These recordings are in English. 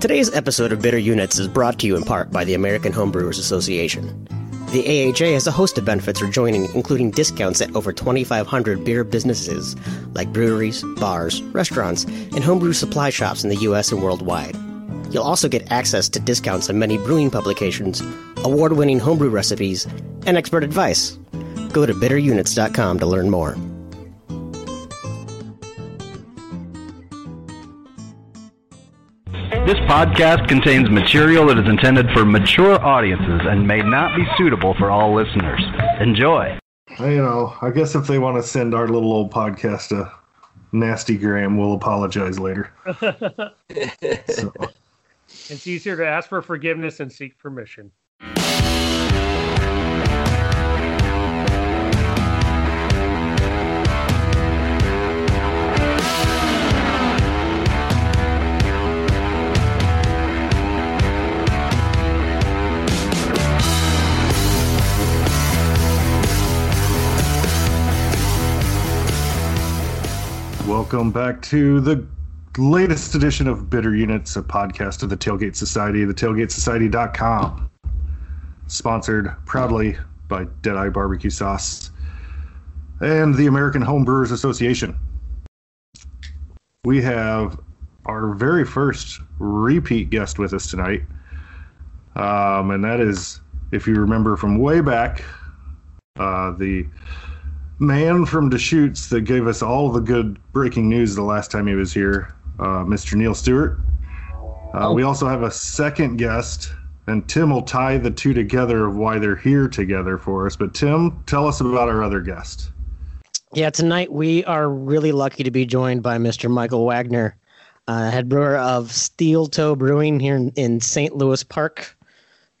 Today's episode of Bitter Units is brought to you in part by the American Homebrewers Association. The AHA has a host of benefits for joining, including discounts at over 2,500 beer businesses like breweries, bars, restaurants, and homebrew supply shops in the U.S. and worldwide. You'll also get access to discounts on many brewing publications, award winning homebrew recipes, and expert advice. Go to bitterunits.com to learn more. This podcast contains material that is intended for mature audiences and may not be suitable for all listeners. Enjoy. You know, I guess if they want to send our little old podcast to Nasty Graham, we'll apologize later. so. It's easier to ask for forgiveness and seek permission. Welcome back to the latest edition of Bitter Units, a podcast of the Tailgate Society, the tailgatesociety.com. Sponsored proudly by Deadeye Barbecue Sauce and the American Home Brewers Association. We have our very first repeat guest with us tonight. Um, and that is, if you remember from way back, uh, the man from Deschutes that gave us all the good breaking news the last time he was here, uh, Mr. Neil Stewart. Uh, we also have a second guest, and Tim will tie the two together of why they're here together for us. But Tim, tell us about our other guest. Yeah, tonight we are really lucky to be joined by Mr. Michael Wagner, uh, head brewer of Steel Toe Brewing here in, in St. Louis Park,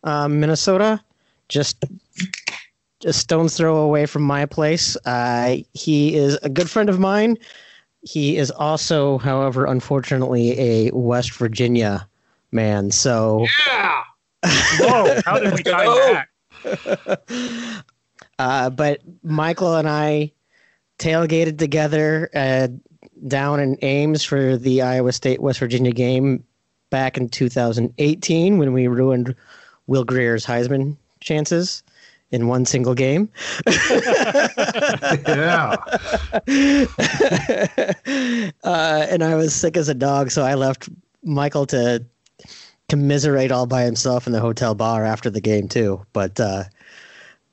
uh, Minnesota. Just a stone's throw away from my place. Uh, he is a good friend of mine. He is also, however, unfortunately, a West Virginia man. So, yeah. Whoa! How did we tie that? uh, but Michael and I tailgated together uh, down in Ames for the Iowa State West Virginia game back in 2018 when we ruined Will Grier's Heisman chances in one single game. yeah. Uh, and I was sick as a dog, so I left Michael to commiserate all by himself in the hotel bar after the game too. But uh,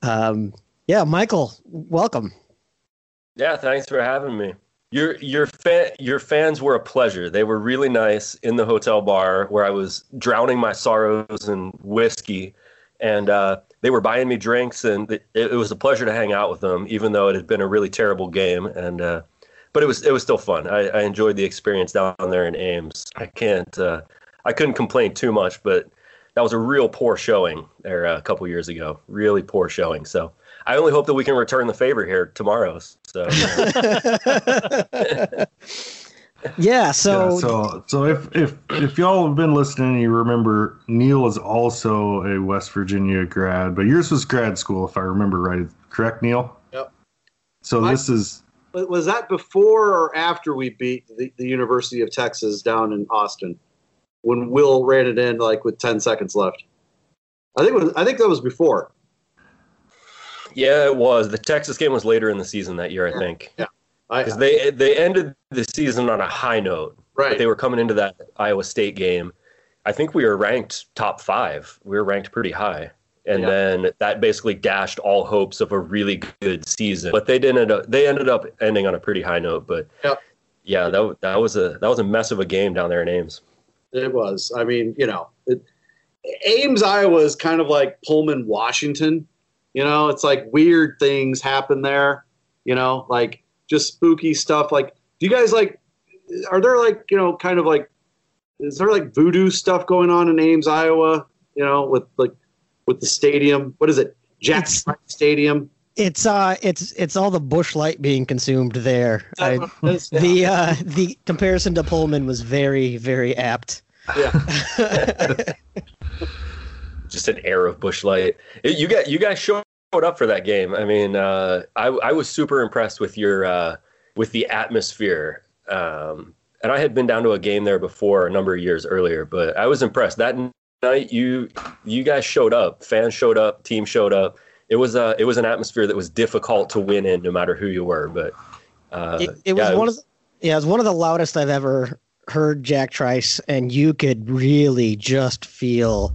um, yeah, Michael, welcome. Yeah, thanks for having me. Your your fan your fans were a pleasure. They were really nice in the hotel bar where I was drowning my sorrows in whiskey, and uh, they were buying me drinks, and it, it, was a pleasure to hang out with them, even though it had been a really terrible game. And uh, but it was it was still fun. I, I, enjoyed the experience down there in Ames. I can't uh, I couldn't complain too much, but that was a real poor showing there a couple years ago. Really poor showing. So I only hope that we can return the favor here tomorrow. So. yeah, so yeah, so so if if if y'all have been listening, you remember Neil is also a West Virginia grad, but yours was grad school, if I remember right. Correct, Neil? Yep. So My, this is was that before or after we beat the, the University of Texas down in Austin when Will ran it in like with ten seconds left? I think was, I think that was before. Yeah, it was. The Texas game was later in the season that year, I think. Yeah because they they ended the season on a high note. Right. They were coming into that Iowa State game. I think we were ranked top five. We were ranked pretty high. And yeah. then that basically dashed all hopes of a really good season. But they didn't. End up, they ended up ending on a pretty high note. But yep. yeah, that that was a that was a mess of a game down there in Ames. It was. I mean, you know, it, Ames, Iowa is kind of like Pullman, Washington. You know, it's like weird things happen there. You know, like just spooky stuff. Like, do you guys like? Are there like you know kind of like? Is there like voodoo stuff going on in Ames, Iowa? You know, with like with the stadium. What is it? Jack Stadium. It's uh, it's it's all the Busch Light being consumed there. I, the uh, the comparison to Pullman was very very apt. Yeah. Just an air of Busch Light. You got you guys showed up for that game. I mean, uh, I, I was super impressed with your uh, with the atmosphere um, and I had been down to a game there before a number of years earlier, but I was impressed that night. You you guys showed up, fans showed up, team showed up. It was a it was an atmosphere that was difficult to win in, no matter who you were. But uh, it, it was yeah, one of the, yeah, it was one of the loudest I've ever heard Jack Trice, and you could really just feel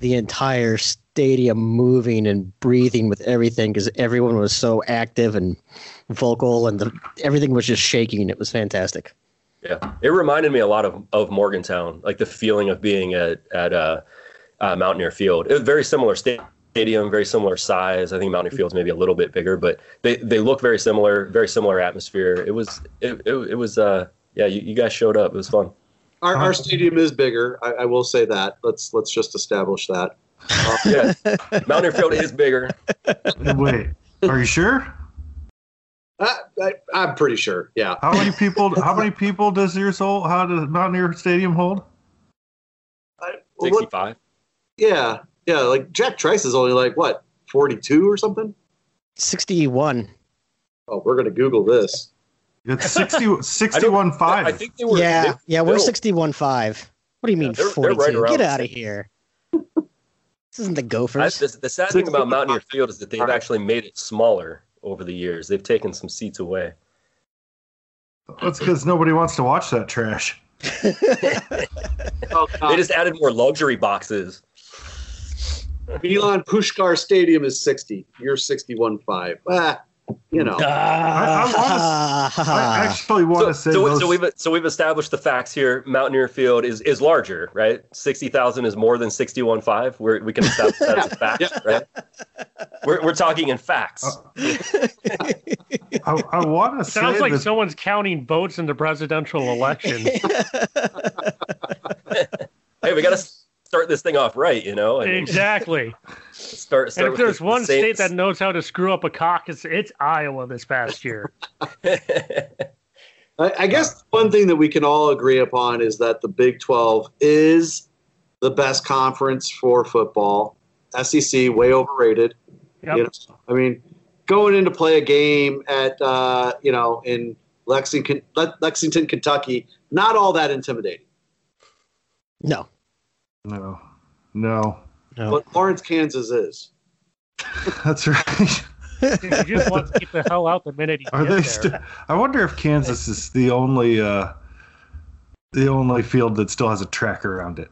the entire stadium moving and breathing with everything because everyone was so active and vocal, and the, everything was just shaking. It was fantastic. Yeah, it reminded me a lot of, of Morgantown, like the feeling of being at at uh, uh, Mountaineer Field. It was very similar stadium, very similar size. I think Mountaineer Field's maybe a little bit bigger, but they, they look very similar, very similar atmosphere. It was it, it, it was uh yeah, you, you guys showed up. It was fun. Our, our stadium is bigger. I, I will say that. Let's let's just establish that. Uh, yeah, Mountaineer Field is bigger. Wait, are you sure? I, I, I'm pretty sure. Yeah. How many people? How many people does your hold? How does Mountaineer Stadium hold? I, well, Sixty-five. yeah, yeah. Like Jack Trice is only like what 42 or something. 61. Oh, we're gonna Google this. It's 60, 61 I think they were. yeah, they- yeah, we're 61 5. What do you mean they're- they're right 42? Get out of here. This isn't the I, Gophers. the, the sad thing about Mountaineer Field is that they've actually made it smaller over the years. They've taken some seats away. That's because nobody wants to watch that trash. Oh, They just added more luxury boxes. Milan Puskar Stadium is 60. You're 61 5. Ah, you know. I Ah. actually want So, to say so, those, so we've so we've established the facts here. Mountaineer Field is is larger, right? Sixty thousand is more than sixty one five. We we can establish that as a fact, Yeah. right? We're we're talking in facts. I, I want to say Sounds like that someone's counting votes in the presidential election. hey, we got to start this thing off right, you know, and exactly. start. start And if with there's the- one the state that knows how to screw up a caucus, it's Iowa this past year. I, I guess one thing that we can all agree upon is that the Big 12 is the best conference for football. SEC, way overrated. Yep. You know, I mean, going in to play a game at, uh, you know, in Lexington, Lexington, Kentucky, not all that intimidating. no. No, no, No. But Lawrence, Kansas is. that's right. you just want to get the hell out the minute you Are they? there. St- I wonder if Kansas is the only uh, the only field that still has a track around it.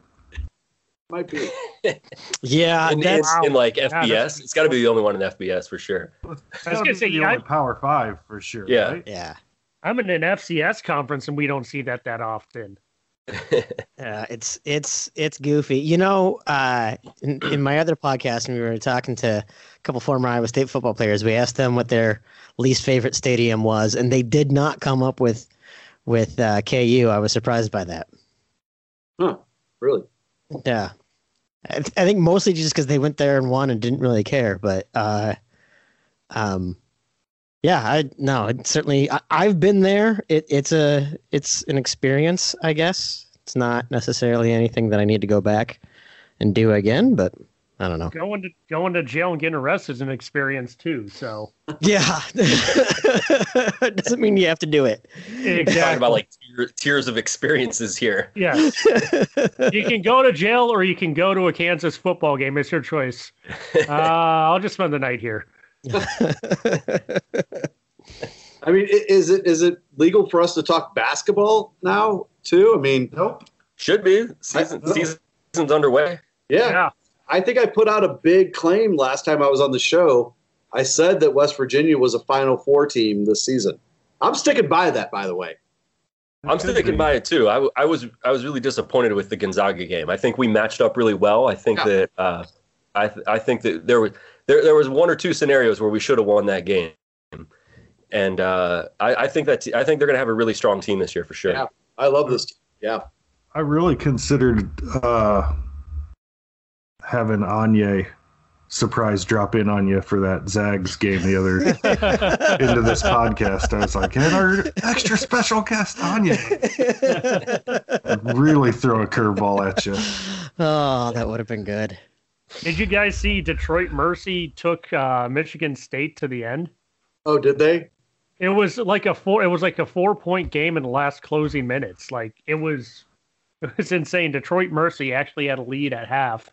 Might be. Yeah, in, in, that's in like Yeah, FBS, that's- it's got to be the only one in FBS for sure. It's I was gonna be say, the yeah, only Power Five for sure. Yeah. right? yeah. I'm in an FCS conference and we don't see that that often. Yeah, it's it's it's goofy. You know, uh, in, in my other podcast, when we were talking to a couple former Iowa State football players, we asked them what their least favorite stadium was, and they did not come up with with uh, KU. I was surprised by that. Huh. Really? Yeah, I, th- I think mostly just because they went there and won and didn't really care. But uh, um, yeah, I no, it certainly I, I've been there. It, it's a it's an experience, I guess. It's not necessarily anything that I need to go back and do again, but I don't know. Going to going to jail and getting arrested is an experience too. So Yeah, doesn't mean you have to do it. Talking exactly. about like tier, tiers of experiences here. yeah, you can go to jail or you can go to a Kansas football game. It's your choice. Uh, I'll just spend the night here. I mean, is it is it legal for us to talk basketball now too? I mean, Nope. Should be season I- season's underway. yeah, Yeah. I think I put out a big claim last time I was on the show. I said that West Virginia was a Final Four team this season. I'm sticking by that, by the way. I'm sticking by it too. I, w- I was I was really disappointed with the Gonzaga game. I think we matched up really well. I think Yeah. that uh, I th- I think that there was there there was one or two scenarios where we should have won that game, and uh, I, I think that t- I think they're going to have a really strong team this year for sure. Yeah. I love this. Team. Yeah, I really considered uh, having Anya surprise drop in on you for that Zags game the other into this podcast. I was like, and our extra special guest Anya really throw a curveball at you. oh, that would have been good. Did you guys see Detroit Mercy took uh, Michigan State to the end? Oh, did they? It was like a four. It was like a four point game in the last closing minutes. Like it was, it was insane. Detroit Mercy actually had a lead at half,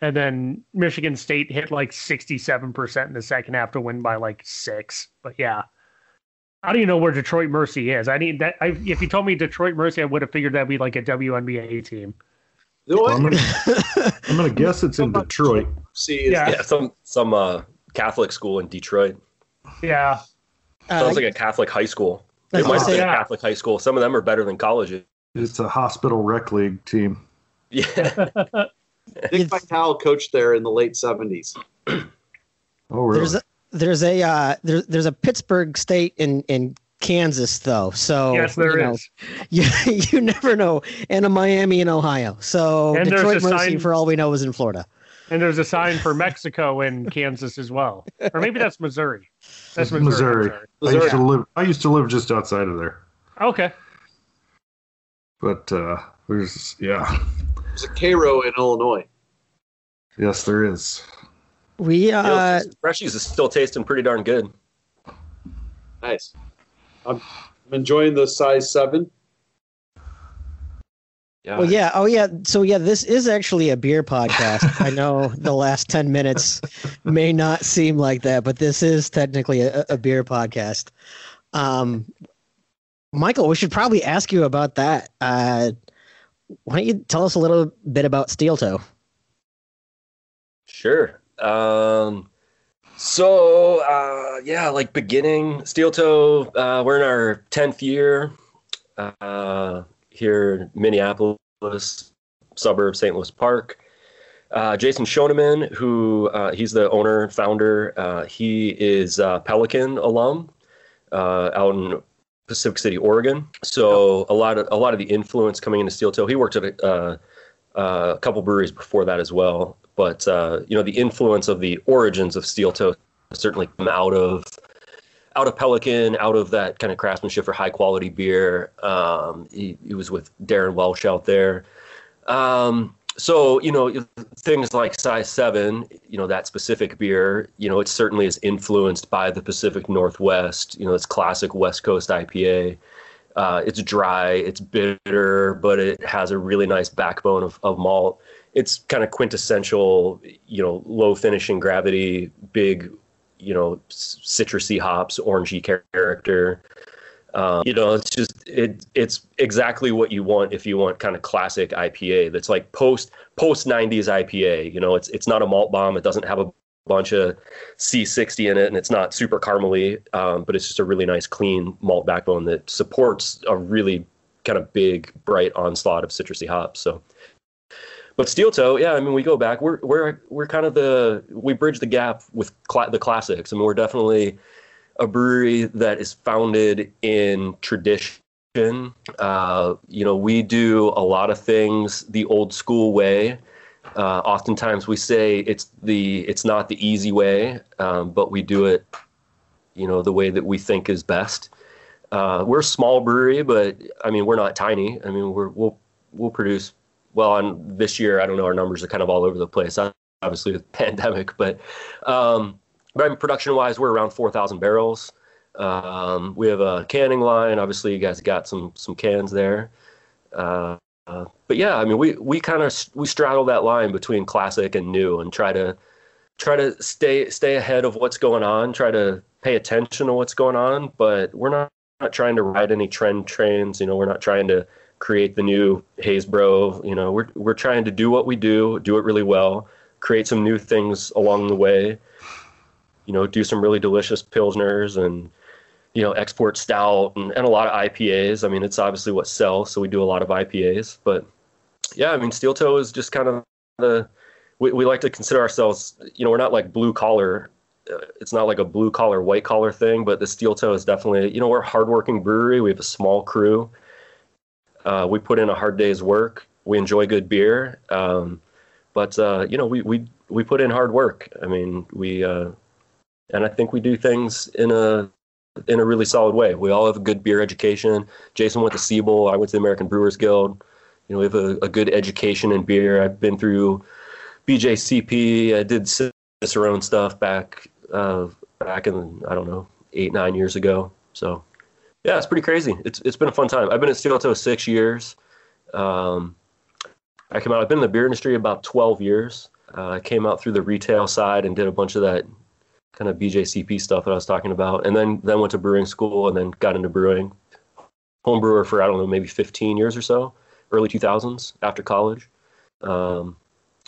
and then Michigan State hit like sixty seven percent in the second half to win by like six. But yeah, I don't even know where Detroit Mercy is. I need that. I, if you told me Detroit Mercy, I would have figured that'd be like a WNBA team. You know I'm gonna, I'm gonna guess it's in Detroit. See, is Yeah. Yeah, some some uh, Catholic school in Detroit. Yeah, Uh, Sounds like a Catholic high school. It might be a yeah. Catholic high school. Some of them are better than colleges. It's a hospital rec league team. Yeah, Dick Vitale coached there in the late seventies. Oh, really? there's a there's a uh, there's there's a Pittsburg State in in Kansas though. So yes, there you is. know, you you never know, and a Miami in Ohio. So And there's Detroit a Mercy, sign- for all we know, is in Florida. And there's a sign for Mexico in Kansas as well, or maybe that's Missouri. That's It's Missouri. Missouri. I'm used Missouri. to live. I used to live just outside of there. Okay. But uh, there's yeah, There's a Cairo in Illinois. yes, there is. We You know, uh, Freshies is still tasting pretty darn good. Nice. I'm, I'm enjoying the size seven. Yeah, well, yeah, oh yeah. So yeah, this is actually a beer podcast. I know the last ten minutes may not seem like that, but this is technically a, a beer podcast. Um, Michael, we should probably ask you about that. Uh, why don't you tell us a little bit about Steel Toe? Sure. Um, so uh, yeah, like beginning Steel Toe. Uh, we're in our tenth year uh, here in Minneapolis, suburb St. Louis Park. Uh, Jason Schoenauer, who uh, he's the owner founder, uh, he is a Pelican alum uh, out in Pacific City, Oregon. So a lot of a lot of the influence coming into Steel Toe. He worked at a, uh, a couple breweries before that as well. But uh, you know, the influence of the origins of steel toe certainly come out of out of Pelican, out of that kind of craftsmanship for high quality beer. Um, he, he was with Darron Welch out there. Um, so you know things like size seven, you know that specific beer, you know it certainly is influenced by the Pacific Northwest. You know it's classic West Coast IPA. Uh, it's dry, it's bitter, but it has a really nice backbone of, of malt. It's kind of quintessential, you know, low finishing gravity, big, you know, citrusy hops, orangey character. Um, you know, it's just it it's exactly what you want if you want kind of classic IPA. That's like post post '90s IPA. You know, it's it's not a malt bomb. It doesn't have a bunch of C60 in it, and it's not super caramely, um, but it's just a really nice, clean malt backbone that supports a really kind of big, bright onslaught of citrusy hops. So, but Steel Toe, yeah, I mean, we go back. We're we're we're kind of the we bridge the gap with cla- the classics. I mean, we're definitely a brewery that is founded in tradition. Uh, you know, we do a lot of things the old school way. Uh, oftentimes we say it's the it's not the easy way, um, but we do it, you know, the way that we think is best. Uh, we're a small brewery, but I mean we're not tiny. I mean we're we'll we'll produce well on this year. I don't know our numbers are kind of all over the place, obviously with the pandemic, but um, but I mean, production wise we're around four thousand barrels. Um, we have a canning line. Obviously, you guys got some some cans there. Uh, uh, but yeah, I mean, we we kind of we straddle that line between classic and new, and try to try to stay stay ahead of what's going on. Try to pay attention to what's going on, but we're not, not trying to ride any trend trains. You know, we're not trying to create the new Haze Bro. You know, we're we're trying to do what we do, do it really well, create some new things along the way. You know, do some really delicious pilsners and you know, export stout and, and a lot of IPAs. I mean, it's obviously what sells, so we do a lot of IPAs. But yeah, I mean, Steel Toe is just kind of the we, we like to consider ourselves, you know, we're not like blue collar. Uh, it's not like a blue collar, white collar thing, but the Steel Toe is definitely, you know, we're a hardworking brewery. We have a small crew. Uh, we put in a hard day's work. We enjoy good beer, um, but uh, you know, we we we put in hard work. I mean, we uh, and I think we do things in a in a really solid way. We all have a good beer education. Jason went to Siebel. I went to the American Brewers Guild. You know, we have a, a good education in beer. I've been through BJCP. I did Cicerone stuff back uh, back in I don't know eight nine years ago. So, yeah, it's pretty crazy. It's it's been a fun time. I've been at Steel Toe six years. Um, I came out. I've been in the beer industry about twelve years. Uh, I came out through the retail side and did a bunch of that kind of BJCP stuff that I was talking about, and then then went to brewing school and then got into brewing. Home brewer for I don't know maybe 15 years or so, early 2000s after college. Um,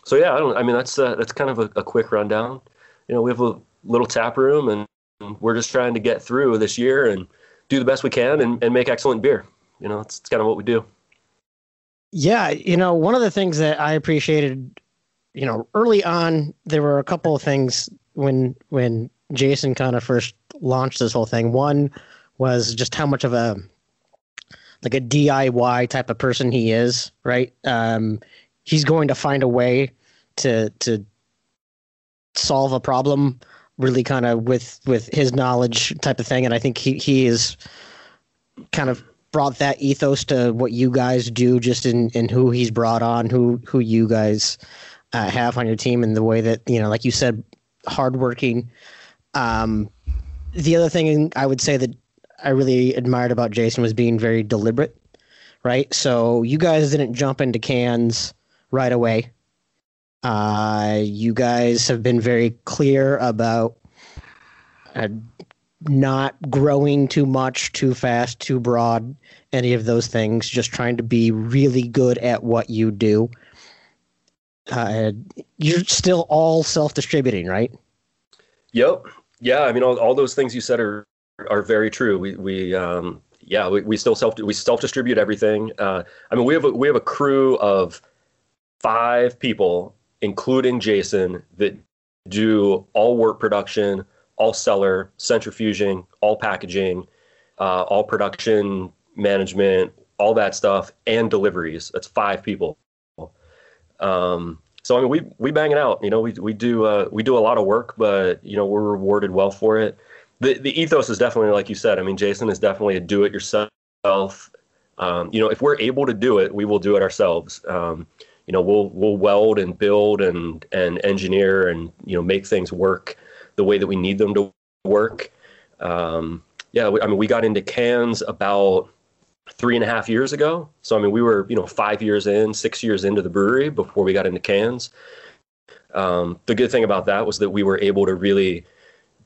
so yeah, I don't. I mean that's uh, that's kind of a, a quick rundown. You know, we have a little tap room and we're just trying to get through this year and do the best we can and, and make excellent beer. You know, it's, it's kind of what we do. Yeah, you know, one of the things that I appreciated, you know, early on, there were a couple of things when when Jason kind of first launched this whole thing. One was just how much of a like a DIY type of person he is, right? Um, he's going to find a way to to solve a problem really kind of with with his knowledge type of thing and i think he he is kind of brought that ethos to what you guys do just in in who he's brought on who who you guys uh, have on your team and the way that you know like you said hardworking um the other thing i would say that i really admired about jason was being very deliberate right so you guys didn't jump into cans right away uh, you guys have been very clear about uh, not growing too much, too fast, too broad, any of those things. Just trying to be really good at what you do. Uh, you're still all self-distributing, right? Yep. Yeah. I mean, all, all those things you said are are very true. We we um, yeah we, we still self we self distribute everything. Uh, I mean, we have a, we have a crew of five people including Jason, that do all work production, all cellar, centrifuging, all packaging, uh, all production management, all that stuff, and deliveries. That's five people. Um, so I mean, we we bang it out. You know, we we do uh, we do a lot of work, but you know, we're rewarded well for it. The the ethos is definitely like you said. I mean, Jason is definitely a do it yourself. Um, you know, if we're able to do it, we will do it ourselves. Um, you know we'll we'll weld and build and and engineer and you know make things work the way that we need them to work um, yeah i mean we got into cans about three and a half years ago. So i mean we were you know five years in six years into the brewery before we got into cans. Um, the good thing about that was that we were able to really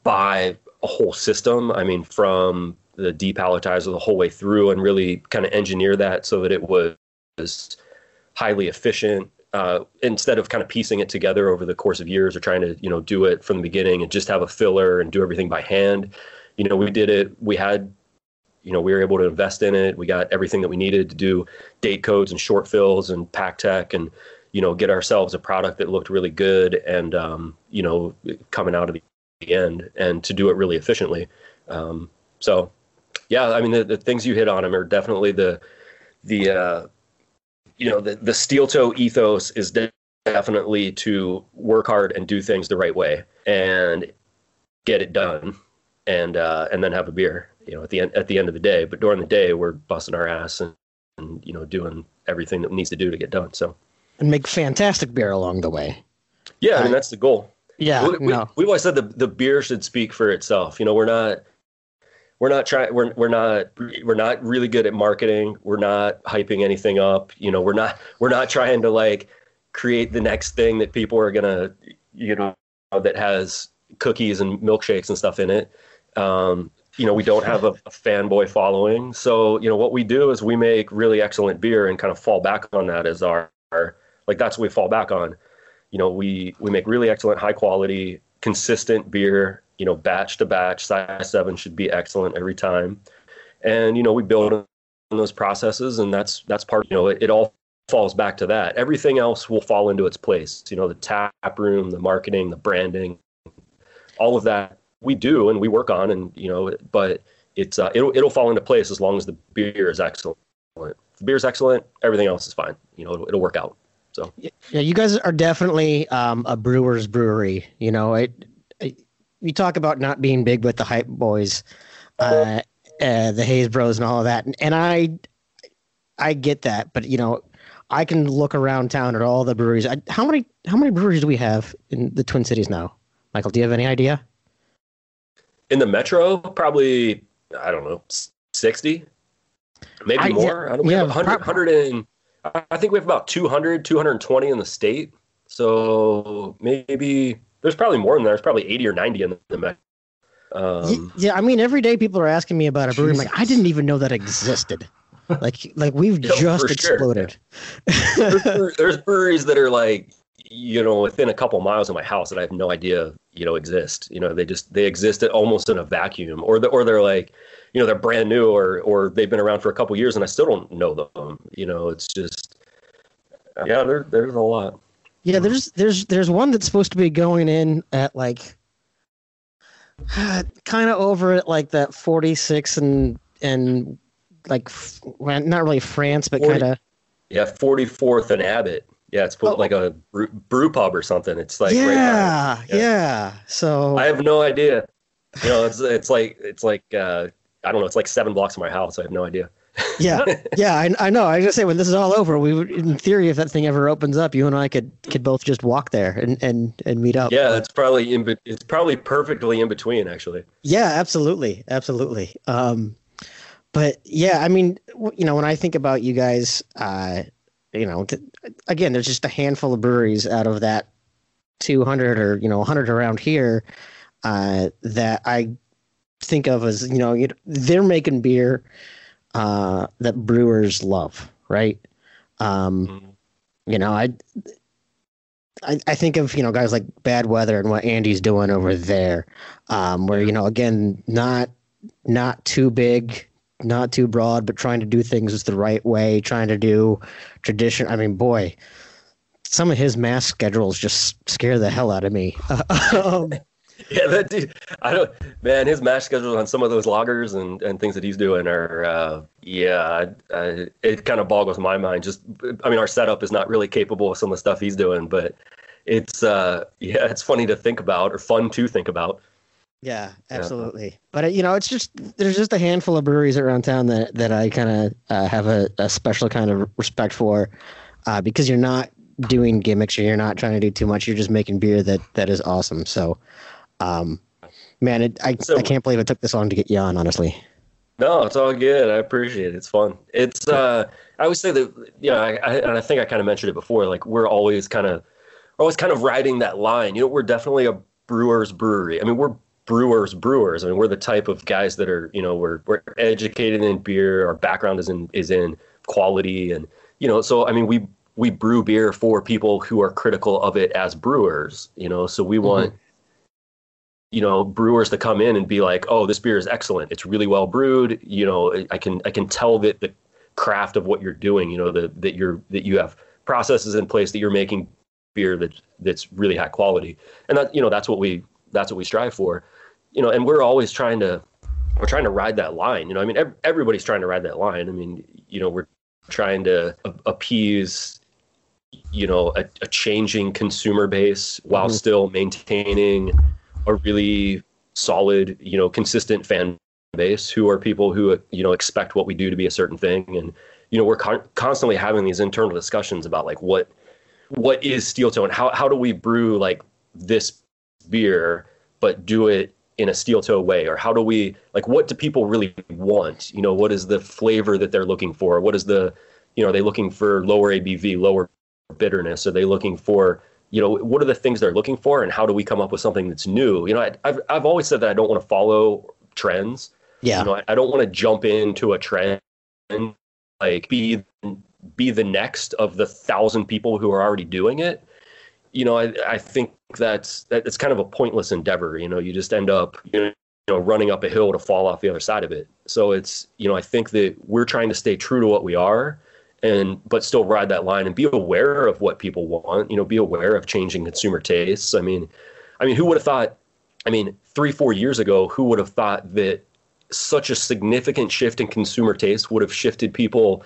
buy a whole system i mean from the depalletizer the whole way through and really kind of engineer that so that it was highly efficient uh, instead of kind of piecing it together over the course of years or trying to you know do it from the beginning and just have a filler and do everything by hand. You know we did it we had you know we were able to invest in it. We got everything that we needed to do date codes and short fills and PakTech and you know get ourselves a product that looked really good and um, you know coming out of the end and to do it really efficiently. Um, so yeah i mean the, the things you hit on them are definitely the the uh, you know the the steel toe ethos is definitely to work hard and do things the right way and get it done and uh, and then have a beer you know at the end at the end of the day but during the day we're busting our ass and, and you know doing everything that needs to do to get done so. And make fantastic beer along the way. Yeah i mean that's the goal. Yeah we, no. we, have always said the, the beer should speak for itself. You know we're not we're not trying we're, we're not we're not really good at marketing. We're not hyping anything up. You know we're not we're not trying to like create the next thing that people are gonna you know that has cookies and milkshakes and stuff in it. Um, you know we don't have a, a fanboy following so you know what we do is we make really excellent beer and kind of fall back on that as our, our like that's what we fall back on you know we we make really excellent high quality consistent beer you know, batch to batch. Size seven should be excellent every time, and you know, we build on those processes, and that's that's part. You know, it, it all falls back to that. Everything else will fall into its place. You know, the tap room, the marketing, the branding, all of that we do and we work on, and you know, but it's uh, it'll it'll fall into place as long as the beer is excellent. If the beer is excellent, everything else is fine. You know, it'll, it'll work out. So yeah, you guys are definitely um, a brewer's brewery. You know, it you talk about not being big with the hype boys, uh, uh, the Haze Bros, and all of that, and, and I, I get that, but you know, I can look around town at all the breweries. I, how many how many breweries do we have in the Twin Cities now? Michael, do you have any idea? In the metro, probably I don't know, sixty, maybe I- more. I don't yeah, know, 100, prob- 100 and I think we have about 200, 220 in the state. So maybe there's probably more than that. There's probably 80 or 90 in the. Y- Um, yeah, I mean, every day people are asking me about a brewery. I'm like, I didn't even know that existed. Like, like we've Yeah, just for sure. exploded. there's, there's breweries that are like, you know, within a couple miles of my house that I have no idea, you know, exist. You know, they just they exist at almost in a vacuum, or the, or they're like, you know, they're brand new, or or they've been around for a couple years, and I still don't know them. You know, it's just, yeah, there, there's a lot. Yeah, there's there's there's one that's supposed to be going in at like kind of over at like that 46 and and like not really France, but kind of Yeah, 44th and Abbott. Yeah, it's put Oh. like a brew, brew pub or something. It's like right yeah, Yeah. yeah, So I have no idea. You know, it's it's like it's like uh, I don't know. It's like seven blocks from my house. I have no idea. yeah, yeah, I, I know. I was gonna say when this is all over, we would, in theory, if that thing ever opens up, you and I could could both just walk there and and and meet up. Yeah, it's probably in. It's probably perfectly in between, actually. Yeah, absolutely, absolutely. Um, but yeah, I mean, you know, when I think about you guys, uh, you know, again, there's just a handful of breweries out of that 200 or you know 100 around here uh, that I think of as you know you they're making beer uh, that brewers love, right? Um, Mhm. you know, I, I I think of you know guys like Bad Weather and what Andy's doing over there, um, where you know again not not too big, not too broad, but trying to do things the right way, trying to do tradition. I mean, boy, some of his mash schedules just scare the hell out of me. um, Yeah, that dude. I don't. Man, his mash schedules on some of those lagers and, and things that he's doing are. Uh, yeah, I, I, it kind of boggles my mind. Just, I mean, our setup is not really capable of some of the stuff he's doing, but it's. Uh, yeah, it's funny to think about or fun to think about. Yeah, absolutely. But uh, you know, it's just there's just a handful of breweries around town that that I kind of uh, have a, a special kind of respect for, uh, because you're not doing gimmicks or you're not trying to do too much. You're just making beer that that is awesome. So, um, man, it, I So- I can't believe it took this long to get you on. Honestly. No, it's all good. I appreciate it. It's fun. It's uh I always say that you know, I, I and I think I kind of mentioned it before, like we're always kind of always kind of riding that line. You know, we're definitely a brewer's brewery. I mean, we're brewers brewers. I mean, we're the type of guys that are, you know, we're we're educated in beer. Our background is in is in quality and you know, so I mean, we we brew beer for people who are critical of it as brewers, you know. So we mm-hmm. want you know brewers to come in and be like oh this beer is excellent it's really well brewed you know i can i can tell that the craft of what you're doing you know that that you're that you have processes in place that you're making beer that that's really high quality and that you know that's what we that's what we strive for you know and we're always trying to we're trying to ride that line you know i mean ev- everybody's trying to ride that line i mean you know we're trying to appease you know a, a changing consumer base while Mhm. still maintaining a really solid, you know, consistent fan base who are people who you know expect what we do to be a certain thing, and you know we're con- constantly having these internal discussions about like what what is steel toe and how how do we brew like this beer but do it in a steel toe way or how do we like what do people really want? You know what is the flavor that they're looking for? What is the you know are they looking for lower abv lower bitterness? Are they looking for you know what are the things they're looking for and how do we come up with something that's new? You know I, I've, I've always said that i don't want to follow trends. Yeah. you know I, I don't want to jump into a trend like be be the next of the thousand people who are already doing it you know i, I think that's that it's kind of a pointless endeavor you know you just end up you know, running up a hill to fall off the other side of it. So it's you know i think that we're trying to stay true to what we are and but still ride that line and be aware of what people want you know be aware of changing consumer tastes. I mean i mean who would have thought i mean three four years ago who would have thought that such a significant shift in consumer taste would have shifted people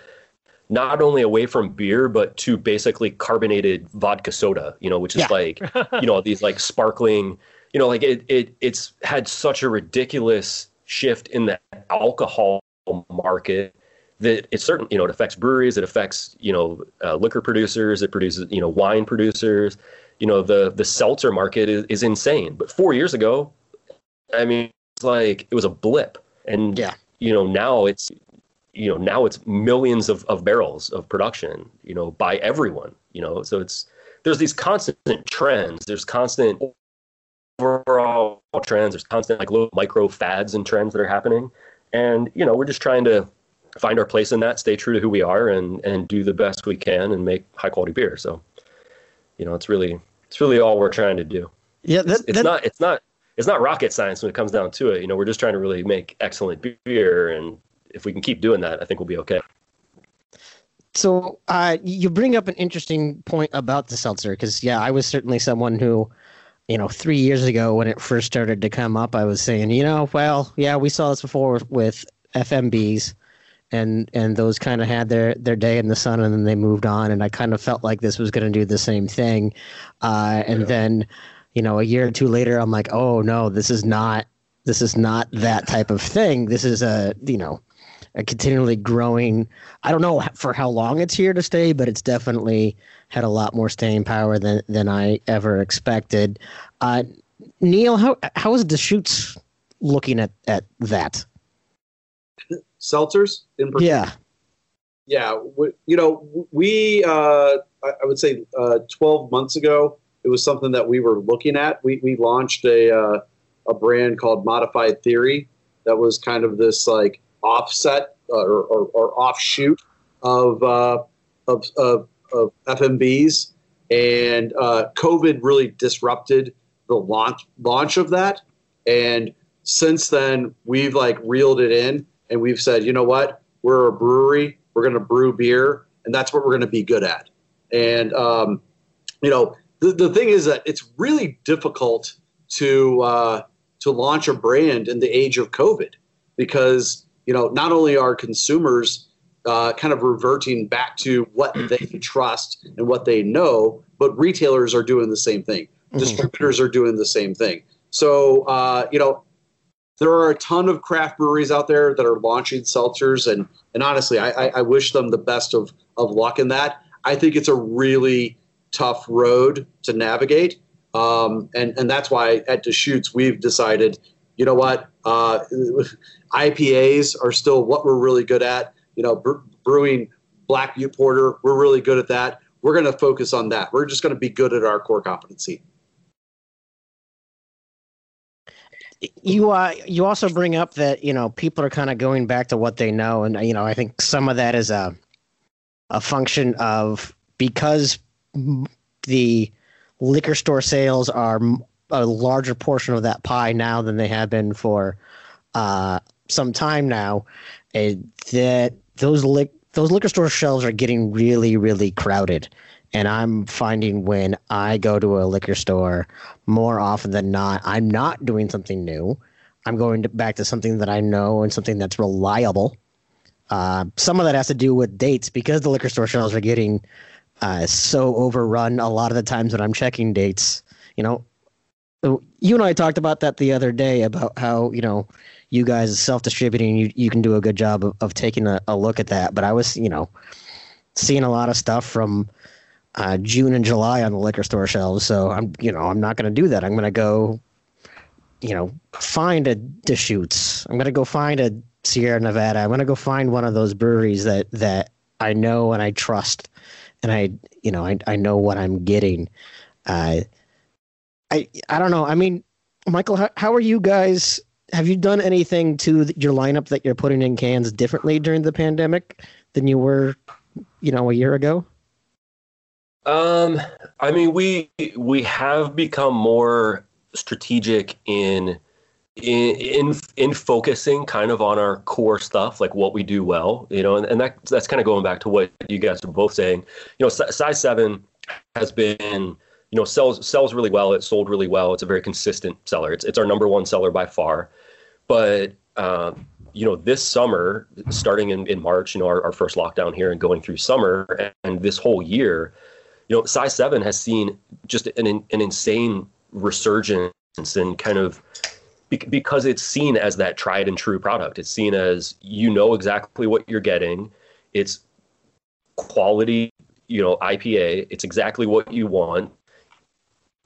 not only away from beer but to basically carbonated vodka soda you know which is Yeah. like you know these like sparkling you know like it, it it's had such a ridiculous shift in the alcohol market that it's certain you know it affects breweries it affects you know uh, liquor producers it produces you know wine producers you know the the seltzer market is, is insane but four years ago i mean it's like it was a blip and Yeah. you know now it's you know now it's millions of, of barrels of production you know by everyone you know? So it's there's these constant trends. There's constant overall trends. There's constant like little micro fads and trends that are happening. And you know we're just trying to find our place in that stay true to who we are and and do the best we can and make high quality beer. So you know it's really it's really all we're trying to do. Yeah, that, it's, it's that- not it's not it's not rocket science when it comes down to it. You know, we're just trying to really make excellent beer, and if we can keep doing that, I think we'll be okay. So uh, you bring up an interesting point about the seltzer because yeah, I was certainly someone who, you know, three years ago when it first started to come up, I was saying, you know, well, yeah, we saw this before with, FMBs, and and those kind of had their their day in the sun and then they moved on, and I kind of felt like this was going to do the same thing, uh, and Yeah. then, you know, a year or two later, I'm like, oh no, this is not this is not that type of thing. This is a you know a continually growing. I don't know for how long it's here to stay, but it's definitely had a lot more staying power than than I ever expected. Uh, Neil, how how is Deschutes looking at at that? Seltzers in particular. Yeah, yeah, we, you know, we, uh, I, I would say uh, 12 months ago, it was something that we were looking at. We, we launched a, uh, a brand called Modified Theory that was kind of this like offset uh, or, or, or offshoot of, uh, of, of, of FMBs. And uh, COVID really disrupted the launch, launch of that. And since then, we've like reeled it in and we've said, you know what? We're a brewery. We're going to brew beer, and that's what we're going to be good at. And um, you know, the, the thing is that it's really difficult to uh, to launch a brand in the age of COVID because you know not only are consumers uh, kind of reverting back to what they trust and what they know, but retailers are doing the same thing. Distributors are doing the same thing. So uh, you know, there are a ton of craft breweries out there that are launching seltzers, and and honestly, I, I, I wish them the best of of luck in that. I think it's a really tough road to navigate, um, and and that's why at Deschutes we've decided, you know what, uh, IPAs are still what we're really good at. You know, bre- brewing black butte porter, we're really good at that. We're going to focus on that. We're just going to be good at our core competency. you uh, you also bring up that you know people are kind of going back to what they know, and you know I think some of that is a a function of because the liquor store sales are a larger portion of that pie now than they have been for uh, some time now. that those lic- those liquor store shelves are getting really really crowded, and I'm finding when I go to a liquor store more often than not, I'm not doing something new. I'm going to, back to something that I know and something that's reliable. Uh, some of that has to do with dates because the liquor store shelves are getting uh, so overrun a lot of the times when I'm checking dates. You know, you and I talked about that the other day about how, you know, you guys self distributing, you, you can do a good job of, of taking a, a look at that. But I was, you know, seeing a lot of stuff from uh, June and July on the liquor store shelves. So I'm, you know, I'm not going to do that. I'm going to go, you know, find a Deschutes. I'm going to go find a Sierra Nevada. I'm going to go find one of those breweries that that I know and I trust, and I, you know, I I know what I'm getting. Uh, I I don't know. I mean, Michael, how, how are you guys? Have you done anything to your lineup that you're putting in cans differently during the pandemic than you were, you know, a year ago? Um, I mean, we we have become more strategic in in in in focusing kind of on our core stuff, like what we do well, you know, and, and that that's kind of going back to what you guys are both saying. You know, si- size seven has been you know sells sells really well. It sold really well. It's a very consistent seller. It's it's our number one seller by far. But um, you know, this summer, starting in, in March, you know, our, our first lockdown here and going through summer and this whole year, you know, size seven has seen just an an insane resurgence and kind of because it's seen as that tried and true product. It's seen as you know exactly what you're getting. It's quality, you know, IPA. It's exactly what you want.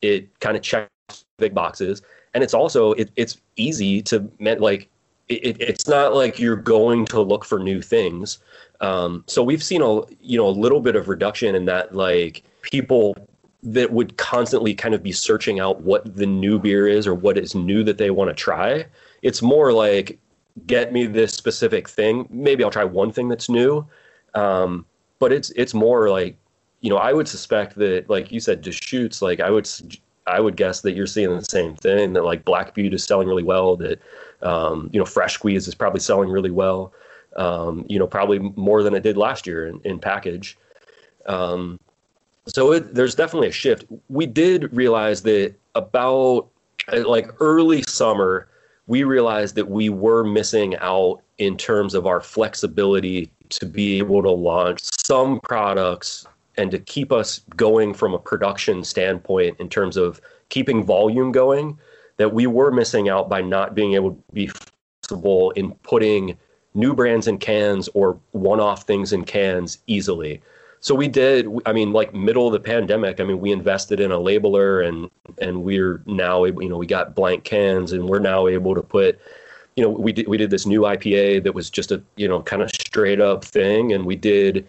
It kind of checks big boxes, and it's also it, it's easy to like it, it's not like you're going to look for new things. Um, so we've seen a you know a little bit of reduction in that like people that would constantly kind of be searching out what the new beer is or what is new that they want to try. It's more like get me this specific thing. Maybe I'll try one thing that's new. Um, but it's it's more like you know I would suspect that like you said Deschutes like I would I would guess that you're seeing the same thing that like Black Butte is selling really well that um, you know Fresh Squeeze is probably selling really well um, you know probably more than it did last year in, in package. Um, so it, there's definitely a shift. We did realize that about like early summer we realized that we were missing out in terms of our flexibility to be able to launch some products and to keep us going from a production standpoint in terms of keeping volume going that we were missing out by not being able to be flexible in putting new brands in cans or one-off things in cans easily. So we did. I mean, like middle of the pandemic. I mean, we invested in a labeler, and and we're now able. You know, we got blank cans, and we're now able to put you know, we did we did this new IPA that was just a you know kind of straight up thing, and we did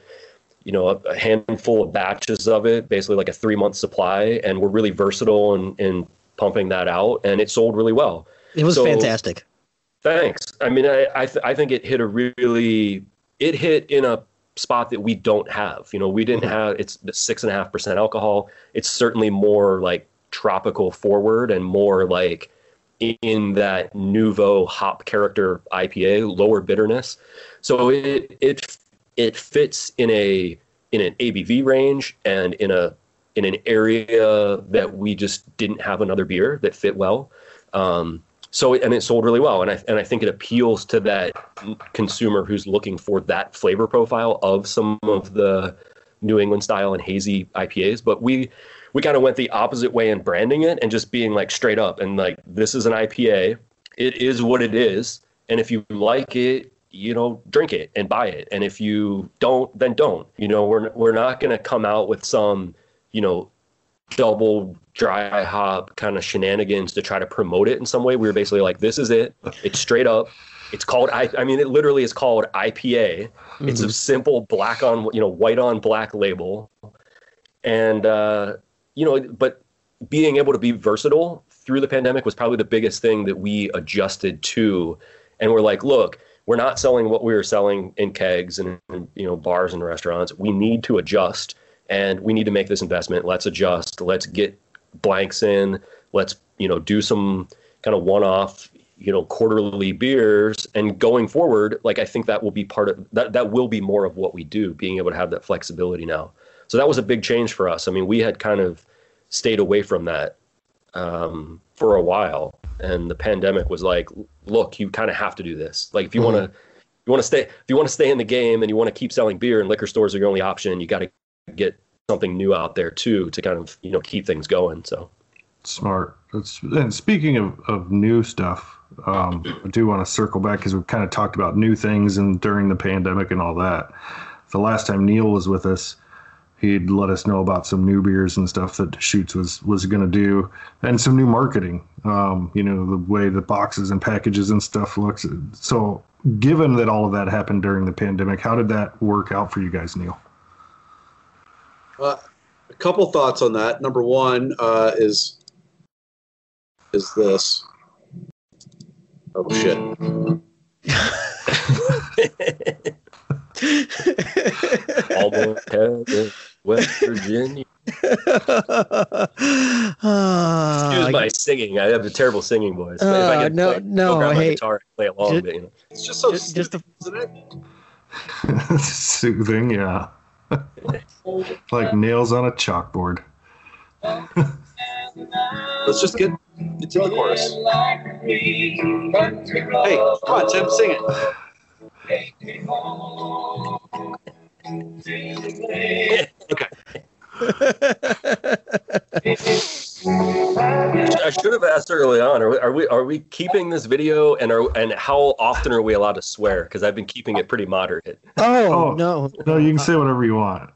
you know a, a handful of batches of it, basically like a three month supply, and we're really versatile in, in pumping that out, and it sold really well. It was so, fantastic. Thanks. I mean, I I, th- I think it hit a really it hit in a spot that we don't have. You know, we didn't mm-hmm. have it's six and a half percent alcohol. It's certainly more like tropical forward and more like in that nouveau hop character IPA, lower bitterness. So it it it fits in a in an ABV range and in a in an area that we just didn't have another beer that fit well. Um, so and it sold really well, and I and I think it appeals to that consumer who's looking for that flavor profile of some of the New England style and hazy IPAs. But we we kind of went the opposite way in branding it and just being like straight up and like this is an IPA. It is what it is, and if you like it, you know, drink it and buy it. And if you don't, then don't. You know, we're we're not going to come out with some, you know, double dry hop kind of shenanigans to try to promote it in some way. We were basically like, this is it. It's straight up. It's called I. I mean, it literally is called IPA. Mm-hmm. It's a simple black on you know white on black label, and uh, you know, but being able to be versatile through the pandemic was probably the biggest thing that we adjusted to. And we're like, look, we're not selling what we were selling in kegs and you know bars and restaurants. We need to adjust, and we need to make this investment. Let's adjust. Let's get blanks in. Let's you know do some kind of one-off you know quarterly beers and going forward like i think that will be part of that that will be more of what we do being able to have that flexibility now so that was a big change for us. I mean, we had kind of stayed away from that um, for a while, and the pandemic was like, look, you kind of have to do this. Like, if you mm-hmm. want to, you want to stay, if you want to stay in the game and you want to keep selling beer, and liquor stores are your only option, you got to get something new out there too to kind of you know keep things going. So smart. That's, and speaking of, of new stuff, um, I do want to circle back because we've kind of talked about new things and during the pandemic and all that. The last time Neil was with us, he'd let us know about some new beers and stuff that Deschutes was was going to do, and some new marketing. Um, you know, the way the boxes and packages and stuff looks. So, given that all of that happened during the pandemic, how did that work out for you guys, Neil? Uh, a couple thoughts on that. Number one uh, is is this. Oh shit. Almost heaven, West Virginia. uh, Excuse my singing. I have a terrible singing voice. Uh, if I could no, play, no, grab hey, my guitar and play along, just, but, you know. It's just so just, just a, isn't it? Soothing, yeah. like nails on a chalkboard. Let's just get into the chorus. Hey, come on, Tim, sing it. Okay. I should have asked early on. Are we, are we are we keeping this video and are and how often are we allowed to swear? Because I've been keeping it pretty moderate. Oh, oh, no, no, you can say whatever you want.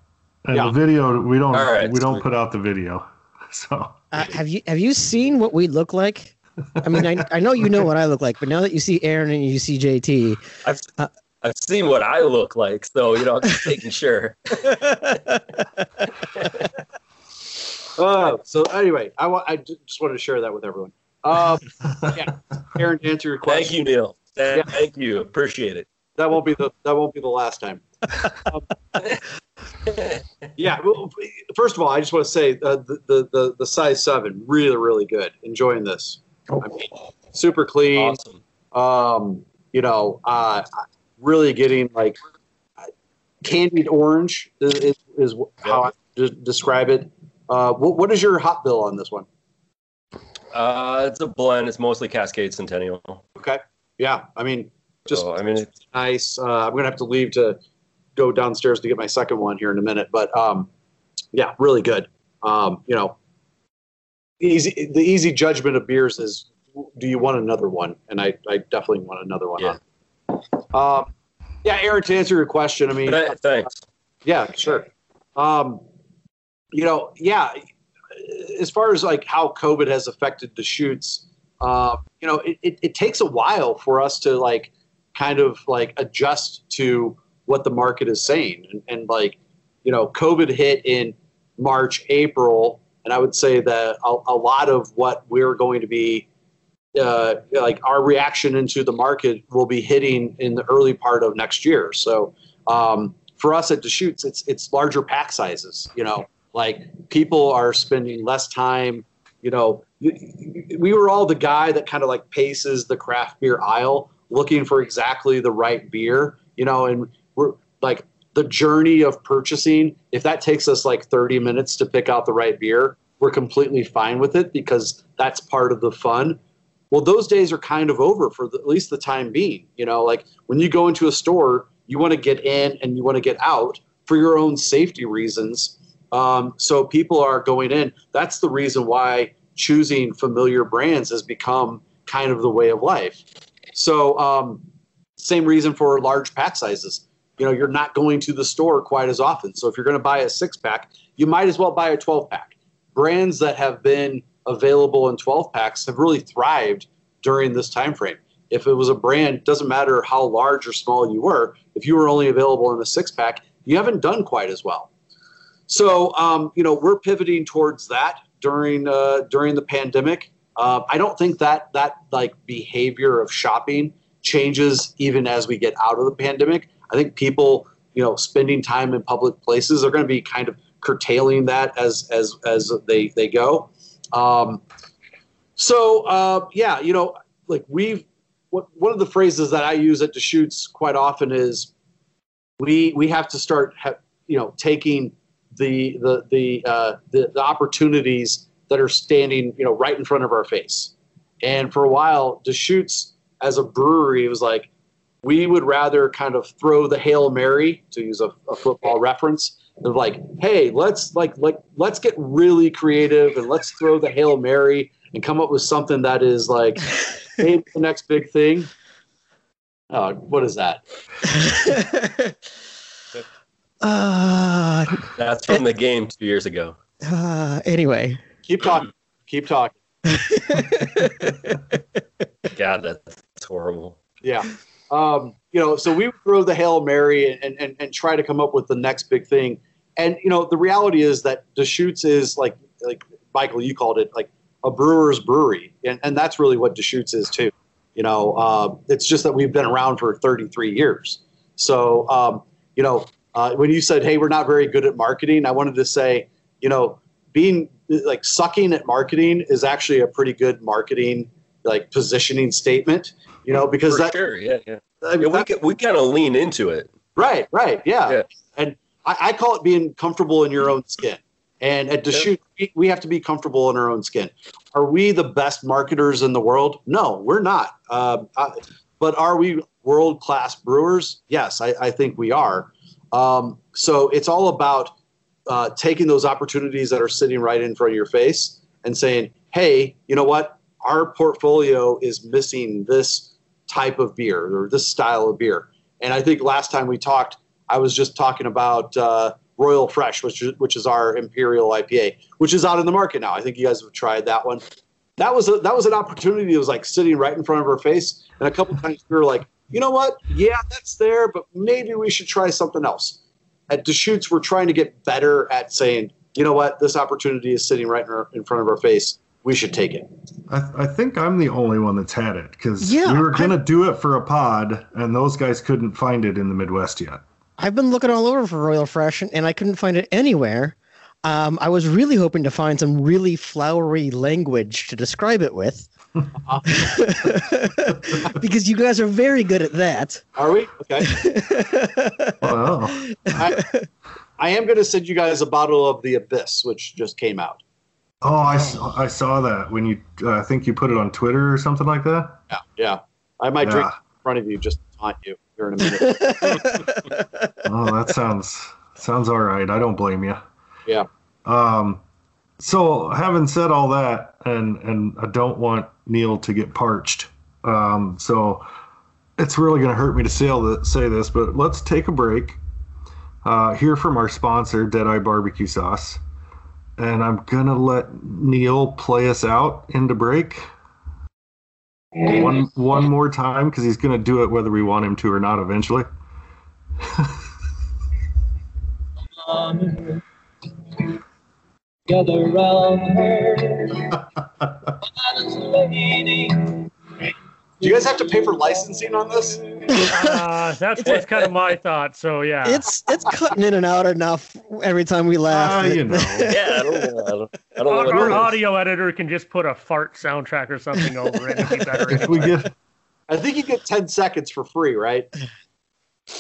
And yeah. the video, we don't right, we don't put out the video. So uh, have you have you seen what we look like? I mean, I, I know you know what I look like, but now that you see Aaron and you see JT, I've Uh, I've seen what I look like, so you know, I'm just making sure. Oh, so anyway, I wa- I just wanted to share that with everyone. Um, yeah, Aaron, to answer your question. Thank you, Neil. Thank, Yeah. thank you. Appreciate it. That won't be the that won't be the last time. Um, yeah. Well, first of all, I just want to say uh, the, the the the size seven really really good. Enjoying this. I mean, super clean. Awesome. Um, you know, uh, really getting like candied orange is, is, is how I de- describe it. Uh, what, what is your hop bill on this one? Uh, it's a blend. It's mostly Cascade Centennial. Okay. Yeah. I mean, just so, I mean, it's, nice. Uh, I'm gonna have to leave to go downstairs to get my second one here in a minute, but um, yeah, really good. Um, you know, easy. The easy judgment of beers is, do you want another one? And I, I definitely want another one. Yeah. Um, yeah, Aaron. To answer your question, I mean, th- thanks. yeah, sure. Um, you know, yeah. As far as like how COVID has affected Deschutes, uh, you know, it, it, it takes a while for us to like kind of like adjust to what the market is saying, and, and like, you know, COVID hit in March, April, and I would say that a, a lot of what we're going to be uh, like our reaction into the market will be hitting in the early part of next year. So um, for us at Deschutes, it's it's larger pack sizes. You know, like people are spending less time. You know, we were all the guy that kind of like paces the craft beer aisle, looking for exactly the right beer. You know, and we're like the journey of purchasing. If that takes us like 30 minutes to pick out the right beer, we're completely fine with it because that's part of the fun. Well those days are kind of over for the, at least the time being you know? Like when you go into a store you want to get in and you want to get out for your own safety reasons. Um, so people are going in. That's the reason why choosing familiar brands has become kind of the way of life. So um, same reason for large pack sizes you know you're not going to the store quite as often so if you're going to buy a six pack you might as well buy a 12 pack brands that have been available in 12 packs have really thrived during this time frame. If it was a brand, doesn't matter how large or small you were, if you were only available in a six pack, you haven't done quite as well. So, um, you know, we're pivoting towards that during uh, during the pandemic. Uh, I don't think that that like behavior of shopping changes even as we get out of the pandemic. I think people, you know, spending time in public places are going to be kind of curtailing that as as as they they go. Um, so uh, yeah, you know, like we've what, one of the phrases that I use at Deschutes quite often is we we have to start ha- you know taking the the the, uh, the the opportunities that are standing you know right in front of our face. And for a while, Deschutes as a brewery was like we would rather kind of throw the hail mary to use a, a football reference of like, hey, let's like like let's get really creative and let's throw the hail mary and come up with something that is like, hey, the next big thing. Oh, what is that? uh, That's from the game two years ago. uh, anyway, Keep talking. Keep talking. God, that's horrible. Yeah. Um, you know, so we throw the Hail Mary and, and, and try to come up with the next big thing. And, you know, the reality is that Deschutes is like, like Michael, you called it like a brewer's brewery. And, and that's really what Deschutes is too. You know, uh, it's just that we've been around for 33 years. So, um, you know, uh, when you said, hey, we're not very good at marketing, I wanted to say, you know, being like sucking at marketing is actually a pretty good marketing like positioning statement you know because For that sure, yeah, yeah. I mean, yeah we that- we kind of lean into it. right right yeah, Yeah. and I, I call it being comfortable in your own skin and at Deschutes we, we have to be comfortable in our own skin are we the best marketers in the world no we're not uh, I, but are we world class brewers yes I, I think we are um, so it's all about uh, taking those opportunities that are sitting right in front of your face and saying, hey, you know what? Our portfolio is missing this type of beer or this style of beer. And I think last time we talked, I was just talking about uh, Royal Fresh, which is, which is our Imperial IPA, which is out in the market now. I think you guys have tried that one. that was a, that was an opportunity that was like sitting right in front of our face. And a couple times we were like, you know what? Yeah, that's there, but maybe we should try something else. At Deschutes, we're trying to get better at saying, you know what? This opportunity is sitting right in, our, in front of our face. We should take it. I, I think I'm the only one that's had it because Yeah, we were gonna do it for a pod, and those guys couldn't find it in the Midwest yet. I've been looking all over for Royal Fresh and I couldn't find it anywhere. Um, I was really hoping to find some really flowery language to describe it with. because you guys are very good at that. Are we? Okay. Well, I, I am going to send you guys a bottle of the Abyss, which just came out. Oh, I saw, I saw that when you uh, I think you put it on Twitter or something like that. Yeah. Yeah. I might drink in front of you just to taunt you here in a minute. Oh, that sounds sounds all right. I don't blame you. Yeah. Um, so having said all that, and and I don't want Neil to get parched. Um, so it's really going to hurt me to say, all the, say this, but let's take a break. Uh, hear from our sponsor, Deadeye Barbecue Sauce, and I'm gonna let Neil play us out into break. One one more time because he's gonna do it whether we want him to or not eventually. Gather round her. Lady. Do you guys have to pay for licensing on this? Uh, that's what's kind of my thought. So yeah, It's it's cutting in and out enough every time we laugh. That- you know. Yeah, I don't know. I don't, I don't our, our audio editor can just put a fart soundtrack or something over it. It'd be better. If we anyway. get I think you get 10 seconds for free, right?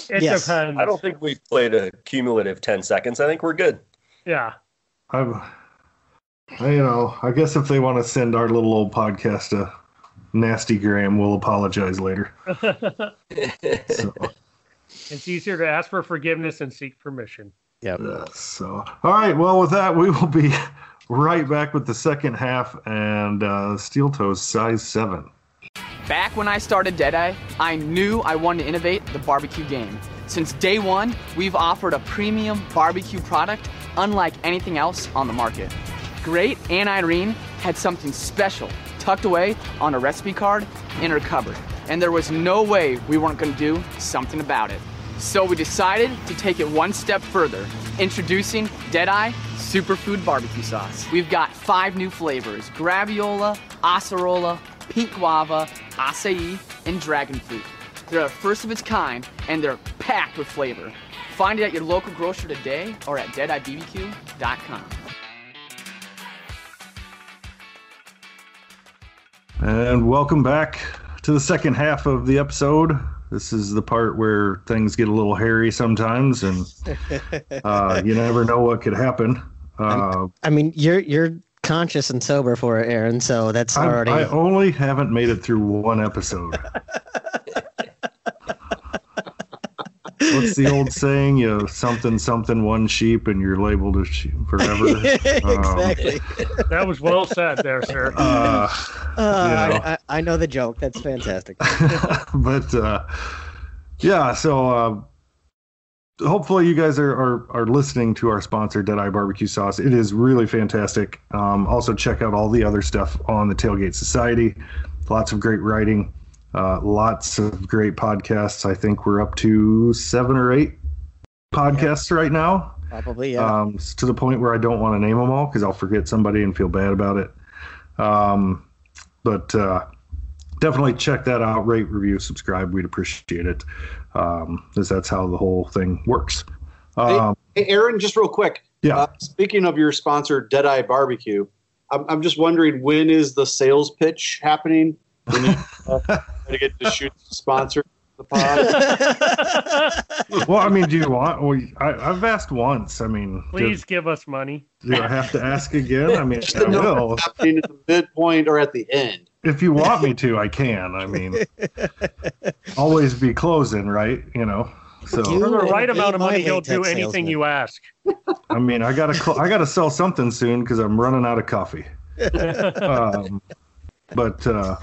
it Yes. depends. I don't think we've played a cumulative 10 seconds. I think we're good. Yeah. I'm, I, you know, I guess if they want to send our little old podcast a nasty gram, we'll apologize later. So, It's easier to ask for forgiveness and seek permission. Yeah. uh, so, all right. Well, with that, we will be right back with the second half and uh, Steel Toes size seven. Back when I started Deadeye, I knew I wanted to innovate the barbecue game. Since day one, we've offered a premium barbecue product unlike anything else on the market. Great Aunt Irene had something special tucked away on a recipe card in her cupboard, and there was no way we weren't going to do something about it. So we decided to take it one step further, introducing Deadeye Superfood Barbecue Sauce. We've got five new flavors Graviola, Acerola, Pink Guava, Acai, and Dragon Fruit. They're the first of its kind, and they're packed with flavor. Find it at your local grocer today or at deadeyebbq.com. And welcome back to the second half of the episode. This is the part where things get a little hairy sometimes, and uh, you never know what could happen. Uh, I mean, you're you're conscious and sober for it, Aaron. So that's I, already. I only haven't made it through one episode. What's the old saying? You something something one sheep, and you're labeled a sheep forever. exactly. That was well said there, sir. Uh, Uh, know. I, I, I know the joke. That's fantastic. but uh, yeah, so uh, hopefully you guys are, are are listening to our sponsor, Deadeye Barbecue Sauce. It is really fantastic. Um, also, check out all the other stuff on the Tailgate Society. Lots of great writing, uh, lots of great podcasts. I think we're up to seven or eight podcasts right now Probably, yeah. um, to the point where I don't want to name them all because I'll forget somebody and feel bad about it. Um, but uh, definitely check that out. Rate, review, subscribe. We'd appreciate it because that's how the whole thing works. Um, Hey, Aaron, just real quick. yeah, Uh, speaking of your sponsor, Deadeye Barbecue, I'm, I'm just wondering when is the sales pitch happening? When you uh, to get to shoot sponsor the pod. well, I mean, do you want? Well, I, I've asked once. I mean, do, Please give us money. do I have to ask again? I mean, I will. happening at the midpoint or at the end. If you want me to, I can. I mean, always be closing, right? You know. So You- For the right amount of money, he'll do anything salesman. you ask. I mean, I gotta cl- I gotta sell something soon because I'm running out of coffee. um, but uh,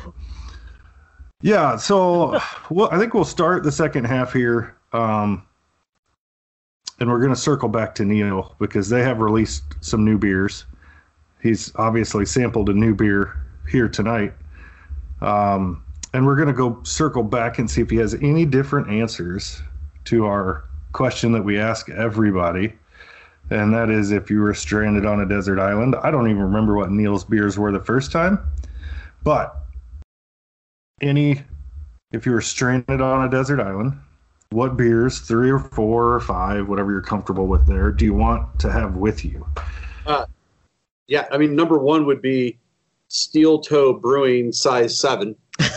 yeah, so well, I think we'll start the second half here, um, and we're gonna circle back to Neil because they have released some new beers. He's obviously sampled a new beer here tonight. Um, and we're going to go circle back and see if he has any different answers to our question that we ask everybody. And that is if you were stranded on a desert island. I don't even remember what Neil's beers were the first time, but any, if you were stranded on a desert island, what beers, three or four or five, whatever you're comfortable with there, do you want to have with you? Uh, yeah, I mean, number one would be Steel Toe Brewing size seven.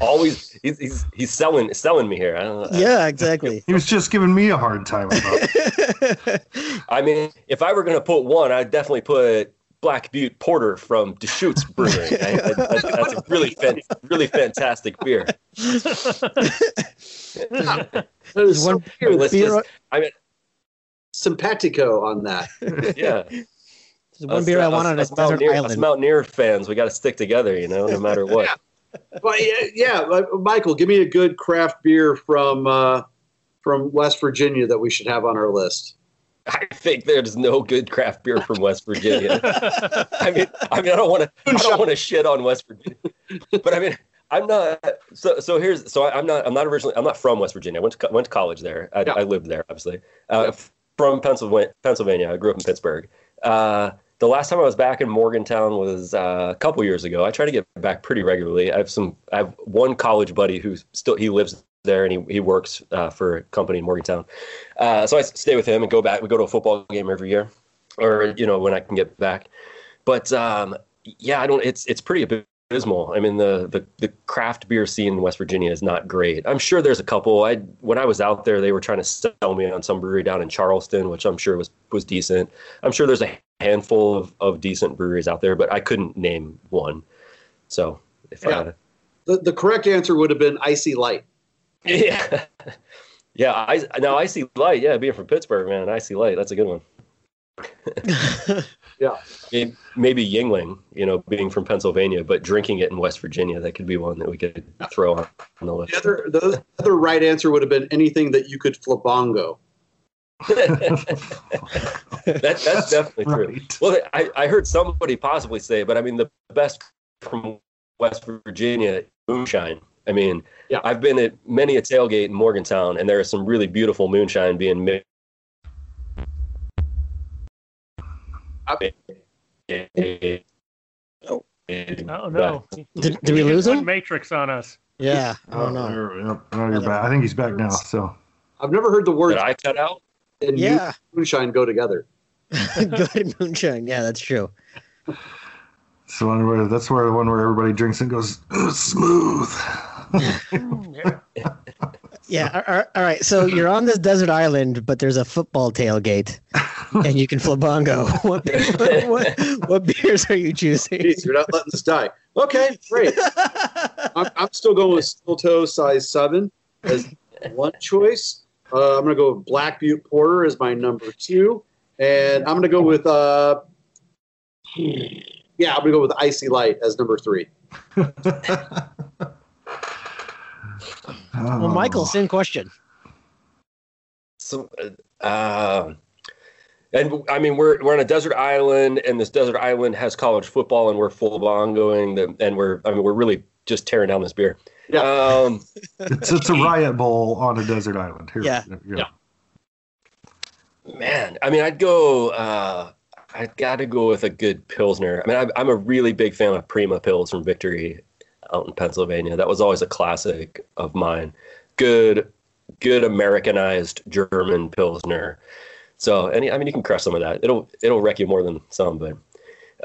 Always, he's, he's he's selling selling me here. I don't know. yeah, exactly. He was just giving me a hard time about it. I mean, if I were going to put one, I'd definitely put Black Butte Porter from Deschutes Brewery. I, I, that's, that's a really fan, really fantastic beer. That is so one weird. Let's beer- just, I mean, simpatico on that. yeah. There's one Us- beer I us- want on a us desert Mountaineer, us island. Mountaineer fans, we got to stick together, you know, no matter what. But yeah, yeah, Michael, give me a good craft beer from uh, from West Virginia that we should have on our list. I think there's no good craft beer from West Virginia. I mean, I mean, I don't want to, I don't want to shit on West Virginia, but I mean, I'm not. So, so here's, so I, I'm not, I'm not originally, I'm not from West Virginia. I went to, went to college there. I, Yeah. I lived there, obviously. Uh, From Pennsylvania, Pennsylvania. I grew up in Pittsburgh. Uh, the last time I was back in Morgantown was uh, a couple years ago. I try to get back pretty regularly. I have some, I have one college buddy who's still, he lives there and he, he works uh, for a company in Morgantown. Uh, so I stay with him and go back. We go to a football game every year, or you know when I can get back. But um, yeah, I don't. It's it's pretty abysmal. I mean the, the the craft beer scene in West Virginia is not great. I'm sure there's a couple. I when I was out there, they were trying to sell me on some brewery down in Charleston, which I'm sure was was decent. I'm sure there's a handful of, of decent breweries out there, but I couldn't name one. So if Yeah. I, The, the correct answer would have been IC Light. Yeah. Yeah, I now IC Light. Yeah, being from Pittsburgh, man, IC Light. That's a good one. Yeah. Maybe- Maybe Yuengling, you know, being from Pennsylvania, but drinking it in West Virginia, that could be one that we could throw on, on the list. The other, the other right answer would have been anything that you could flabongo. That, that's definitely true. Well, I, I heard somebody possibly say, but I mean, the best from West Virginia, moonshine. I mean, Yeah. I've been at many a tailgate in Morgantown, and there is some really beautiful moonshine being made. Oh. Oh no! Did, did we lose Went him? Matrix on us. Yeah. Oh, Oh no. you're- Oh, you're back. I think he's back now. So I've never heard the words Did I cut out? and Yeah. moonshine go together. Good moonshine. Yeah, that's true. so one where that's where the one where everybody drinks and goes smooth. Yeah. Yeah. All right, all right. So you're on this desert island, but there's a football tailgate, and you can flabongo. What, what, what beers are you choosing? Jeez, you're not letting this die. Okay, great. I'm, I'm still going with steel toe size seven as one choice. Uh, I'm going to go with Black Butte Porter as my number two, and I'm going to go with uh, yeah, I'm going to go with IC Light as number three. Well, Michael, same question. So, uh, and I mean, we're we're on a desert island, and this desert island has college football, and we're full on going, the, and we're I mean, we're really just tearing down this beer. Yeah. Um, it's it's a riot bowl on a desert island. Here, Yeah. there you go. Yeah. man, I mean, I'd go. Uh, I've got to go with a good pilsner. I mean, I'm, I'm a really big fan of Prima Pils from Victory out in Pennsylvania. That was always a classic of mine. Good, good Americanized German pilsner. So, any, I mean, you can crush some of that. It'll it'll wreck you more than some, but.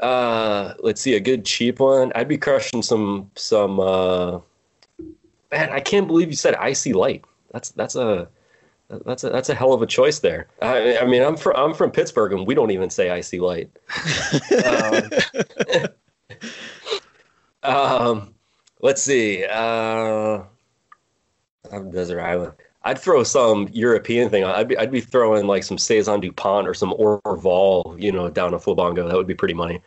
Uh, let's see, a good cheap one. I'd be crushing some some. Uh, man, I can't believe you said IC Light. That's that's a that's a that's a hell of a choice there. I, I mean, I'm from I'm from Pittsburgh, and we don't even say IC Light. um, um, let's see. Uh, I'm desert island. I'd throw some European thing. on. I'd be I'd be throwing like some saison Dupont or some Orval, you know, down a Flabongo. That would be pretty money.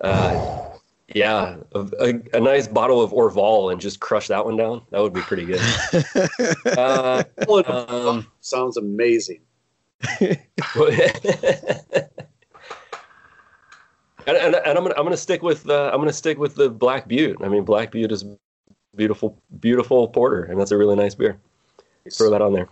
Uh, yeah, a, a, a nice bottle of Orval and just crush that one down. That would be pretty good. Uh, um, Sounds amazing. And, and, and I'm gonna I'm gonna stick with uh, I'm gonna stick with the Black Butte. I mean, Black Butte is beautiful, beautiful porter, and that's a really nice beer. Throw that on there.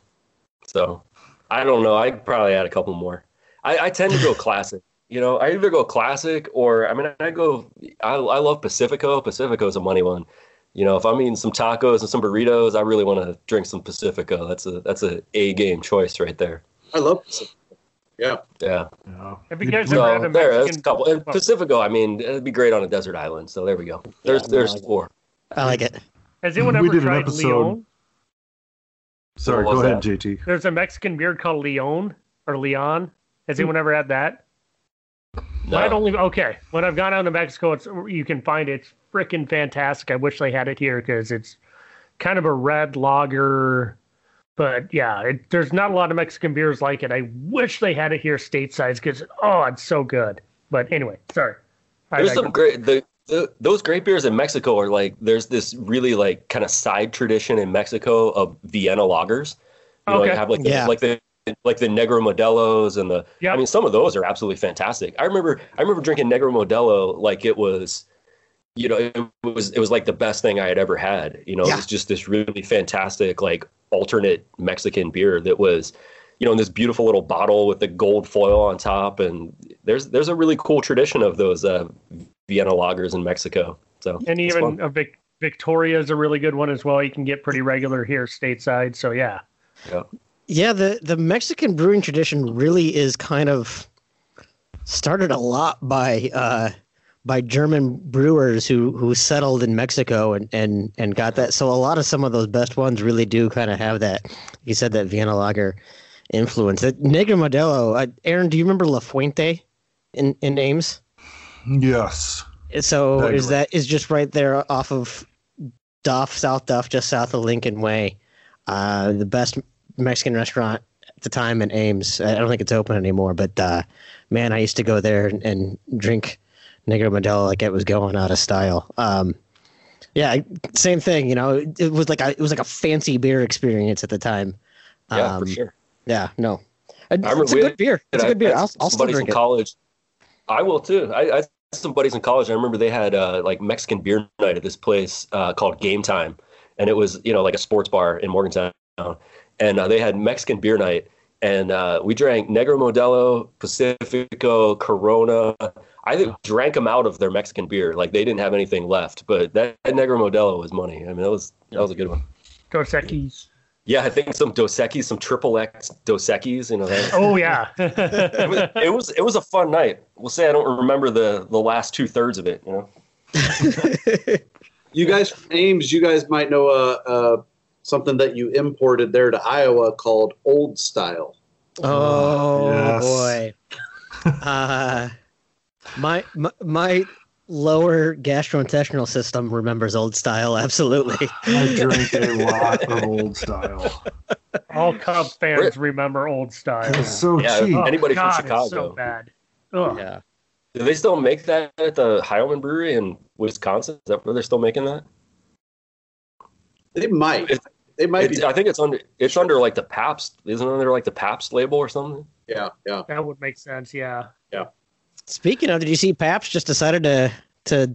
So I don't know. I probably add a couple more. I, I tend to go classic. You know, I either go classic or I mean, I go. I, I love Pacifico. Pacifico is a money one. You know, if I'm eating some tacos and some burritos, I really want to drink some Pacifico. That's a that's a A game choice right there. I love Pacifico. Yeah. Yeah. Yeah. Have you guys So ever had a there, that's a couple. And Pacifico, I mean, it'd be great on a desert island. So there we go. There's Yeah, there's I like it. four. I like it. Has anyone We ever did an tried episode- Leon? Sorry, go ahead, that? JT. There's a Mexican beer called Leon or Leon. Has anyone ever had that? No. Might only okay. When I've gone out to Mexico, it's you can find it. It's freaking fantastic. I wish they had it here because it's kind of a red lager. But yeah, it, there's not a lot of Mexican beers like it. I wish they had it here stateside because oh, it's so good. But anyway, sorry. There's digress. some great the, the those great beers in Mexico are like there's this really like kind of side tradition in Mexico of Vienna lagers. You know, Okay. you have like the, Yeah. like the like the Negro Modelos and the Yep. I mean some of those are absolutely fantastic. I remember I remember drinking Negro Modelo like it was you know it was it was like the best thing I had ever had. You know, Yeah. it was just this really fantastic like alternate Mexican beer that was you know in this beautiful little bottle with the gold foil on top and there's there's a really cool tradition of those uh, Vienna lagers in Mexico. So and even fun. a Vic, Victoria is a really good one as well. You can get pretty regular here stateside. So yeah, Yeah, the the Mexican brewing tradition really is kind of started a lot by uh, by German brewers who who settled in Mexico and and and got that. So a lot of some of those best ones really do kind of have that. You said that Vienna Lager influence. That Negro Modelo. Uh, Aaron, do you remember La Fuente in in Ames? Yes. So is that is just right there off of Duff, South Duff, just south of Lincoln Way. Uh, the best Mexican restaurant at the time in Ames. I don't think it's open anymore, but uh, man, I used to go there and, and drink Negro Modelo like it was going out of style. Um, yeah, same thing. You know, it, it was like a, it was like a fancy beer experience at the time. yeah, Um, for sure. Yeah, no, It- remember it's a good beer. It's a good beer. I- I- I'll, I'll still drink in it. college. I will too. I, I had some buddies in college. I remember they had uh, like Mexican beer night at this place uh, called Game Time, and it was you know like a sports bar in Morgantown, and uh, they had Mexican beer night, and uh, we drank Negro Modelo, Pacifico, Corona. I think drank them out of their Mexican beer. Like they didn't have anything left, but that, that Negro Modelo was money. I mean, that was that was a good one. Dos Equis. Yeah, I think some Dos Equis, some triple X Dos Equis, you know. That, Oh yeah. it was, it was it was a fun night. We'll say I don't remember the the last two thirds of it. You know, You guys from Ames, you guys might know uh, uh, something that you imported there to Iowa called Old Style. Oh Yes. boy. uh, my, my my lower gastrointestinal system remembers old style absolutely. I drink a lot of old style. All Cub fans remember old style. It's so Yeah, cheap. Oh, Anybody from oh, God, it's Chicago. so bad. Ugh. yeah. do they still make that at the Heileman Brewery in Wisconsin? Is that where they're still making that? They might. It's- They might be. I think it's under it's under like the Pabst, isn't it under like the Pabst label or something? Yeah, yeah. That would make sense. Yeah. Speaking of, did you see Pabst just decided to to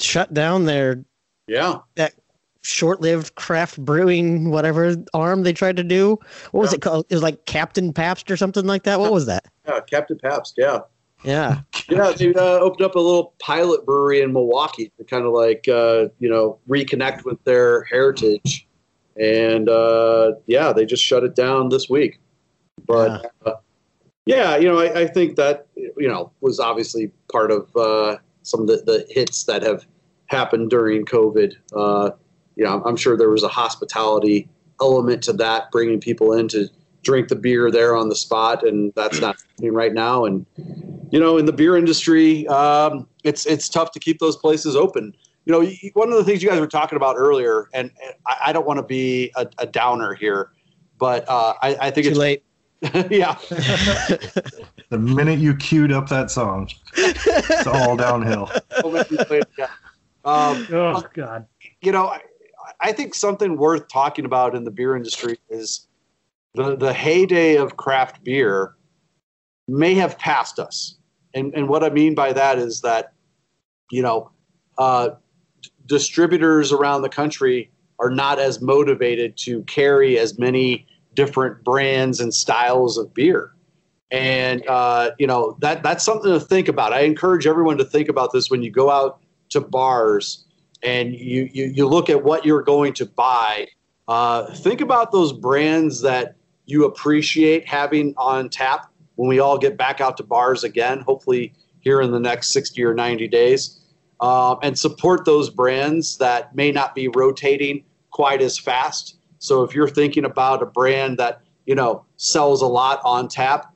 shut down their Yeah. That short-lived craft brewing whatever arm they tried to do? What was Yeah. it called? It was like Captain Pabst or something like that. What was that? Yeah, Captain Pabst. Yeah. Yeah. Yeah, they uh, opened up a little pilot brewery in Milwaukee to kind of like uh, you know reconnect with their heritage, and uh, yeah, they just shut it down this week. But uh, yeah, you know, I, I think that you know was obviously part of uh, some of the, the hits that have happened during COVID. Uh, you know, I'm sure there was a hospitality element to that, bringing people in to drink the beer there on the spot, and that's not happening right now. And you know, in the beer industry, um, it's it's tough to keep those places open. You know, one of the things you guys were talking about earlier, and, and I, I don't want to be a, a downer here, but uh, I, I think Too it's late. yeah, The minute you queued up that song, it's all downhill. um, Oh God. you know, I, I think something worth talking about in the beer industry is the the heyday of craft beer may have passed us. and and what I mean by that is that, you know, uh, distributors around the country are not as motivated to carry as many different brands and styles of beer. And uh, you know that that's something to think about. I encourage everyone to think about this when you go out to bars and you you, you look at what you're going to buy. Uh, think about those brands that you appreciate having on tap when we all get back out to bars again, hopefully here in the next 60 or 90 days, um, and support those brands that may not be rotating quite as fast. So if you're thinking about a brand that you know sells a lot on tap,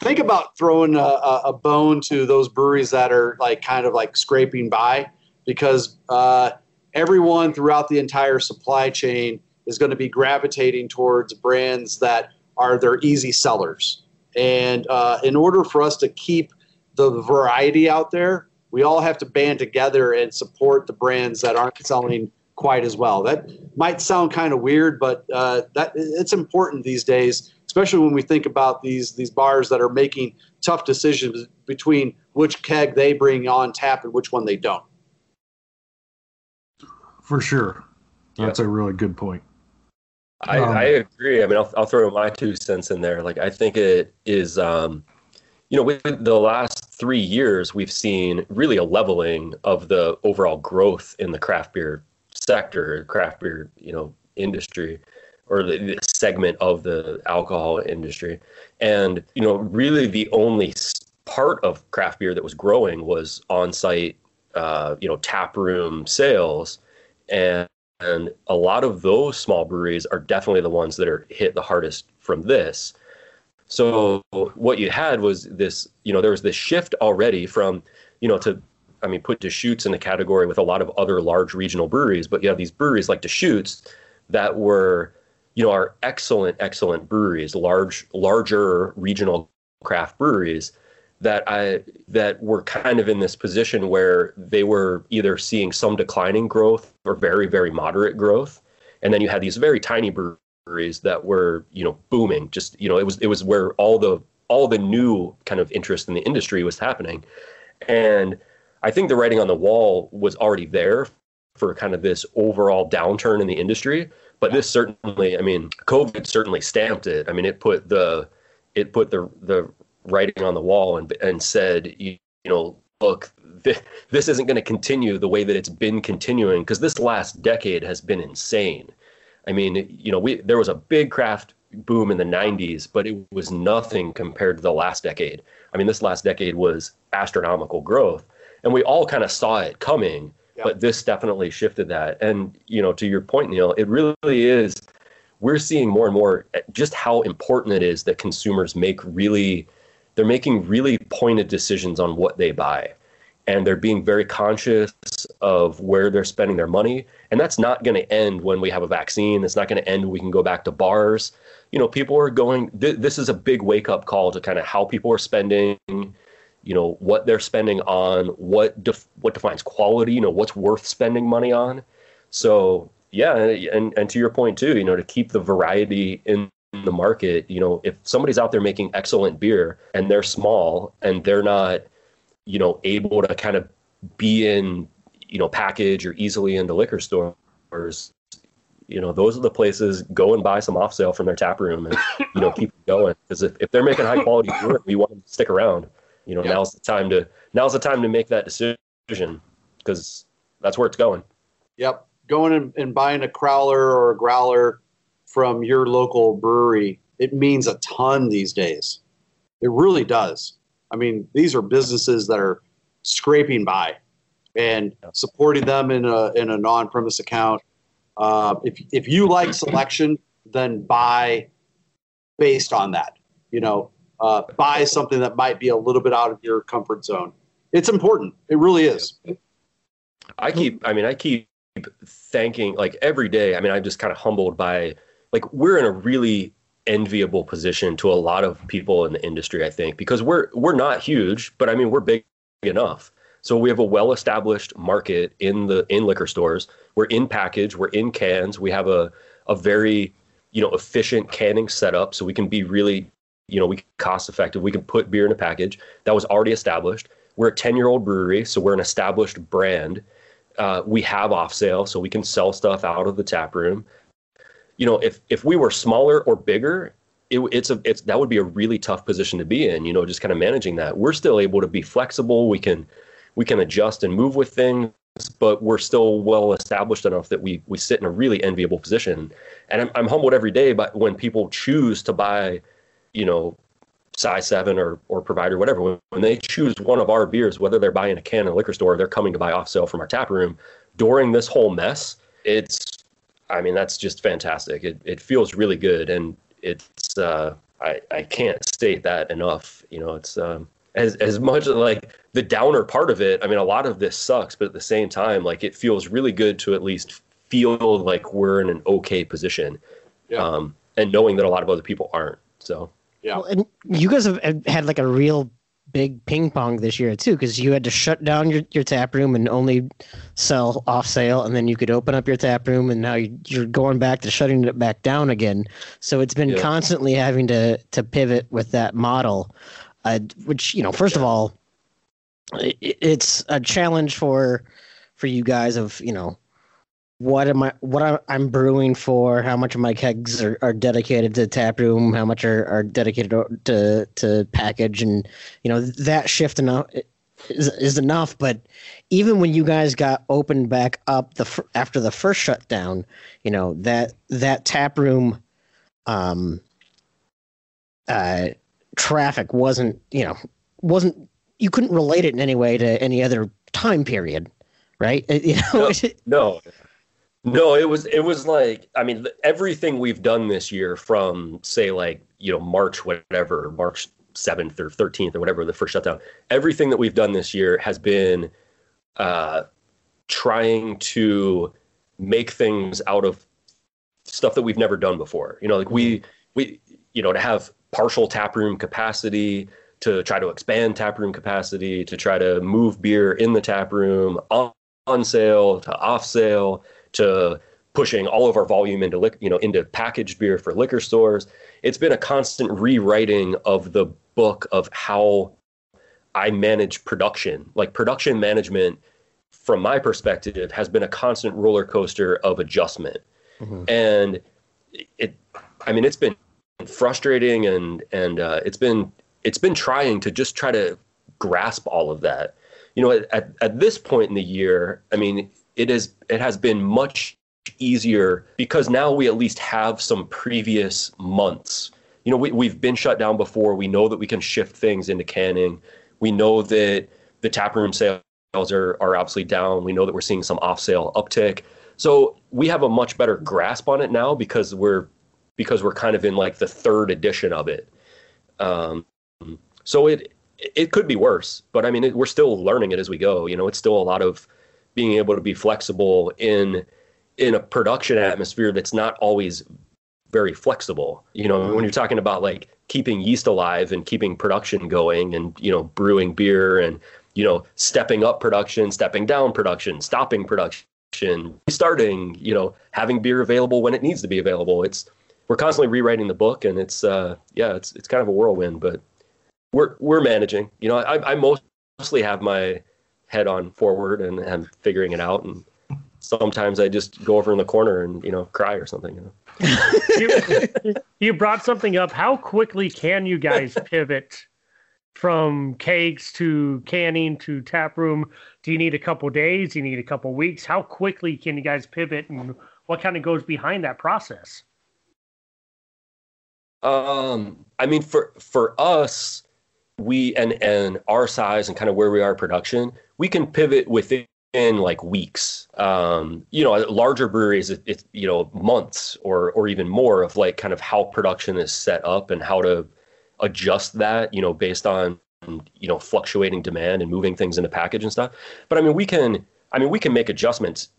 think about throwing a, a, bone to those breweries that are like kind of like scraping by because uh, everyone throughout the entire supply chain is going to be gravitating towards brands that are their easy sellers. And uh, in order for us to keep the variety out there, we all have to band together and support the brands that aren't selling quite as well. That might sound kind of weird, but uh, that it's important these days especially when we think about these these bars that are making tough decisions between which keg they bring on tap and which one they don't. For sure, that's yeah. a really good point. I, um, I agree. I mean, I'll, I'll throw my two cents in there. Like, I think it is, um, you know, with the last three years, we've seen really a leveling of the overall growth in the craft beer sector, craft beer, you know, industry or the, the segment of the alcohol industry. And, you know, really the only part of craft beer that was growing was on site, uh, you know, tap room sales. And, and a lot of those small breweries are definitely the ones that are hit the hardest from this. So what you had was this, you know, there was this shift already from, you know, to, I mean, put Deschutes in the category with a lot of other large regional breweries, but you have these breweries like Deschutes that were you know, are excellent, excellent breweries, large, larger regional craft breweries that I that were kind of in this position where they were either seeing some declining growth or very, very moderate growth. And then you had these very tiny breweries that were, you know, booming. Just, you know, it was it was where all the all the new kind of interest in the industry was happening. And I think the writing on the wall was already there for kind of this overall downturn in the industry. But this certainly, I mean, COVID certainly stamped it. I mean, it put the it put the the writing on the wall and and said, you, you know, look, this, this isn't going to continue the way that it's been continuing because this last decade has been insane. I mean, you know, we there was a big craft boom in the 90s, but it was nothing compared to the last decade. I mean, this last decade was astronomical growth, and we all kind of saw it coming but this definitely shifted that. And you know, to your point, Neil, it really is. We're seeing more and more eh, just how important it is that consumers make really, they're making really pointed decisions on what they buy, and they're being very conscious of where they're spending their money. And that's not going to end when we have a vaccine. It's not going to end when we can go back to bars. You know, people are going. Th- this is a big wake up call to kind of how people are spending you know what they're spending on what def- what defines quality you know what's worth spending money on. So yeah and and to your point too you know to keep the variety in the market you know if somebody's out there making excellent beer and they're small and they're not you know able to kind of be in you know package or easily into liquor stores you know those are the places go and buy some off sale from their tap room and you know keep going. Because if, if they're making high quality beer we want them to stick around you know, yep. now's the time to now's the time to make that decision because that's where it's going. Yep, going and, and buying a crowler or a growler from your local brewery it means a ton these days. It really does. I mean, these are businesses that are scraping by, and supporting them in a in a non premise account. Uh, if if you like selection, then buy based on that. You know, uh, buy something that might be a little bit out of your comfort zone. It's important. It really is. I keep, I mean, I keep thanking like every day. I mean, I'm just kind of humbled by like we're in a really enviable position to a lot of people in the industry, I think, because we're we're not huge, but I mean we're big enough. So we have a well-established market in the in liquor stores. We're in package, we're in cans. We have a a very you know efficient canning setup, so we can be really you know, we cost effective. We can put beer in a package that was already established. We're a 10 year old brewery, so we're an established brand. Uh, we have off sale, so we can sell stuff out of the tap room. You know, if if we were smaller or bigger, it, it's a it's that would be a really tough position to be in. You know, just kind of managing that. We're still able to be flexible. We can we can adjust and move with things, but we're still well established enough that we we sit in a really enviable position. And I'm, I'm humbled every day, but when people choose to buy, you know, size seven or or provider whatever when, when they choose one of our beers whether they're buying a can in a liquor store or they're coming to buy off sale from our tap room during this whole mess it's i mean that's just fantastic. It, it feels really good and it's uh i i can't state that enough. You know it's um as as much like the downer part of it i mean a lot of this sucks but at the same time like it feels really good to at least feel like we're in an okay position Yeah. um and knowing that a lot of other people aren't. So Yeah. Well, and you guys have had like a real big ping pong this year too, because you had to shut down your, your tap room and only sell off sale, and then you could open up your tap room, and now you- you're going back to shutting it back down again. So it's been Yeah. constantly having to to pivot with that model, uh, which you know, first of all, i it's a challenge for for you guys of you know what am I what I'm brewing for? How much of my kegs are, are dedicated to tap room? How much are, are dedicated to to package? And you know that shift enough is, is enough. But even when you guys got opened back up the after the first shutdown, you know that that tap room, um, uh, traffic wasn't you know wasn't you couldn't relate it in any way to any other time period, right? You know. No, no, it was it was like I mean everything we've done this year from say like you know March whatever March seventh or thirteenth or whatever the first shutdown. Everything that we've done this year has been uh, trying to make things out of stuff that we've never done before. You know, like we we you know to have partial tap room capacity to try to expand tap room capacity to try to move beer in the tap room on, on sale to off sale to pushing all of our volume into you know into packaged beer for liquor stores. It's been a constant rewriting of the book of how i manage production. Like production management from my perspective has been a constant roller coaster of adjustment. And it i mean it's been frustrating and and uh, it's been it's been trying to just try to grasp all of that. You know at, at this point in the year i mean it is it has been much easier because now we at least have some previous months. You know we, we've been shut down before. We know that we can shift things into canning. We know that the taproom sales are, are obviously down. We know that we're seeing some off sale uptick. So we have a much better grasp on it now because we're because we're kind of in like the third edition of it. Um, so it it could be worse but i mean it, we're still learning it as we go. You know it's still a lot of being able to be flexible in in a production atmosphere that's not always very flexible. You know when you're talking about like keeping yeast alive and keeping production going and you know brewing beer and you know stepping up production stepping down production stopping production restarting you know having beer available when it needs to be available. It's we're constantly rewriting the book and it's uh yeah it's it's kind of a whirlwind but we're we're managing. You know i i mostly have my head on forward and i'm figuring it out and sometimes i just go over in the corner and you know cry or something you know you, you brought something up. How quickly can you guys pivot from kegs to canning to tap room? Do you need a couple days? Do you need a couple weeks? How quickly can you guys pivot, and what kind of goes behind that process? Um, I mean, for for us, we and and our size and kind of where we are production, we can pivot within like weeks. Um, you know, larger breweries, it, it's you know months or or even more of like kind of how production is set up and how to adjust that. You know, based on you know fluctuating demand and moving things into package and stuff. But I mean, we can. I mean, we can make adjustments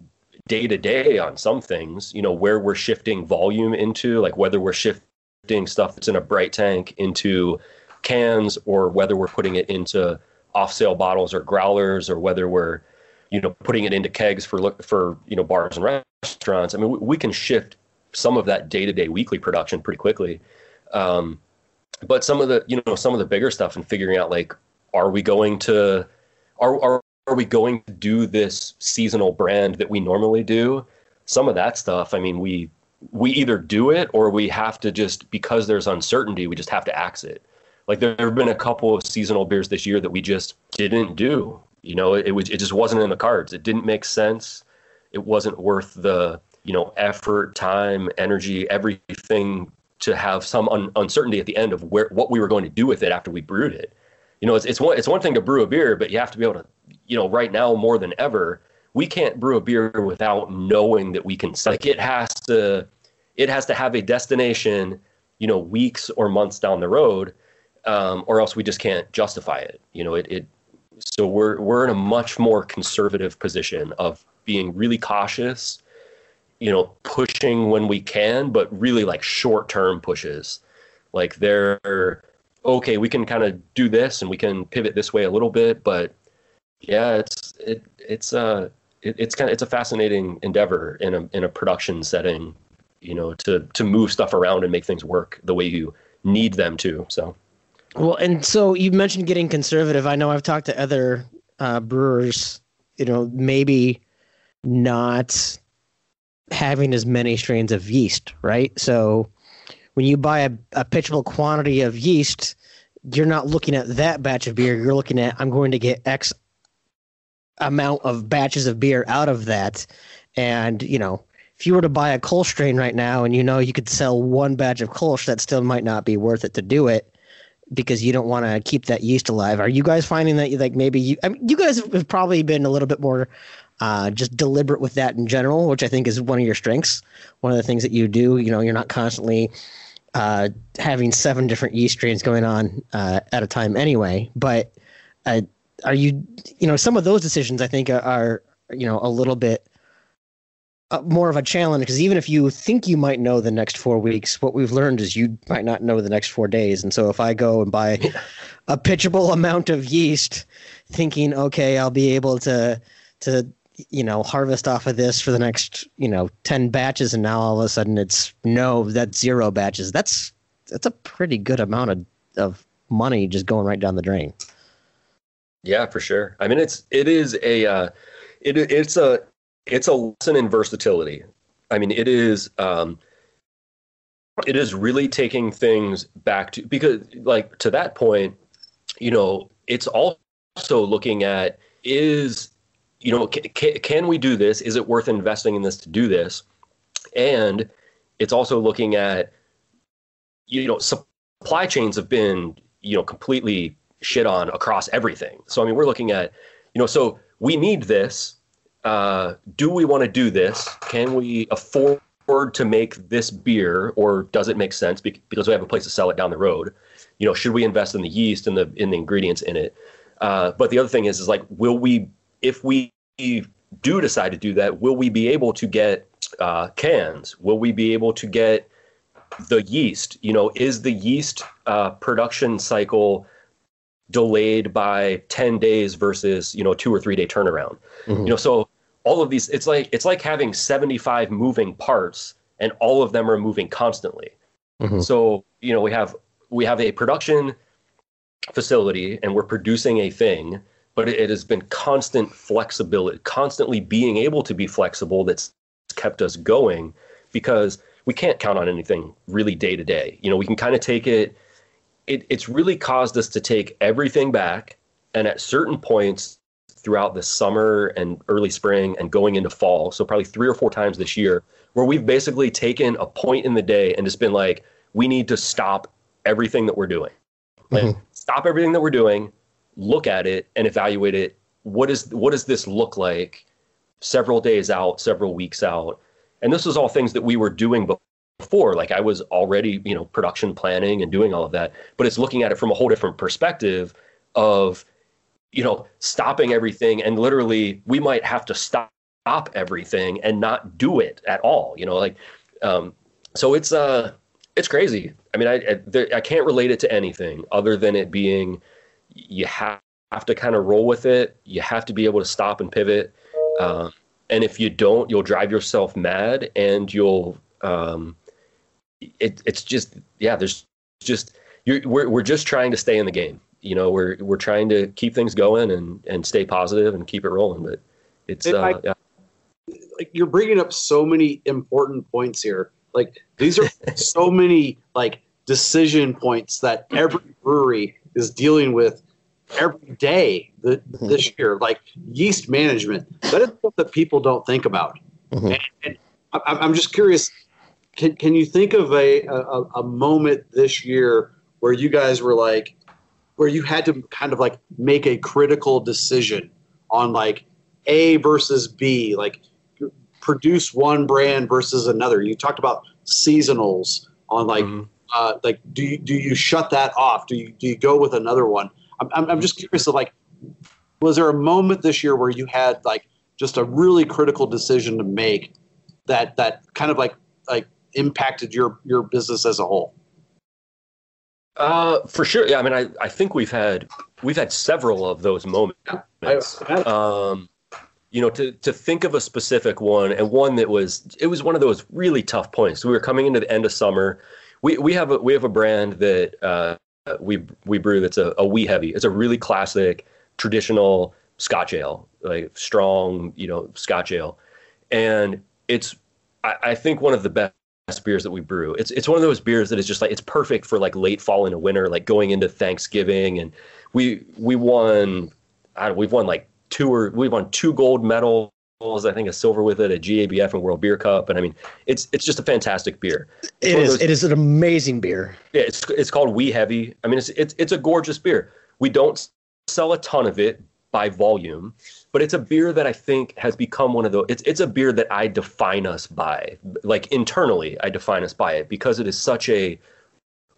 day to day on some things. You know, where we're shifting volume into, like whether we're shifting stuff that's in a bright tank into cans or whether we're putting it into off sale bottles or growlers or whether we're you know putting it into kegs for for you know bars and restaurants i mean we, we can shift some of that day-to-day weekly production pretty quickly um, but some of the you know some of the bigger stuff and figuring out like are we going to are are are we going to do this seasonal brand that we normally do? Some of that stuff, I mean, we we either do it or we have to just because there's uncertainty, we just have to axe it. Like there have been a couple of seasonal beers this year that we just didn't do. You know, it, was it just wasn't in the cards. It didn't make sense. It wasn't worth the you know effort, time, energy, everything to have some un- uncertainty at the end of where what we were going to do with it after we brewed it. You know, it's it's one it's one thing to brew a beer, but you have to be able to, you know, right now more than ever, we can't brew a beer without knowing that we can. Like it has to, it has to have a destination, you know, weeks or months down the road, um, or else we just can't justify it. You know, it it. So we're we're in a much more conservative position of being really cautious you know, pushing when we can, but really like short term pushes. Like they're okay, we can kind of do this and we can pivot this way a little bit, but yeah, it's it it's uh it, it's kind of it's a fascinating endeavor in a in a production setting, you know, to to move stuff around and make things work the way you need them to. So well, and so you mentioned getting conservative. I know I've talked to other uh, brewers, you know, maybe not having as many strains of yeast, right? So when you buy a, a pitchable quantity of yeast, you're not looking at that batch of beer. You're looking at I'm going to get X amount of batches of beer out of that. And, you know, if you were to buy a Kolsch strain right now and you know you could sell one batch of Kolsch, that still might not be worth it to do it because you don't want to keep that yeast alive. Are you guys finding that you like maybe you I mean you guys have probably been a little bit more uh, just deliberate with that in general, which I think is one of your strengths. One of the things that you do, you know, you're not constantly uh, having seven different yeast strains going on uh, at a time anyway. But uh, are you, you know, some of those decisions I think are, are you know, a little bit uh, more of a challenge because even if you think you might know the next four weeks, what we've learned is you might not know the next four days. And so if I go and buy a pitchable amount of yeast, thinking, okay, I'll be able to to you know harvest off of this for the next you know 10 batches and now all of a sudden it's no that's zero batches. That's that's a pretty good amount of, of money just going right down the drain. Yeah for sure. I mean it's it is a uh, it, it's a it's a lesson in versatility i mean it is um it is really taking things back to because like to that point you know it's also looking at is you know, can, can we do this? Is it worth investing in this to do this? And it's also looking at, you know, supply chains have been, you know, completely shit on across everything. So, I mean, we're looking at, you know, so we need this. Uh, do we want to do this? Can we afford to make this beer, or does it make sense because we have a place to sell it down the road? You know, should we invest in the yeast and the in the ingredients in it? Uh, but the other thing is, is like, will we, if we do decide to do that, will we be able to get uh, cans? Will we be able to get the yeast? You know, is the yeast uh, production cycle delayed by 10 days versus, you know, two or three day turnaround? Mm-hmm. You know, so all of these, it's like, it's like having 75 moving parts and all of them are moving constantly. Mm-hmm. So, you know, we have, we have a production facility and we're producing a thing but it has been constant flexibility, constantly being able to be flexible that's kept us going because we can't count on anything really day to day. You know, we can kind of take it, it, it's really caused us to take everything back. And at certain points throughout the summer and early spring and going into fall, so probably three or four times this year, where we've basically taken a point in the day and just been like, we need to stop everything that we're doing. Like, mm-hmm. stop everything that we're doing look at it and evaluate it. What is what does this look like several days out, several weeks out? And this was all things that we were doing before. Like I was already, you know, production planning and doing all of that. But it's looking at it from a whole different perspective of, you know, stopping everything and literally we might have to stop stop everything and not do it at all. You know, like um, so it's uh it's crazy. I mean, I I, I can't relate it to anything other than it being you have, have to kind of roll with it. You have to be able to stop and pivot. Uh, and if you don't, you'll drive yourself mad and you'll, um, it, it's just, yeah, there's just, you're, we're we're just trying to stay in the game. You know, we're we're trying to keep things going and and stay positive and keep it rolling. But it's uh, might- yeah. like you're bringing up so many important points here. Like these are so many like decision points that every brewery is dealing with every day th- this year. Like yeast management, that is stuff that people don't think about. Mhm. And, and I- I'm just curious. Can can you think of a, a a moment this year where you guys were like, where you had to kind of like make a critical decision on like A versus B, like produce one brand versus another. You talked about seasonals on like Mhm. uh, like do you, do you shut that off? Do you do you go with another one? I'm I'm, I'm just curious of like was there a moment this year where you had like just a really critical decision to make that that kind of like like impacted your your business as a whole? Uh, for sure. Yeah, I mean, I, I think we've had we've had several of those moments. Um, you know, to to think of a specific one and one that was it was one of those really tough points. We were coming into the end of summer. We we have a we have a brand that uh, we we brew that's a, a wee heavy. It's a really classic traditional Scotch ale, like strong, you know, Scotch ale, and it's I, I think one of the best beers that we brew. It's it's one of those beers that is just like it's perfect for like late fall into winter, like going into Thanksgiving. And we we won, I don't, we've won like two or we've won two gold medals. I think a silver with it at GABF and World Beer Cup. And I mean, it's it's just a fantastic beer. It one of is. those- It is an amazing beer. Yeah, it's it's called Wee Heavy. I mean, it's it's it's a gorgeous beer. We don't sell a ton of it by volume, but it's a beer that I think has become one of those. It's it's a beer that I define us by, like internally, I define us by it because it is such a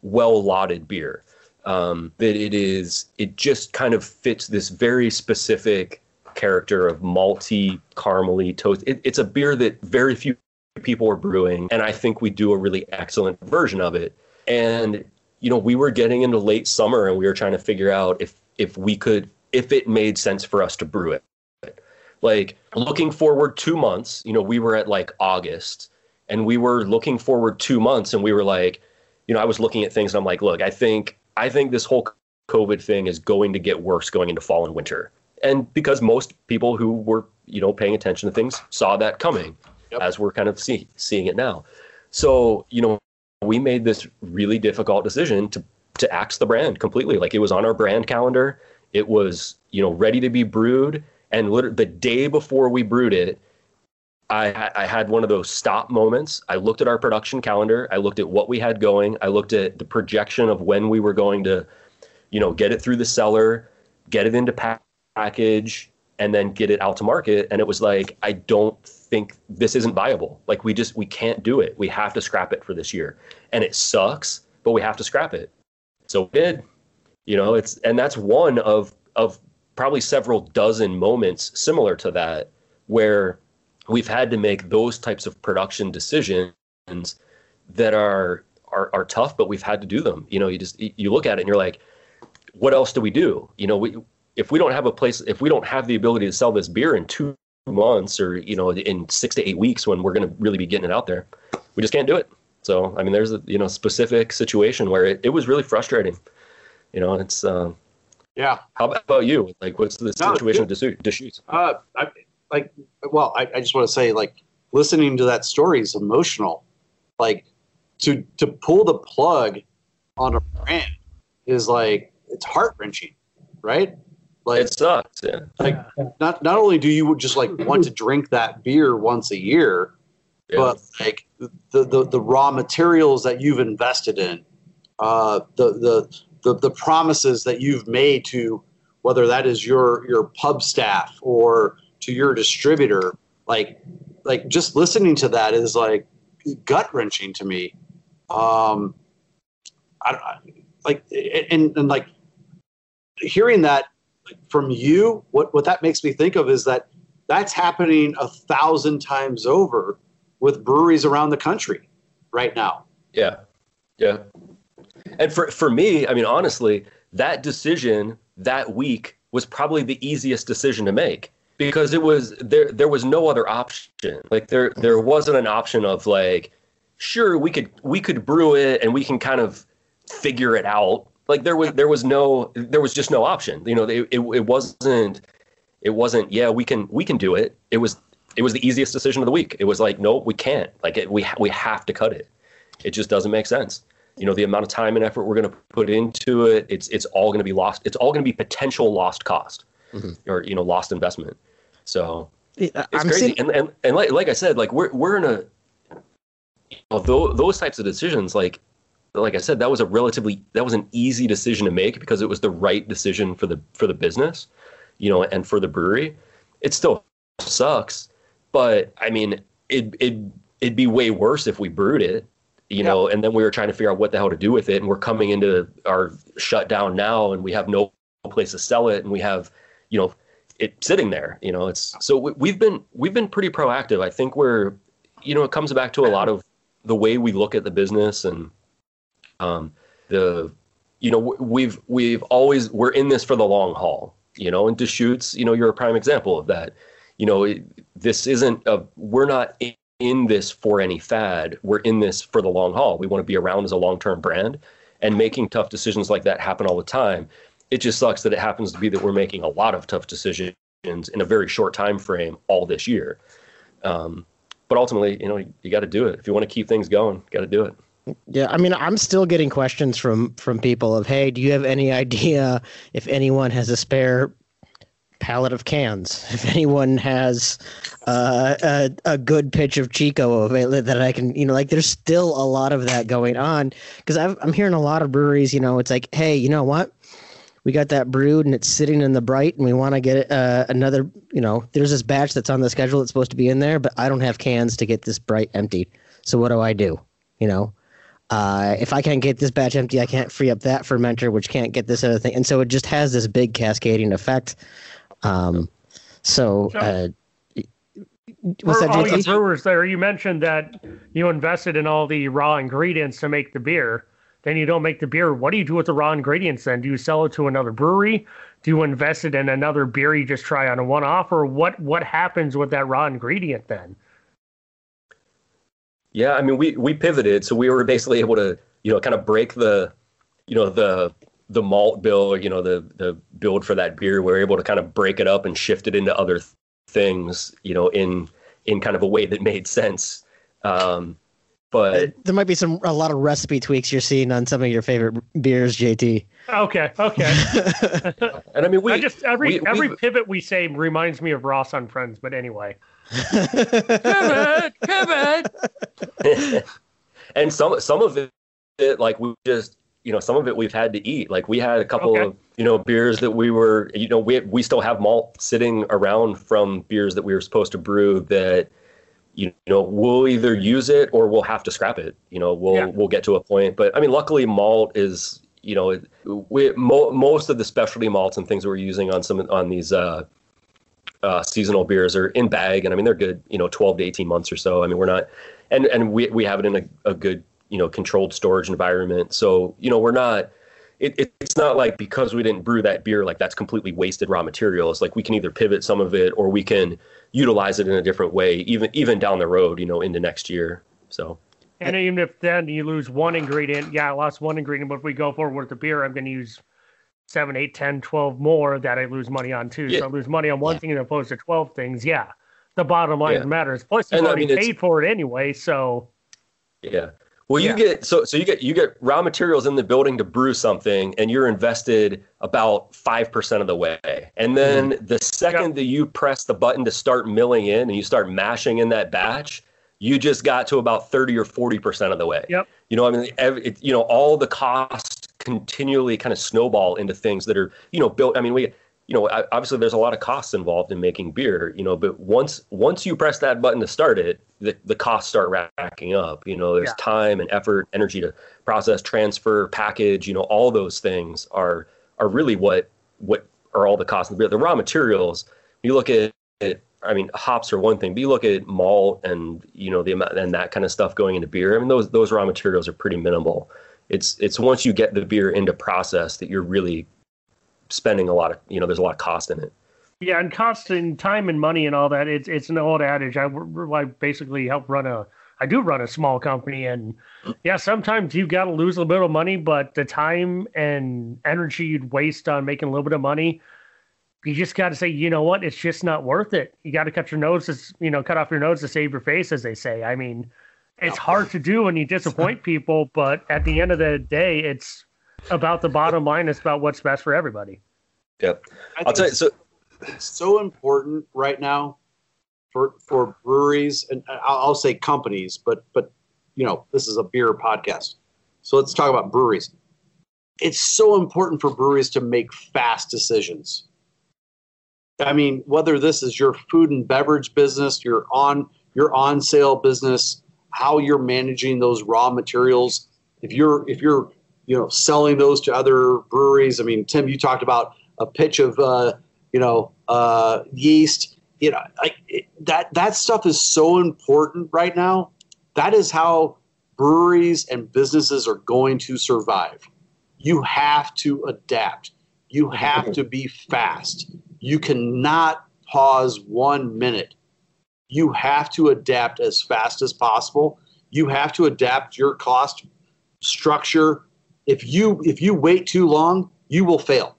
well lauded beer um, that it is. It just kind of fits this very specific character of malty, caramely toast. It, it's a beer that very few people are brewing, and I think we do a really excellent version of it. And you know, we were getting into late summer, and we were trying to figure out if if we could, if it made sense for us to brew it. Like looking forward two months, you know, we were at like August, and we were looking forward two months, and we were like, you know, I was looking at things, and I'm like, look, I think I think this whole COVID thing is going to get worse going into fall and winter. And because most people who were, you know, paying attention to things saw that coming, Yep. as we're kind of see, seeing it now. So, you know, we made this really difficult decision to to axe the brand completely. Like it was on our brand calendar. It was, you know, ready to be brewed. And literally the day before we brewed it, I, I had one of those stop moments. I looked at our production calendar. I looked at what we had going. I looked at the projection of when we were going to, you know, get it through the cellar, get it into pa- package, and then get it out to market. And it was like, I don't think this isn't viable. Like we just we can't do it. We have to scrap it for this year. And it sucks, but we have to scrap it. So we did. You know, it's and that's one of of probably several dozen moments similar to that where we've had to make those types of production decisions that are are, are tough, but we've had to do them. You know, you just you look at it and you're like, what else do we do? You know, we if we don't have a place, if we don't have the ability to sell this beer in two months or you know in six to eight weeks when we're going to really be getting it out there, we just can't do it. So I mean, there's a you know specific situation where it, it was really frustrating. You know, it's um, yeah. how about you? Like, what's the No, situation with Deschutes? Deschutes? Uh, I, like, well, I, I just want to say, like, listening to that story is emotional. Like, to to pull the plug on a brand is like it's heart wrenching, right? Like, It sucks. Yeah. like not not only do you just like want to drink that beer once a year, Yeah. but like the, the the raw materials that you've invested in, uh, the the the the promises that you've made to whether that is your your pub staff or to your distributor, like like just listening to that is like gut wrenching to me. Um, I, like and and like hearing that from you, what what that makes me think of is that that's happening a thousand times over with breweries around the country right now. Yeah. Yeah. And for for me, I mean, honestly, that decision that week was probably the easiest decision to make because it was there there was no other option. Like there there wasn't an option of like, sure, we could we could brew it and we can kind of figure it out. Like there was there was no there was just no option. You know, it, it, it wasn't it wasn't yeah we can we can do it. It was it was the easiest decision of the week. It was like no we can't like it, we we have to cut it. It just doesn't make sense. You know the amount of time and effort we're going to put into it. It's it's all going to be lost. It's all going to be potential lost cost mm-hmm. or you know lost investment. So it's I'm crazy. seeing- and, and and like like I said, like we're we're in a you know, tho- those types of decisions, like like I said, that was a relatively that was an easy decision to make because it was the right decision for the for the business, you know, and for the brewery. It still sucks, but I mean, it it it'd be way worse if we brewed it, you know, and then we were trying to figure out what the hell to do with it, and we're coming into our shutdown now, and we have no place to sell it, and we have, you know, it sitting there, you know. It's so we, we've been we've been pretty proactive. I think we're, you know, it comes back to a lot of the way we look at the business and um, the you know we've we've always we're in this for the long haul you know and deschutes you know you're a prime example of that you know it, this isn't a we're not in, this for any fad. We're in this for the long haul. We want to be around as a long-term brand and making tough decisions like that happen all the time it just sucks that it happens to be that we're making a lot of tough decisions in a very short time frame all this year. Um, but ultimately you know you, you got to do it. If you want to keep things going got to do it. Yeah, I mean, I'm still getting questions from from people of, "Hey, do you have any idea if anyone has a spare pallet of cans? If anyone has uh, a a good pitch of Chico available that I can, you know, like there's still a lot of that going on because I'm hearing a lot of breweries, you know, it's like, hey, you know what? We got that brewed and it's sitting in the bright, and we want to get uh, another. You know, there's this batch that's on the schedule that's supposed to be in there, but I don't have cans to get this bright emptied. So what do I do? You know, uh, if I can't get this batch empty, I can't free up that fermenter, which can't get this other thing, and so it just has this big cascading effect. Um, so, uh, what's For that, all you brewers there, you mentioned that you invested in all the raw ingredients to make the beer. Then you don't make the beer. What do you do with the raw ingredients then? Do you sell it to another brewery? Do you invest it in another beer you just try on a one off? Or what, what happens with that raw ingredient then? Yeah, I mean, we we pivoted, so we were basically able to, you know, kind of break the, you know, the the malt bill, you know, the the build for that beer. we're able to kind of break it up and shift it into other th- things, you know, in in kind of a way that made sense. Um, but There might be some a lot of recipe tweaks you're seeing on some of your favorite beers, JT. Okay, okay. and I mean, we I just every we- every we- pivot we say reminds me of Ross on Friends. But anyway, pivot, pivot. and some some of it, it, like we just you know some of it we've had to eat. Like we had a couple Okay. of you know beers that we were you know we we still have malt sitting around from beers that we were supposed to brew that you know we'll either use it or we'll have to scrap it. You know we'll Yeah. we'll get to a point. But I mean, luckily malt is you know we mo- most of the specialty malts and things that we're using on some on these. uh uh, seasonal beers are in bag, and I mean they're good, you know, 12 to 18 months or so. I mean we're not, and and we we have it in a, a good, you know, controlled storage environment. So you know we're not. It, it, it's not like because we didn't brew that beer, like that's completely wasted raw materials. Like we can either pivot some of it, or we can utilize it in a different way, even even down the road, you know, into next year. So and even if then you lose one ingredient, yeah, I lost one ingredient. But if we go forward with the beer, I'm going to use seven, eight, 10, 12 more that I lose money on too. Yeah. So I lose money on one thing as opposed to 12 things. Yeah. The bottom line Yeah. matters. Plus, you've And I already mean, paid for it anyway. So Yeah. Well, you Yeah. get so so you get you get raw materials in the building to brew something, and you're invested about five percent of the way. And then Mm-hmm. the second that you press the button to start milling in, and you start mashing in that batch, you just got to about thirty or forty percent of the way. Yep. You know, I mean, it, you know, all the costs continually kind of snowball into things that are you know built. I mean, we you know obviously there's a lot of costs involved in making beer. You know, but once once you press that button to start it, the the costs start racking up. You know, there's Yeah. time and effort, energy to process, transfer, package. You know, all those things are are really what what are all the costs of the beer. The raw materials. You look at it. I mean, hops are one thing, but you look at malt and you know the amount and that kind of stuff going into beer. I mean, those those raw materials are pretty minimal. It's it's once you get the beer into process that you're really spending a lot of you know there's a lot of cost in it. yeah, and cost and time and money and all that. It's it's an old adage. I, I basically help run a I do run a small company, and yeah, sometimes you've got to lose a little bit of money, but the time and energy you'd waste on making a little bit of money, you just got to say, you know what, it's just not worth it. You got to cut your nose, to, you know, cut off your nose to save your face, as they say. I mean, it's hard to do when you disappoint people, but at the end of the day, it's about the bottom line. It's about what's best for everybody. Yep. I I'll tell you. So it's so important right now for for breweries and uh, I'll, I'll say companies, but but you know this is a beer podcast, so let's talk about breweries. It's so important for breweries to make fast decisions. I mean, whether this is your food and beverage business, your on your on sale business, how you're managing those raw materials. If you're if you're you know selling those to other breweries, I mean, Tim, you talked about a pitch of uh, you know uh, yeast. You know, like it, that that stuff is so important right now. That is how breweries and businesses are going to survive. You have to adapt. You have to be fast. You cannot pause one minute. You have to adapt as fast as possible. You have to adapt your cost structure. If you if you wait too long, you will fail.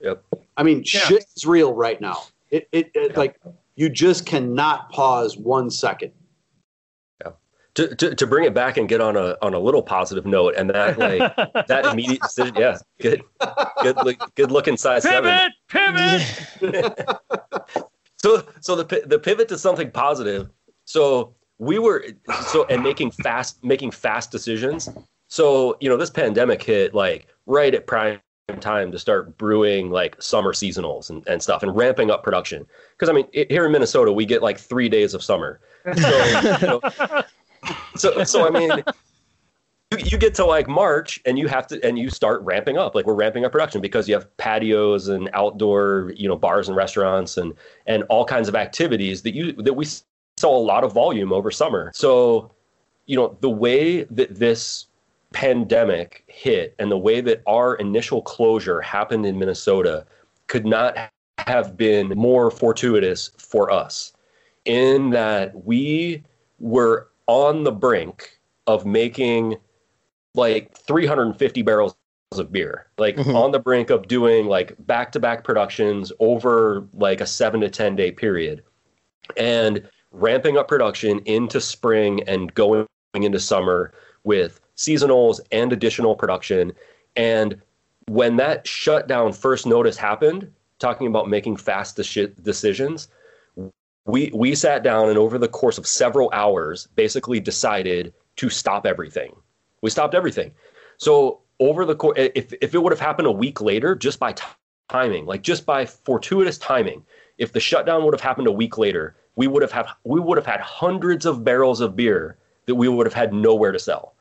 Yep. I mean, Yeah. shit is real right now. It, it, it like you just cannot pause one second. Yeah. to, to, to bring it back and get on a on a little positive note, and that like that immediate decision, yeah, good, good, good looking size seven. pivot, pivot. So so the the pivot to something positive. So we were so and making fast making fast decisions. So you know this pandemic hit like right at prime time to start brewing like summer seasonals and, and stuff and ramping up production. Because I mean i here in Minnesota we get like three days of summer. So, you know, so so I mean you, you get to like March and you have to and you start ramping up like we're ramping up production because you have patios and outdoor you know bars and restaurants and and all kinds of activities that you that we saw a lot of volume over summer so you know the way that this pandemic hit and the way that our initial closure happened in Minnesota could not have been more fortuitous for us in that we were on the brink of making like 350 barrels of beer like Mhm. on the brink of doing like back-to-back productions over like a 7 to 10 day period and ramping up production into spring and going into summer with seasonals and additional production. And when that shutdown first notice happened talking about making fast deci- decisions we we sat down and over the course of several hours basically decided to stop everything. We stopped everything. So over the course if, if it would have happened a week later just by t- timing like just by fortuitous timing if the shutdown would have happened a week later we would have had we would have had hundreds of barrels of beer that we would have had nowhere to sell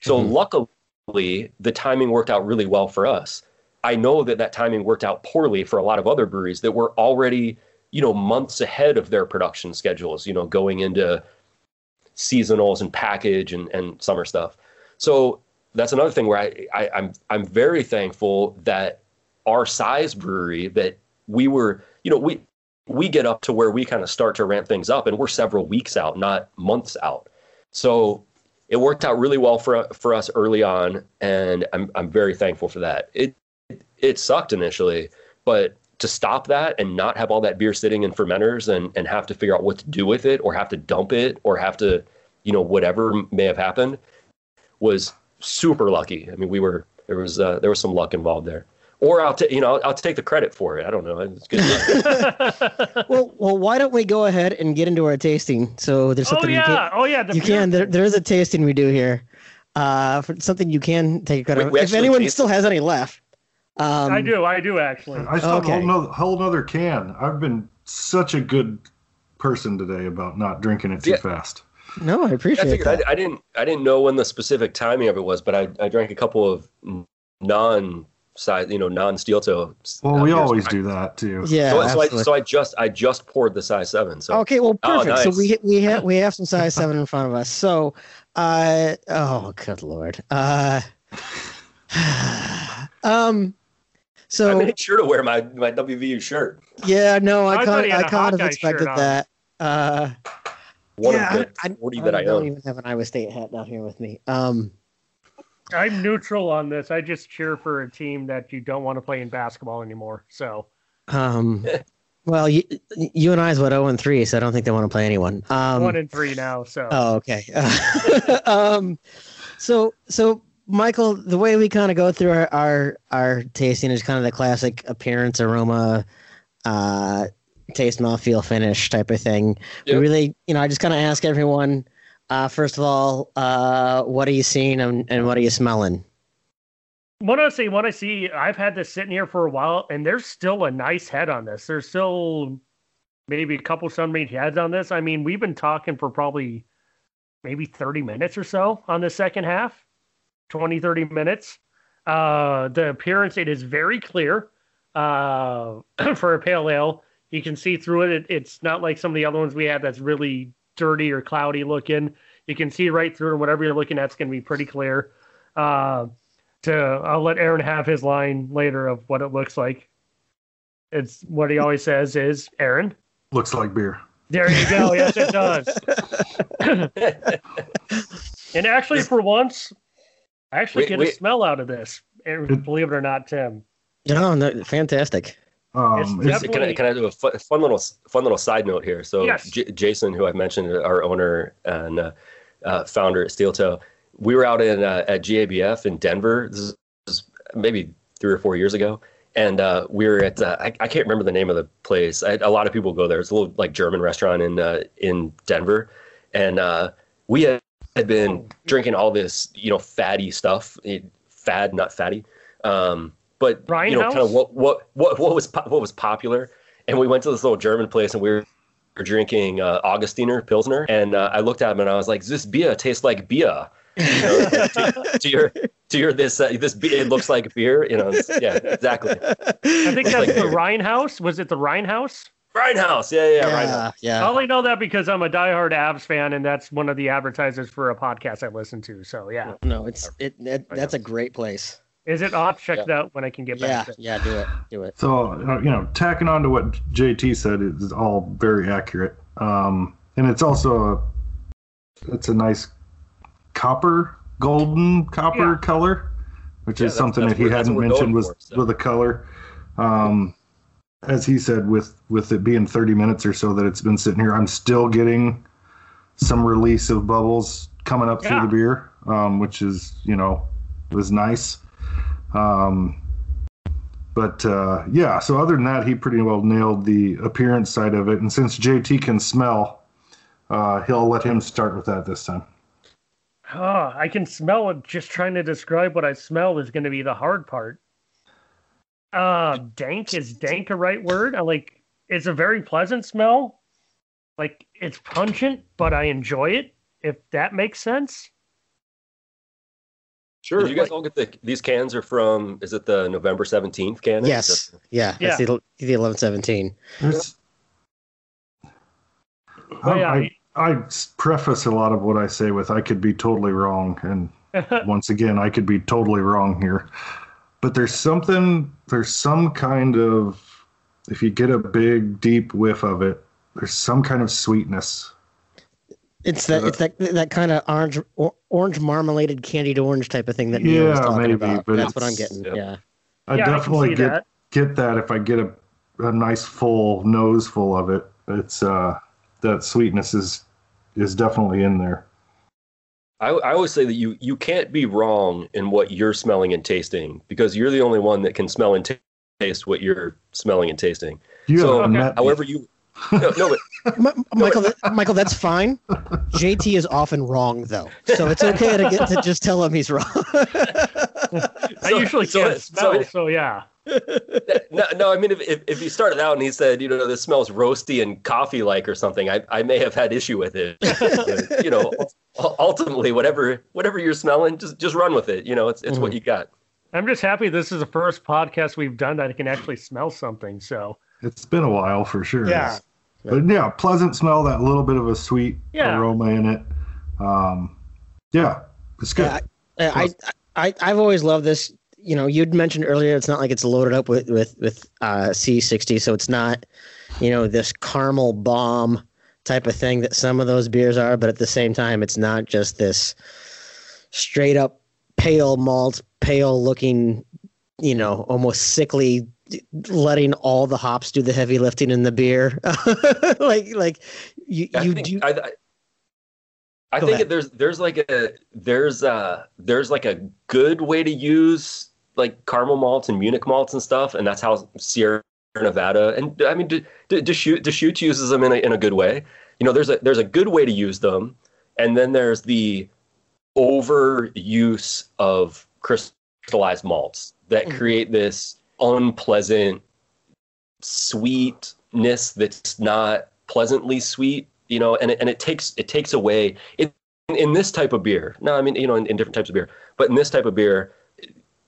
so Mhm. luckily the timing worked out really well for us. I know that that timing worked out poorly for a lot of other breweries that were already you know months ahead of their production schedules you know going into seasonals and package and, and summer stuff. So that's another thing where I, I i'm i'm very thankful that our size brewery that we were you know we we get up to where we kind of start to ramp things up and we're several weeks out not months out. So it worked out really well for for us early on and i'm i'm very thankful for that. It it sucked initially but to stop that and not have all that beer sitting in fermenters and and have to figure out what to do with it or have to dump it or have to you know whatever may have happened was super lucky. I mean we were there was uh, there was some luck involved there or i'll take you know I'll, I'll take the credit for it i don't know it's good well, well, why don't we go ahead and get into our tasting? So there's oh something you yeah, can oh yeah. The you beer- can there, there is a tasting we do here. Uh, for something you can take credit. Wait, if anyone taste still has any left. Um, I do, I do actually. I still have a whole nother, whole nother can. I've been such a good person today about not drinking it too Yeah. fast. No, I I appreciate figured that. I, I didn't I didn't know when the specific timing of it was, but I, I drank a couple of non size you know non steel toe. Well, we always do that too. yeah, So, so, I, so I just I just poured the size seven. So Okay, well, Oh, perfect. So we we have we have some size seven in front of us. So, uh, oh, good lord. Uh, um, So I made sure to wear my my WVU shirt. yeah, no, I I thought kind I had a kind of expected that. Uh, one yeah, of the I, I, 40 I that I don't own. even have an Iowa State hat down here with me. Um, I'm neutral on this. I just cheer for a team that you don't want to play in basketball anymore. So um, well, you, you and I is what zero and three, so I don't think they want to play anyone. Um, one and three now. So Oh, okay. um, so, so Michael, the way we kind of go through our, our our tasting is kind of the classic appearance, aroma, uh, taste, mouth, feel, finish type of thing. Yep. We really, you know, I just kind of ask everyone. Uh, first of all, uh, what are you seeing and, and what are you smelling? What I see, what I see, I've had this sitting here for a while, and there's still a nice head on this. There's still maybe a couple sunmade heads on this. I mean, we've been talking for probably maybe 30 minutes or so on the second half, 20, 30 minutes. Uh, the appearance, it is very clear uh, for a pale ale. You can see through it. it. It's not like some of the other ones we had that's really dirty or cloudy looking. You can see right through it. Whatever you're looking at, it's going to be pretty clear. Uh, to I'll let Aaron have his line later of what it looks like. It's what he always says is Aaron. Looks like beer. There you go. Yes, it does. and actually, for once, I actually Wait, get a smell out of this. And believe it or not, Tim. No, no, fantastic. Um, It's it's- Can I, can I do a fu- fun little fun little side note here? So Yes. J- Jason, who I mentioned, our owner and uh, uh, founder at Steel Toe, we were out in uh, at GABF in Denver. This is maybe three or four years ago, and uh, we were at uh, I, I can't remember the name of the place. I, a lot of people go there. It's a little like German restaurant in uh, in Denver, and uh, we had, had been drinking all this you know fatty stuff, eh, fad not fatty. Um, but Ryan you know, kind of what what what what was po- what was popular, and we went to this little German place, and we were drinking uh, Augustiner Pilsner, and uh, I looked at him and I was like, "This beer tastes like beer." You know, to, to your to your this uh, this be- it looks like beer. You know, yeah, exactly. I think that's the Rhein Haus. Was it the Rhein Haus? Rhinehouse, yeah, yeah, yeah, Rhein Haus. yeah. I only know that because I'm a diehard Avs fan, and that's one of the advertisers for a podcast I listen to. So yeah, No, it's it, it. That's a great place. Is it? I'll check it out when I can get Yeah, back. to it. yeah. Do it. Do it. So uh, you know, tacking on to what JT said is all very accurate, um, and it's also a it's a nice copper, golden copper Yeah. color, which Yeah, is something that he what- that's hadn't mentioned was for, so. with the color. Um, as he said, with with it being 30 minutes or so that it's been sitting here, I'm still getting some release of bubbles coming up through the beer, um, which is you know was nice. Um, but uh, yeah, so other than that, he pretty well nailed the appearance side of it. And since JT can smell, uh, he'll let him start with that this time. Oh, I can smell it. Just trying to describe what I smell is going to be the hard part. Uh, dank is dank a right word? I like. It's a very pleasant smell. Like it's pungent, but I enjoy it. If that makes sense. Sure. Did you guys all get the these cans are from? Is it the November seventeenth can? Yes. Yeah. That's Yeah. the the eleven seventeen. There's, Well, yeah, I, I, I preface a lot of what I say with I could be totally wrong. And once again, I could be totally wrong here. But there's something, there's some kind of, if you get a big, deep whiff of it, there's some kind of sweetness. It's that it's that that kind of orange or, orange marmaladed candied orange type of thing that Neil was Yeah, talking maybe, about. but That's what I'm getting. Yep. Yeah. I Yeah, definitely see get that. get that if I get a, a nice full nose full of it. It's uh that sweetness is is definitely in there. I, I always say that you you can't be wrong in what you're smelling and tasting because you're the only one that can smell and ta- taste what you're smelling and tasting. You So, haven't met me. However, you no, no but M- Michael, that, Michael, that's fine. JT is often wrong though, so it's okay to get to just tell him he's wrong. I So- usually so- can't smell. so- So, yeah. no, no, I mean, if, if, if he started out and he said, you know, this smells roasty and coffee like or something, I, I may have had issue with it. But, you know, ultimately, whatever whatever you're smelling, just just run with it. You know, it's it's what mm-hmm. you got. I'm just happy this is the first podcast we've done that I can actually smell something. So It's been a while for sure. Yeah. But yeah, pleasant smell, that little bit of a sweet Yeah. aroma in it. Um, yeah, it's good. Yeah, I, I, I, I've always loved this. You know, you'd mentioned earlier it's not like it's loaded up with with with uh, C60, so it's not, you know, this caramel bomb type of thing that some of those beers are, but at the same time, it's not just this straight up pale malt, pale looking, you know, almost sickly, letting all the hops do the heavy lifting in the beer. like, like you, I you think, do. I, I- I think ahead. there's there's like a there's a there's like a good way to use like caramel malts and Munich malts and stuff, and that's how Sierra Nevada and I mean Deschutes Deschutes uses them in a in a good way. You know, there's a there's a good way to use them, and then there's the overuse of crystallized malts that Mhm. create this unpleasant sweetness that's not pleasantly sweet you know and it, and it takes it takes away it in this type of beer no i mean you know in, in different types of beer but in this type of beer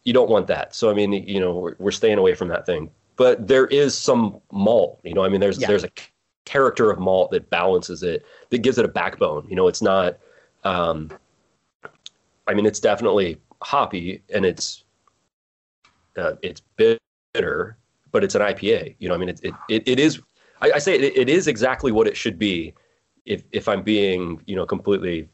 you don't want that so i mean you know we're, we're staying away from that thing but there is some malt you know i mean there's Yeah. there's a character of malt that balances it that gives it a backbone you know it's not um i mean it's definitely hoppy and it's uh, it's bitter but it's an ipa you know i mean it, it, it, it is I, I say it, it is exactly what it should be if if I'm being you know completely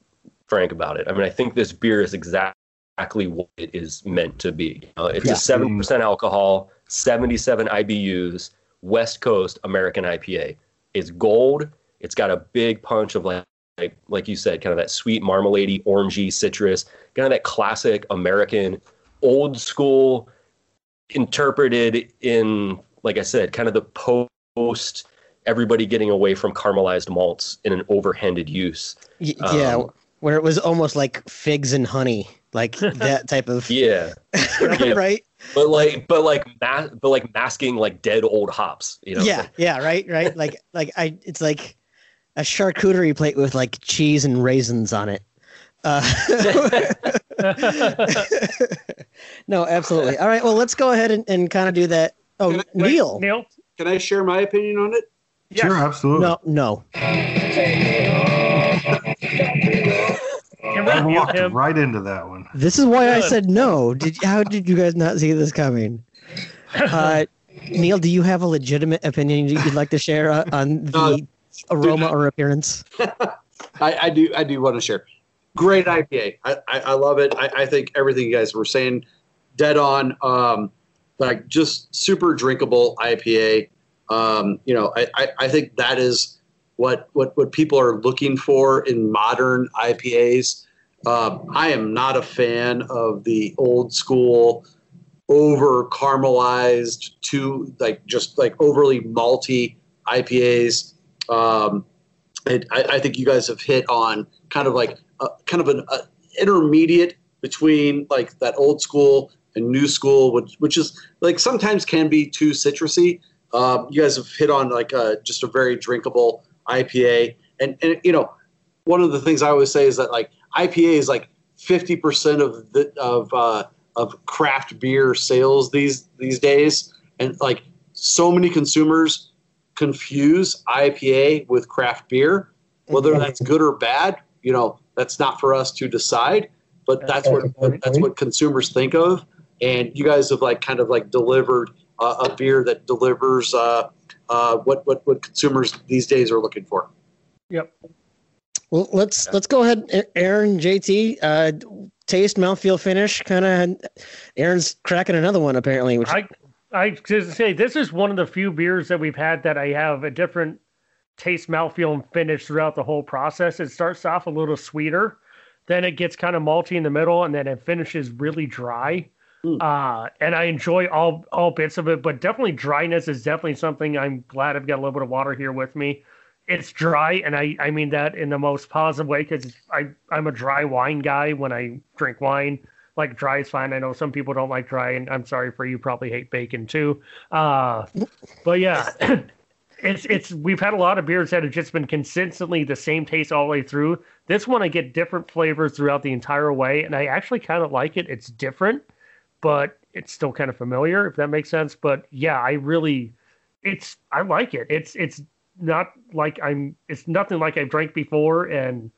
frank about it. I mean, I think this beer is exactly what it is meant to be. Uh, it's Yeah. a seven percent alcohol, seventy-seven IBUs, West Coast American IPA. It's gold. It's got a big punch of like like like you said, kind of that sweet marmalade orangey citrus, kind of that classic American, old school, interpreted in like I said, kind of the post everybody getting away from caramelized malts in an overhanded use. Y- yeah, Um, where it was almost like figs and honey, like that type of Yeah, yeah. right? but like, but like, ma- but like masking like dead old hops. You know? yeah, yeah, right, right. Like, like I, it's like a charcuterie plate with like cheese and raisins on it. Uh, no, absolutely. All right, well, let's go ahead and, and kind of do that. Oh, Can I- Wait, Neil, Neil. Can I share my opinion on it? Yes. Sure, absolutely. no, no. I mute walked him? right into that one. This is why I said no. Did how did you guys not see this coming? Uh, Neil, do you have a legitimate opinion you'd like to share uh, on the Uh, aroma or appearance? I, I do I do want to share. Great IPA. I, I, I love it. I, I think everything you guys were saying, dead on. Um, like just super drinkable IPA. Um, you know, I, I, think that is what what what people are looking for in modern IPAs. Um, I am not a fan of the old school, over caramelized, too like just like overly malty IPAs. Um, and I, I think you guys have hit on kind of like a, kind of an a intermediate between like that old school and new school, which which is like sometimes can be too citrusy. Um, you guys have hit on like a, just a very drinkable IPA, and and you know one of the things I always say is that like IPA is like fifty percent of the of uh, of craft beer sales these these days, and like so many consumers confuse IPA with craft beer. Whether that's good or bad, you know, that's not for us to decide. But that's what that's what consumers think of, and you guys have like kind of like delivered uh, a beer that delivers uh, uh, what what what consumers these days are looking for. Yep. Well, let's let's go ahead, Aaron, JT, uh, taste, mouthfeel, finish. Kind of, Aaron's cracking another one apparently. Which I I just say this is one of the few beers that we've had that I have a different taste, mouthfeel, and finish throughout the whole process. It starts off a little sweeter, then it gets kind of malty in the middle, and then it finishes really dry. Mm. Uh, and I enjoy all all bits of it, but definitely dryness is definitely something I'm glad I've got a little bit of water here with me. It's dry, and I, I mean that in the most positive way because I I'm a dry wine guy when I drink wine. Like dry is fine. I know some people don't like dry, and I'm sorry for you. Probably hate bacon too. Uh, but yeah, it's it's we've had a lot of beers that have just been consistently the same taste all the way through. This one I get different flavors throughout the entire way, and I actually kind of like it. It's different, but it's still kind of familiar, if that makes sense. But yeah, I really, it's I like it. It's it's not like I'm. It's nothing like I've drank before, and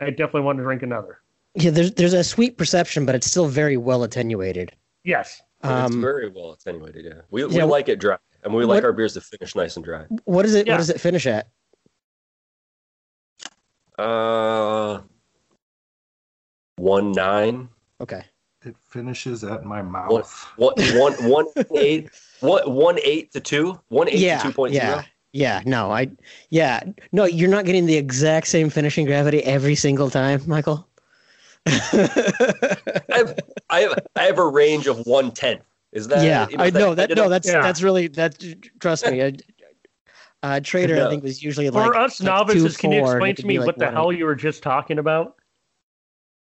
I definitely want to drink another. yeah, there's there's a sweet perception, but it's still very well attenuated. Yes. it's Um, very well attenuated. Yeah, we we Yeah, like it dry, and we like what- our beers to finish nice and dry. what is it? Yeah. What does it finish at? Uh, one nine. Okay. It finishes at my One, mouth. one, one, one eight. One, one eight to two. One eight yeah. to two point zero. yeah. Yeah. No, I. Yeah. No, you're not getting the exact same finishing gravity every single time, Michael. I have, I have, I have a range of one tenth. Is that? yeah, is I know that. good No, that's Yeah. that's really that. Trust me, uh, uh, trader I think was usually like For us like novices, can you explain to me like what the 1-8. hell you were just talking about?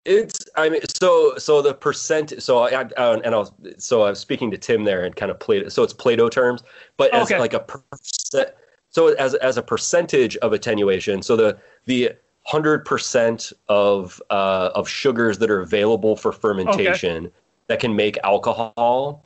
It's I mean so so the percent so I, I uh, and I was so I was speaking to Tim there and kind of played so it's Plato terms but as Okay. like a percent so as as a percentage of attenuation so the the hundred percent of uh, of sugars that are available for fermentation that can make alcohol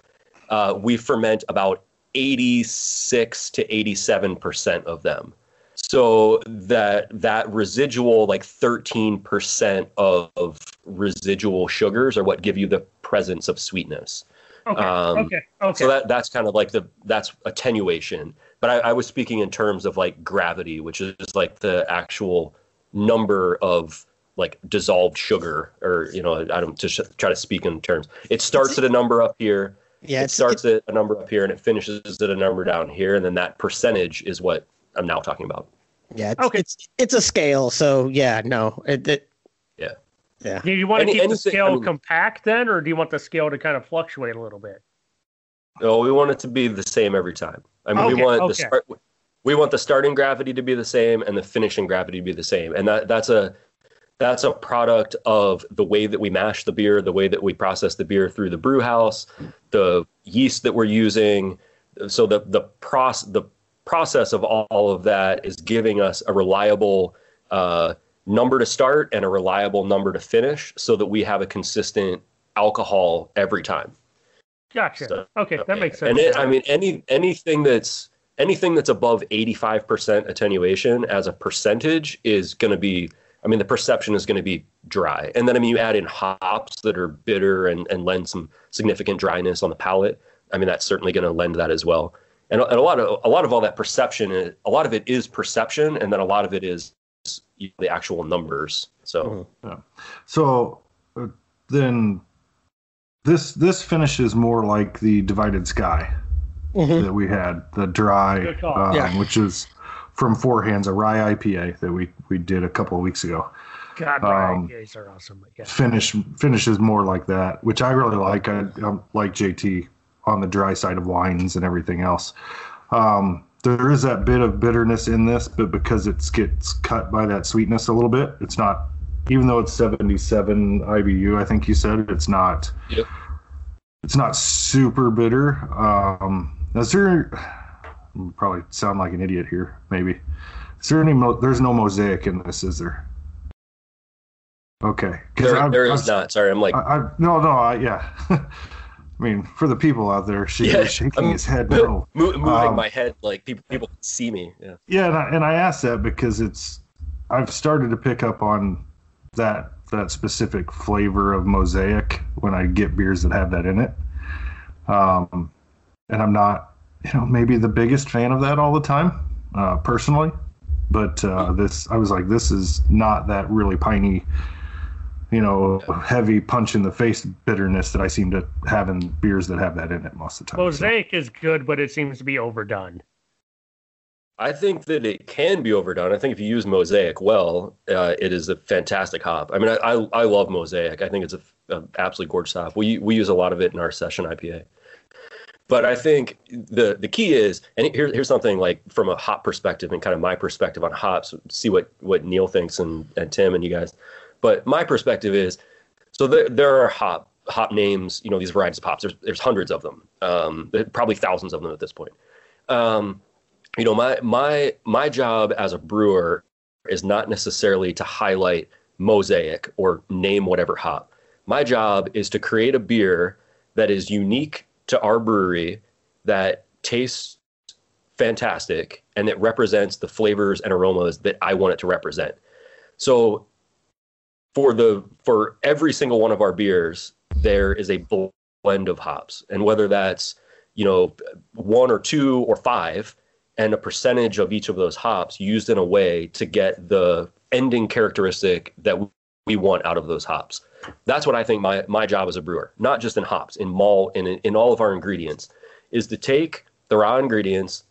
uh, we ferment about eighty six to eighty seven percent of them so that that residual like 13% of, of residual sugars are what give you the presence of sweetness Okay. Um, okay. Okay. so that that's kind of like the that's attenuation but I, I was speaking in terms of like gravity which is like the actual number of like dissolved sugar or you know i don't just try to speak in terms it starts at a number up here Yeah, it it's, starts at a number up here and it finishes at a number down here and then that percentage is what i'm now talking about Yeah, it's, Okay. it's it's a scale, so yeah, no, it, it Yeah. yeah. do you want to Any- keep the scale I mean- compact then, or do you want the scale to kind of fluctuate a little bit? No, we want it to be the same every time. I mean, we Okay, want the start, we want the starting gravity to be the same and the finishing gravity to be the same, and that that's a that's a product of the way that we mash the beer, the way that we process the beer through the brew house, the yeast that we're using. So the the process the process of all of that is giving us a reliable uh, number to start and a reliable number to finish, so that we have a consistent alcohol every time. Gotcha. So- okay, that makes sense. And it, I mean, any anything that's anything that's above eighty five percent attenuation as a percentage is going to be. I mean, the perception is going to be dry, and then I mean, you add in hops that are bitter and and lend some significant dryness on the palate. I mean, that's certainly going to lend that as well. And, a- and a lot of a lot of all that perception, is- a lot of it is perception, and then a lot of it is the actual numbers. So yeah. So uh, then this this finishes more like the divided sky Mhm. that we had, the dry, um, Yeah. which is from Four Hands, a rye IPA that we we did a couple of weeks ago. God, um, IPAs are awesome. Yeah. Finish finishes more like that, which I really like. I um, like JT on the dry side of wines and everything else. Um, there is that bit of bitterness in this, but because it gets cut by that sweetness a little bit, it's not. Even though it's 77 IBU, I think you said it's not. Yep. It's not super bitter. Um, is there? Probably sound like an idiot here. Maybe. Is there any? Mo- there's no mosaic in this, is there? Okay. there, I've- there is I've- not. Sorry, I'm like I, I no no I, yeah. I mean, for the people out there, she Yeah, was shaking I'm- his head no. mo- moving Um, my head like people people see me. Yeah. Yeah, and I, and I asked that because it's I've started to pick up on that that specific flavor of mosaic when I get beers that have that in it. Um, and I'm not, you know, maybe the biggest fan of that all the time, uh, personally. But uh, this, I was like, this is not that really piney, you know, heavy punch in the face bitterness that I seem to have in beers that have that in it most of the time. So- Mosaic is good, but it seems to be overdone. I think that it can be overdone. I think if you use Mosaic well, uh, it is a fantastic hop. I mean, I, I, I love Mosaic. I think it's a, a absolutely gorgeous hop. We we use a lot of it in our session IPA. But I think the the key is, and here, here's something like from a hop perspective and kind of my perspective on hops. See what what Neil thinks and and Tim and you guys. But my perspective is, so there there are hop hop names. You know, these varieties of hops. There's there's hundreds of them. Um, probably thousands of them at this point. Um, you know my my my job as a brewer is not necessarily to highlight mosaic or name whatever hop my job is to create a beer that is unique to our brewery that tastes fantastic and that represents the flavors and aromas that I want it to represent. So for the for every single one of our beers there is a blend of hops. And whether that's you know one or two or five and a percentage of each of those hops used in a way to get the ending characteristic that we want out of those hops. That's what I think my my job as a brewer, not just in hops, in malt, in in all of our ingredients, is to take the raw ingredients,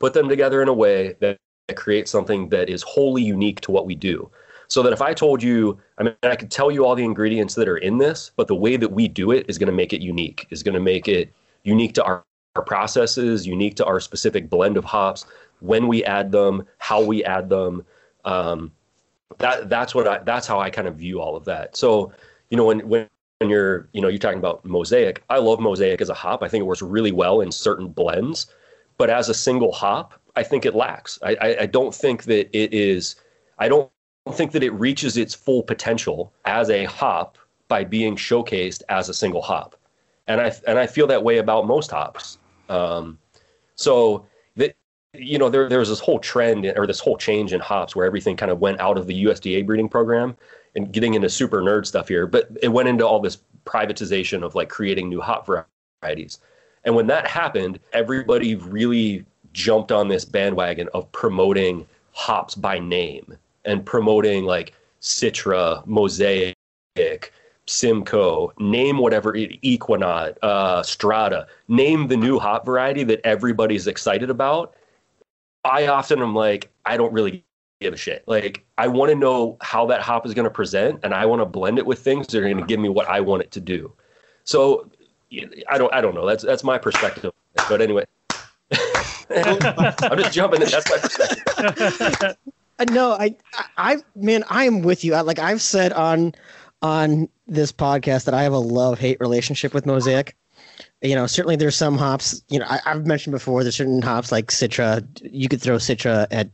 put them together in a way that, creates something that is wholly unique to what we do. So that if I told you, I mean, I could tell you all the ingredients that are in this, but the way that we do it is going to make it unique, is going to make it unique to our, our processes, unique to our specific blend of hops, when we add them, how we add them. Um, that that's what I that's how I kind of view all of that. So, you know, when when when you're you know you're talking about mosaic, I love mosaic as a hop. I think it works really well in certain blends, but as a single hop, I think it lacks. I I, I don't think that it is. I don't think that it reaches its full potential as a hop by being showcased as a single hop, and I and I feel that way about most hops. Um, so you know there there's this whole trend or this whole change in hops where everything kind of went out of the USDA breeding program and getting into super nerd stuff here, but it went into all this privatization of like creating new hop varieties. And when that happened, everybody really jumped on this bandwagon of promoting hops by name and promoting like Citra, Mosaic, Simcoe, name whatever, Ekuanot, uh, Strata, name the new hop variety that everybody's excited about. I often am like, I don't really give a shit. Like, I want to know how that hop is going to present, and I want to blend it with things that are going to give me what I want it to do. So, I don't, I don't know. That's that's my perspective. But anyway, I'm just jumping in. That's my perspective. No, I, I, man, I am with you. I, like I've said on, on this podcast that I have a love hate relationship with Mosaic. You know, certainly there's some hops. You know, I, I've mentioned before there's certain hops like Citra. You could throw Citra at,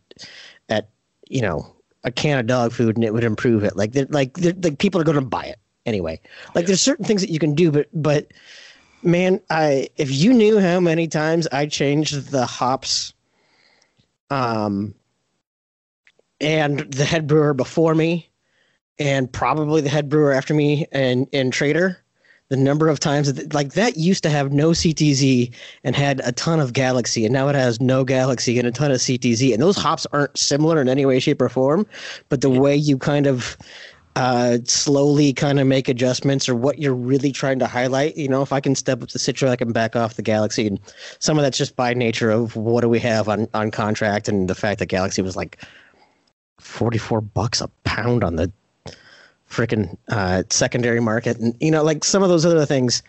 at, you know, a can of dog food and it would improve it. Like, they're, like, they're, like people are going to buy it anyway. Like, there's certain things that you can do, but, but, man, I if you knew how many times I changed the hops, um and the head brewer before me and probably the head brewer after me and and trader the number of times that, like that used to have no ctz and had a ton of galaxy and now it has no galaxy and a ton of ctz and those hops aren't similar in any way shape or form but the way you kind of uh, slowly kind of make adjustments or what you're really trying to highlight. You know, if I can step up the Citra, I can back off the Galaxy. And some of that's just by nature of what do we have on, on contract and the fact that Galaxy was like 44 bucks a pound on the freaking uh, secondary market. And, you know, like some of those other things.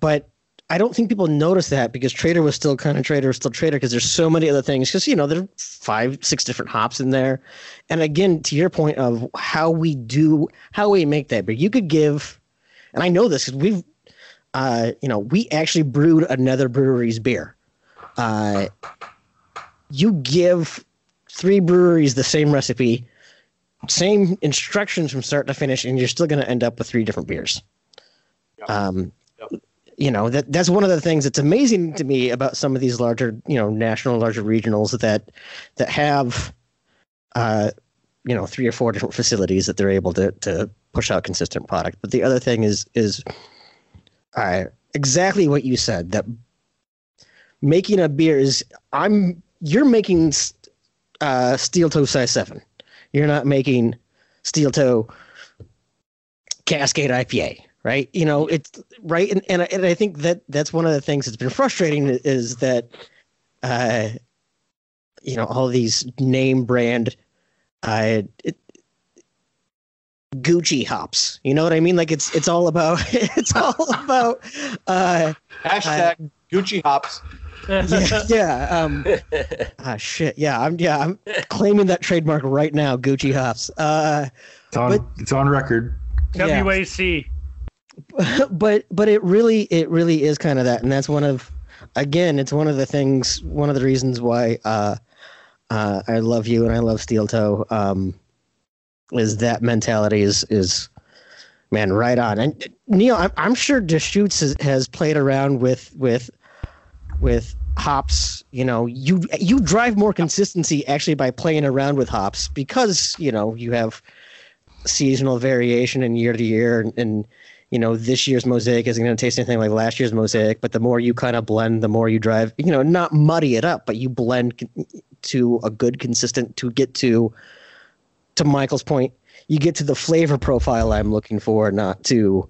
But I don't think people notice that because Trader was still kind of Trader, was still Trader because there's so many other things. Because you know there are five, six different hops in there, and again, to your point of how we do, how we make that beer, you could give, and I know this because we've, uh, you know, we actually brewed another brewery's beer. Uh, you give three breweries the same recipe, same instructions from start to finish, and you're still going to end up with three different beers. Um, you know that that's one of the things that's amazing to me about some of these larger you know national larger regionals that that have uh you know three or four different facilities that they're able to to push out consistent product. But the other thing is is uh, exactly what you said that making a beer is i'm you're making uh steel toe size 7 you're not making steel toe cascade ipa right? You know, it's right, and and I, and I think that that's one of the things that's been frustrating is that, uh, you know, all these name brand, uh, it, Gucci hops. You know what I mean? Like it's it's all about it's all about uh, hashtag uh, Gucci hops. Yeah, yeah. Um, ah, shit. Yeah, I'm. Yeah, I'm claiming that trademark right now. Gucci hops. Uh, it's on. But, it's on record. WAC. but but it really it really is kind of that and that's one of again it's one of the things one of the reasons why uh uh i love you and i love steel toe um is that mentality is is man right on and neil i'm, I'm sure deschutes has, has played around with with with hops you know you you drive more consistency actually by playing around with hops because you know you have seasonal variation and year to year and, and you know, this year's mosaic isn't going to taste anything like last year's mosaic, but the more you kind of blend, the more you drive, you know, not muddy it up, but you blend to a good consistent to get to to Michael's point, you get to the flavor profile I'm looking for, not to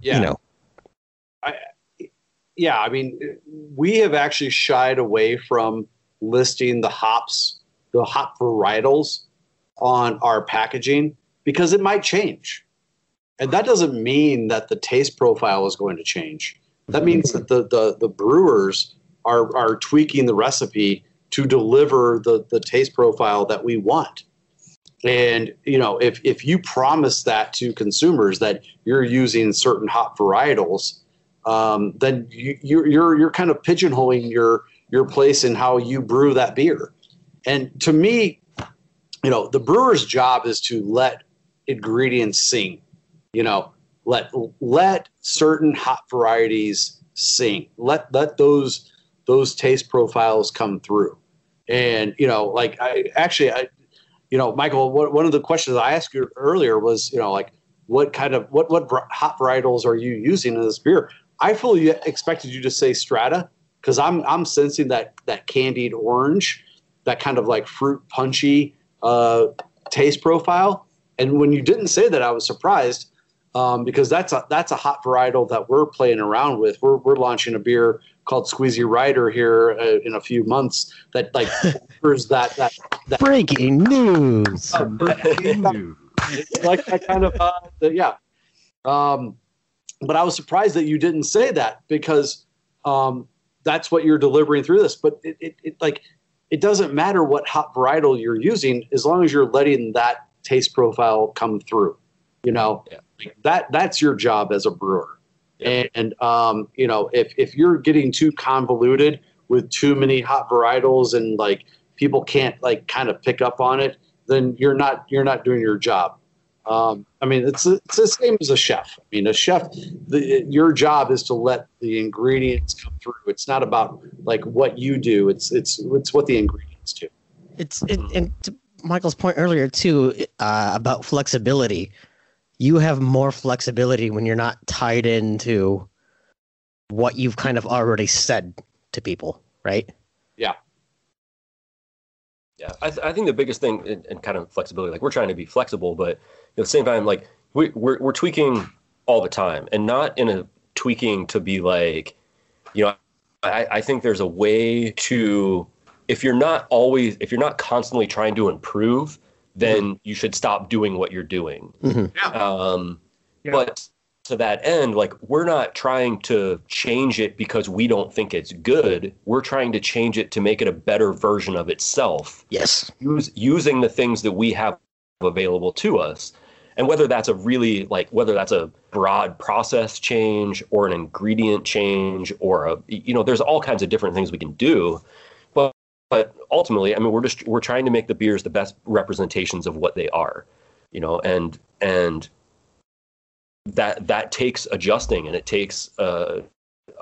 Yeah. you know. Yeah, I mean, we have actually shied away from listing the hops, the hop varietals on our packaging because it might change. And that doesn't mean that the taste profile is going to change. That mm-hmm. means that the, the, the brewers are, are tweaking the recipe to deliver the, the taste profile that we want. And you know, if, if you promise that to consumers that you're using certain hop varietals, um, then you, you're you're you're kind of pigeonholing your your place in how you brew that beer. And to me, you know, the brewer's job is to let ingredients sing. You know, let let certain hop varieties sing. Let let those those taste profiles come through. And you know, like I actually, I, you know, Michael, what, one of the questions I asked you earlier was, you know, like what kind of what what hop varietals are you using in this beer? I fully expected you to say Strata because I'm I'm sensing that that candied orange, that kind of like fruit punchy uh, taste profile. And when you didn't say that, I was surprised um, because that's a that's a hop varietal that we're playing around with. We're we're launching a beer called Squeezy Rider here uh, in a few months that like that that that Breaking news. like that kind of uh, yeah. Um, but I was surprised that you didn't say that because um, that's what you're delivering through this. But it, it, it like it doesn't matter what hop varietal you're using as long as you're letting that taste profile come through. You know, Yeah. That that's your job as a brewer. And um, you know, if if you're getting too convoluted with too many hop varietals and like people can't like kind of pick up on it, then you're not you're not doing your job. Um, I mean, it's it's the same as a chef. I mean, a chef, the, your job is to let the ingredients come through. It's not about like what you do. It's it's it's what the ingredients do. It's it, and to Michael's point earlier too uh, about flexibility. You have more flexibility when you're not tied into what you've kind of already said to people, right? Yeah, Yeah, I, th- I think the biggest thing in, in kind of flexibility, like we're trying to be flexible, but at the same time, like we, we're we're tweaking all the time, and not in a tweaking to be like, you know, I, I think there's a way to if you're not always if you're not constantly trying to improve, then you should stop doing what you're doing. Mhm. Um, Yeah. But to that end, like we're not trying to change it because we don't think it's good. We're trying to change it to make it a better version of itself Yes. use, using the things that we have available to us and whether that's a really like whether that's a broad process change or an ingredient change or a you know there's all kinds of different things we can do. But but ultimately i mean we're just we're trying to make the beers the best representations of what they are you know and and that that takes adjusting and it takes uh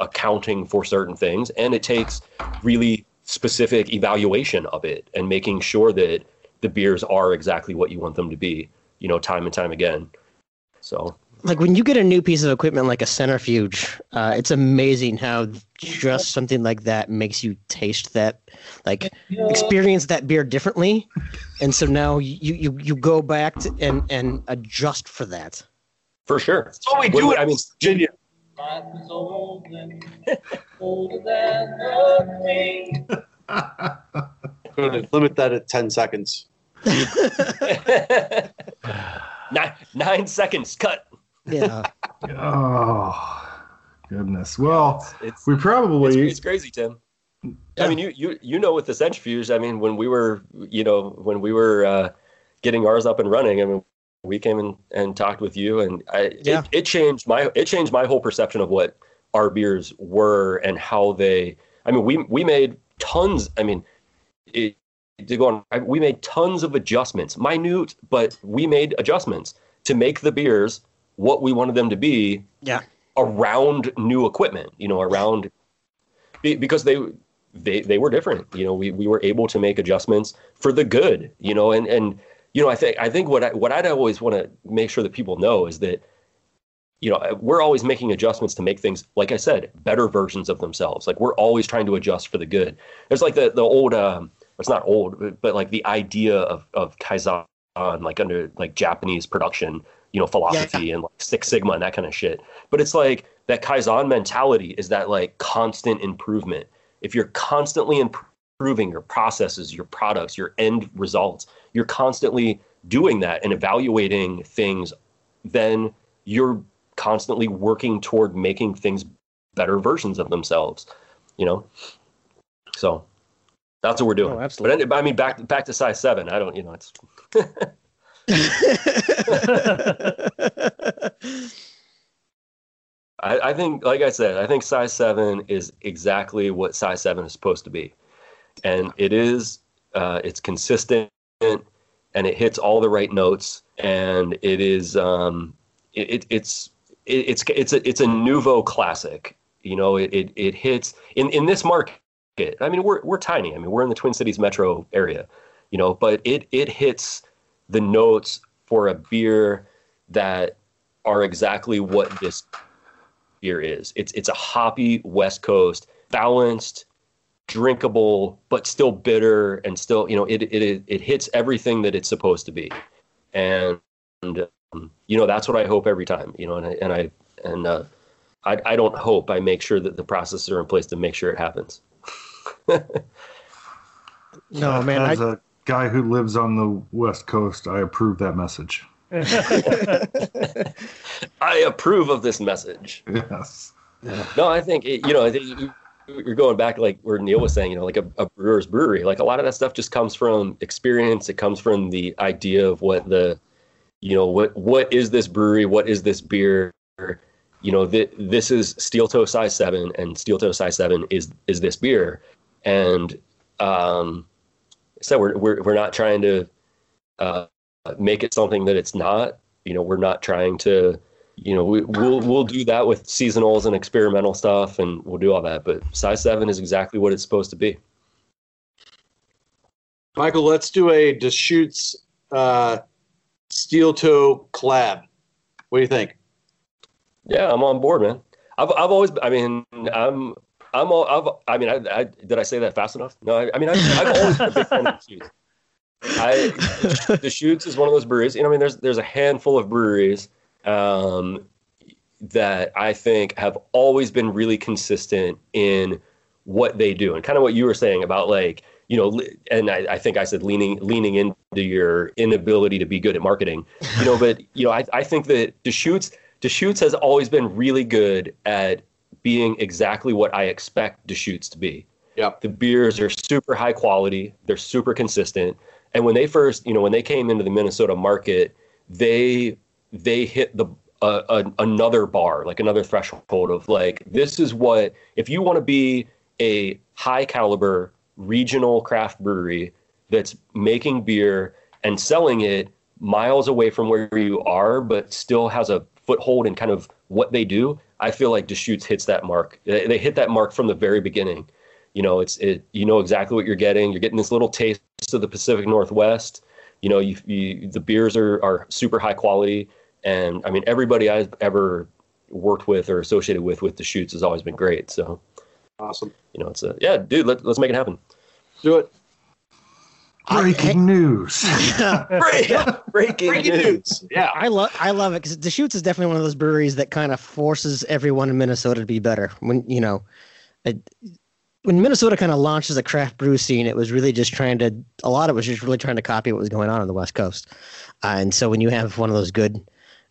accounting for certain things and it takes really specific evaluation of it and making sure that the beers are exactly what you want them to be, you know, time and time again. So Like when you get a new piece of equipment like a centrifuge, uh, it's amazing how just something like that makes you taste that, like experience that beer differently, and so now you you, you go back to, and and adjust for that. for sure. That's what we do we- in I mean- Virginia. Life is old and older than the rain. Going to limit that at ten seconds. nine, nine seconds cut. Yeah. Oh, goodness. Well, It's, we probably it's crazy, Tim. I mean, you, you you know with the centrifuge. I mean, when we were you know when we were uh, getting ours up and running, I mean, we came in and talked with you, and I Yeah. it, it changed my it changed my whole perception of what our beers were and how they. I mean, we we made tons. I mean, it, to go on, I- we made tons of adjustments, minute, but we made adjustments to make the beers what we wanted them to be Yeah. around new equipment. You know, around because they they they were different. You know, we we were able to make adjustments for the good. You know, and and you know, I think I think what I what I'd always want to make sure that people know is that you know we're always making adjustments to make things like I said better versions of themselves. Like we're always trying to adjust for the good. There's like the the old. Um, it's not old, but, but like the idea of of kaizen, like under like Japanese production, you know, philosophy and like Six Sigma and that kind of shit. But it's like that kaizen mentality is that like constant improvement. If you're constantly improving your processes, your products, your end results, you're constantly doing that and evaluating things, then you're constantly working toward making things better versions of themselves. You know, so that's what we're doing. Oh, absolutely. But I mean, back back to size seven. I don't, you know, it's. I, I think, like I said, I think size seven is exactly what size seven is supposed to be, and it is. Uh, it's consistent, and it hits all the right notes, and it is. Um, it, it, it's it, it's it's a it's a nouveau classic. You know, it, it it hits in in this market. I mean, we're we're tiny. I mean, we're in the Twin Cities metro area. You know, but it it hits the notes for a beer that are exactly what this beer is. It's it's a hoppy West Coast, balanced, drinkable, but still bitter and still you know it it it hits everything that it's supposed to be, and, and um, you know that's what I hope every time. You know, and I and I and uh, I I don't hope I make sure that the processes are in place to make sure it happens. No, man. As I, a guy who lives on the West Coast, I approve that message. I approve of this message. Yes. No, I think it, you know. I think you- you're going back like where Neil was saying. You know, like a, a brewer's brewery. Like a lot of that stuff just comes from experience. It comes from the idea of what the, you know, what what is this brewery? What is this beer? You know, th- this is Steel Toe Size Seven, and Steel Toe Size Seven is is this beer, and um, so we're we're we're not trying to uh, make it something that it's not. You know, we're not trying to you know, we, we'll we'll do that with seasonals and experimental stuff, and we'll do all that. But size seven is exactly what it's supposed to be. Michael, let's do a Deschutes uh, steel toe collab. What do you think? Yeah, I'm on board, man. I've I've always, I mean, I'm I'm all, I've I mean, I, I did I say that fast enough? No, I, I mean, I, I've always been a big fan of Deschutes. I Deschutes is one of those breweries. You know, I mean, there's there's a handful of breweries um, that I think have always been really consistent in what they do, and kind of what you were saying about like you know, and I, I think I said leaning leaning into your inability to be good at marketing, you know, but you know, I, I think that Deschutes Deschutes has always been really good at being exactly what I expect Deschutes to be. Yep. The beers are super high quality, they're super consistent, and when they first, you know, when they came into the Minnesota market, they they hit the uh, a, another bar, like another threshold of like this is what if you want to be a high caliber regional craft brewery that's making beer and selling it miles away from where you are, but still has a foothold in kind of what they do. I feel like Deschutes hits that mark. They, they hit that mark from the very beginning. You know, it's it. You know exactly what you're getting. You're getting this little taste of the Pacific Northwest. You know, you, you the beers are are super high quality, and I mean everybody I've ever worked with or associated with with Deschutes has always been great. So Awesome. you know, it's a yeah, dude. Let, let's make it happen. Do it. Breaking news. Breaking, Breaking news. Yeah. I love I love it because Deschutes is definitely one of those breweries that kind of forces everyone in Minnesota to be better. When you know, it, when Minnesota kind of launches as a craft brew scene, it was really just trying to a lot of it was just really trying to copy what was going on on the West Coast. Uh, and so when you have one of those good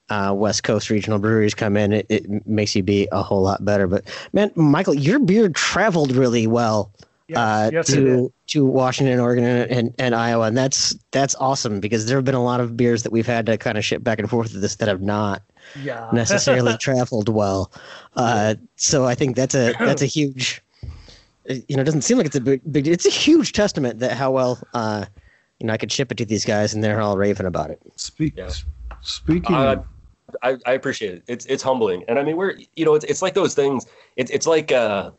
uh, West Coast regional breweries come in, it, it makes you be a whole lot better. But man, Michael, your beer traveled really well Yes, uh, yes, to to Washington, Oregon, and, and, and Iowa, and that's that's awesome because there have been a lot of beers that we've had to kind of ship back and forth with this that have not. Yeah. necessarily traveled well. Uh, so I think that's a that's a huge. You know, it doesn't seem like it's a big, big. It's a huge testament that how well, uh, you know, I could ship it to these guys and they're all raving about it. Speak, Yeah. Speaking. Uh, I, I appreciate it. It's it's humbling, and I mean we're you know it's it's like those things. It's it's like uh,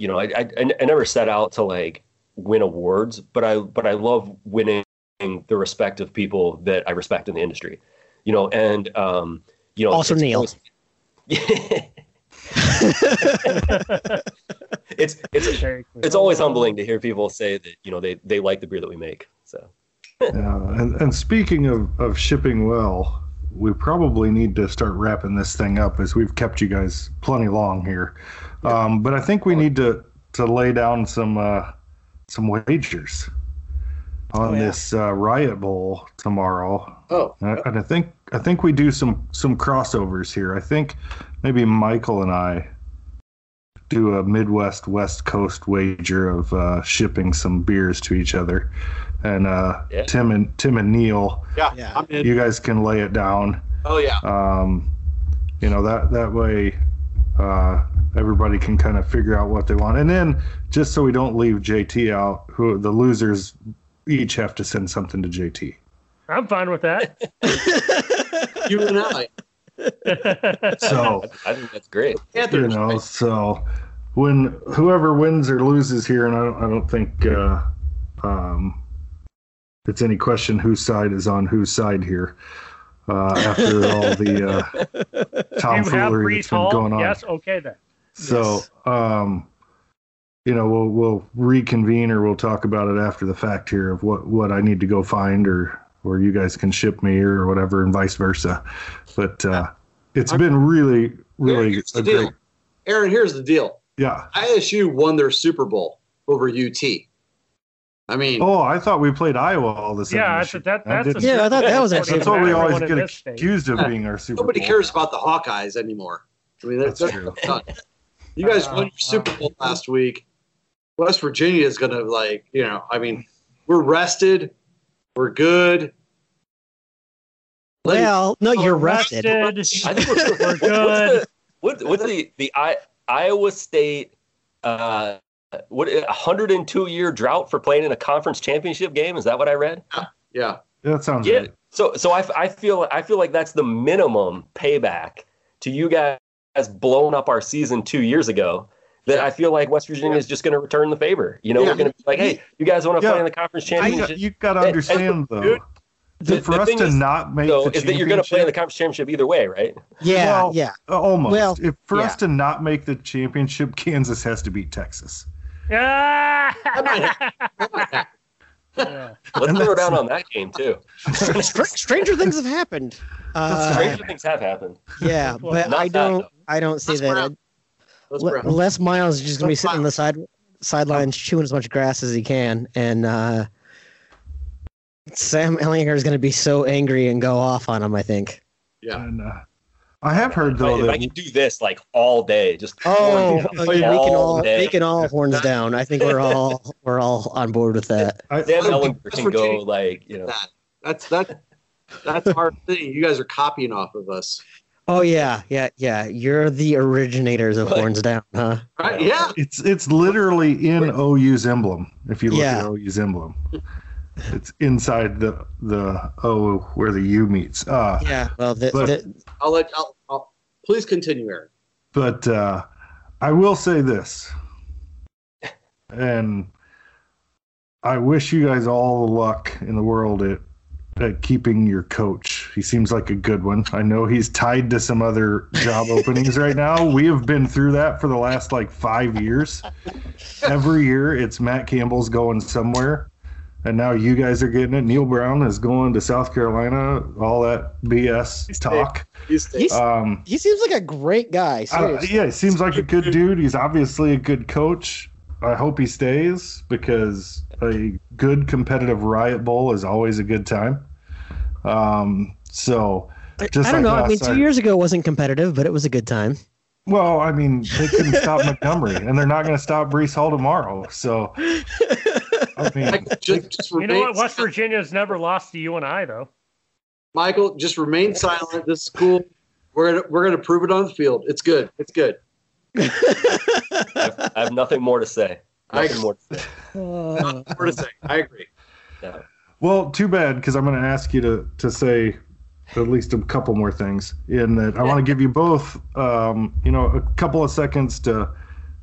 you know I, I I never set out to like win awards, but I but I love winning the respect of people that I respect in the industry. You know, and um, you know Also it's Neil. always- It's it's cool. it's always humbling to hear people say that you know they they like the beer that we make. So Yeah, and, and speaking of, of shipping well, we probably need to start wrapping this thing up as we've kept you guys plenty long here. Um, but I think we need to, to lay down some uh, some wagers on Oh, yeah. this uh, Riot Bowl tomorrow. Oh, And I, and I think I think we do some some crossovers here. I think maybe Michael and I do a Midwest West Coast wager of uh, shipping some beers to each other, and uh, Yeah. Tim and Tim and Neil, yeah. Yeah. You guys can lay it down. Oh yeah. Um, you know that that way. Uh, everybody can kind of figure out what they want, and then just so we don't leave JT out, who the losers each have to send something to JT. I'm fine with that. You and I. So I think that's great. you Panthers. know so when whoever wins or loses here and i don't, I don't think uh, um, it's any question whose side is on whose side here uh, after all the uh, tomfoolery that's been Hall? going on Yes. Okay then. so um, you know we'll we'll reconvene or we'll talk about it after the fact here of what what i need to go find or or you guys can ship me or whatever and vice versa but uh, it's been really really Here's the a deal. great Aaron, here's the deal. yeah ISU won their Super Bowl over UT. I mean, Oh, I thought we played Iowa all the time. Yeah, that's year. that. That's didn't- Yeah, I thought that was actually- that's what we always get in state. accused of being our Super nobody Bowl. cares about the Hawkeyes anymore. I mean, that's, That's that's true. done. You guys won your Super Bowl last week. West Virginia is going to like, you know, I mean, we're rested, we're good. Well, no, you're rested. Rested. I think we're, We're what's good. the what, what's the the I, Iowa State uh what a 102 year drought for playing in a conference championship game? Is that what I read? Yeah, That sounds Yeah. right. So so I, I feel I feel like that's the minimum payback to you guys blown up our season two years ago. That I feel like West Virginia is just going to return the favor. You know, Yeah. we're going to be like, hey, you guys want to Yeah. play in the conference I, championship? you got to Hey, understand though, dude, the- for the us to is, not make So the is that you're going to play in the conference championship either way, right? Yeah, Well, yeah. uh, almost. Well, if for yeah. us to not make the championship, Kansas has to beat Texas. Ah! might Yeah. Let's And throw down on that game too. Str- stranger things have happened. Uh, Stranger things have happened. yeah, but Not I don't. though. I don't see Let's that. round. Let's Le- round. Les Miles is just gonna be Let's sitting on the side sidelines chewing as much grass as he can, and uh, Sam Ehlinger is gonna be so angry and go off on him. I think. Yeah. And uh, I have heard If I, though if I that can do this like all day, just Oh, horn we can all day. we can all horns down. I think we're all we're all on board with that. I, Sam Ehlinger can go Virginia- like you know. That. That's that. That's our thing. You guys are copying off of us, Oh yeah, yeah, yeah. You're the originators of What? horns down, huh? right? Yeah. it's it's literally in OU's emblem. If you look Yeah. at OU's emblem, it's inside the the O where the U meets. Uh, Yeah. Well, the, But- the, I'll let. I'll, I'll, please continue, Eric. but uh, I will say this, and I wish you guys all the luck in the world at at keeping your coach. He seems like a good one. I know he's tied to some other job openings right now. We have been through that for the last like five years. Every year, it's Matt Campbell's going somewhere. And now you guys are getting it. Neal Brown is going to South Carolina. All that BS he's talk. He's, He's- Um, he seems like a great guy. uh, yeah, he seems like a good dude. He's obviously a good coach. I hope he stays because a good competitive Riot Bowl is always a good time. Um, so, I, just I don't like know. I mean, two night- years ago wasn't competitive, but it was a good time. well, I mean, they couldn't stop Montgomery, and they're not going to stop Breece Hall tomorrow. So, I just, just You know what? West Virginia's never lost to you and I though. Michael, just remain silent. This is cool. We're gonna we're gonna prove it on the field. It's good. It's good. I have, I have nothing more to say. I- Nothing more to say. Uh, More to say. I agree. Yeah. Well, too bad because I'm going to ask you to to say at least a couple more things. In that, I want to give you both, um, you know, a couple of seconds to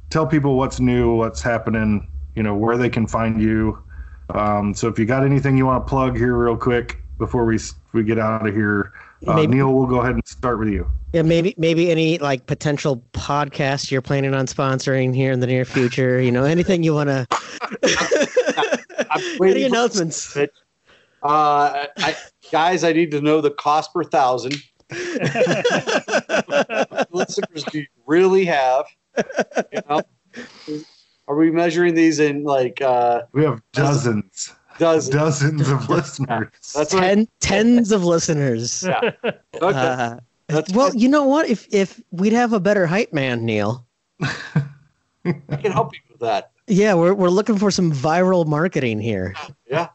tell people what's new, what's happening, you know, where they can find you. Um, so if you got anything you want to plug here, real quick, before we we get out of here, uh, Maybe- Neil, we'll go ahead and start with you. Yeah, maybe maybe any like potential podcast you're planning on sponsoring here in the near future. You know, anything you want to. I'm Any announcements? Uh, I, guys, I need to know the cost per thousand. listeners do you really have? You know, are we measuring these in like uh, We have dozens, dozens? dozens of listeners. That's what. Ten, tens of listeners. Yeah. Okay. Uh, That's well, you know what? If if we'd have a better hype man, Neil. I can help you with that. Yeah, we're we're looking for some viral marketing here. Yeah.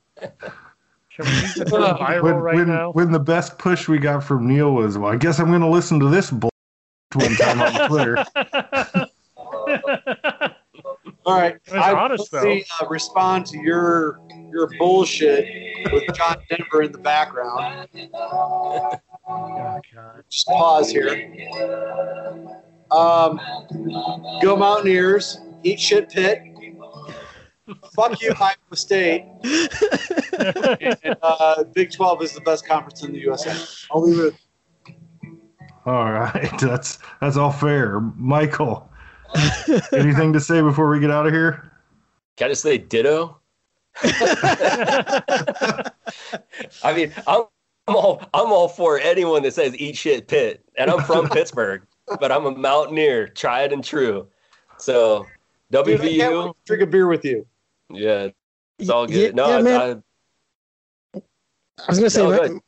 Should we use viral when, right when, now? when the best push we got from Neil was, well, I guess I'm going to listen to this bull one time on Twitter. All right. It I honest, will see, uh, respond to your your bullshit with John Denver in the background. oh, God. Just pause here. Um, go Mountaineers. Eat shit pit. Fuck you, Iowa State. And, uh, Big 12 is the best conference in the USA. I'll leave it. All right, that's that's all fair. Michael, anything to say before we get out of here? Can I just say ditto? I mean, I'm, I'm all I'm all for anyone that says eat shit pit, and I'm from Pittsburgh, but I'm a Mountaineer, tried and true. So Dude, I can't wait WVU, to drink a beer with you. yeah, it's all Yeah, good. No, yeah, I- man. I was gonna say, No, my- go ahead.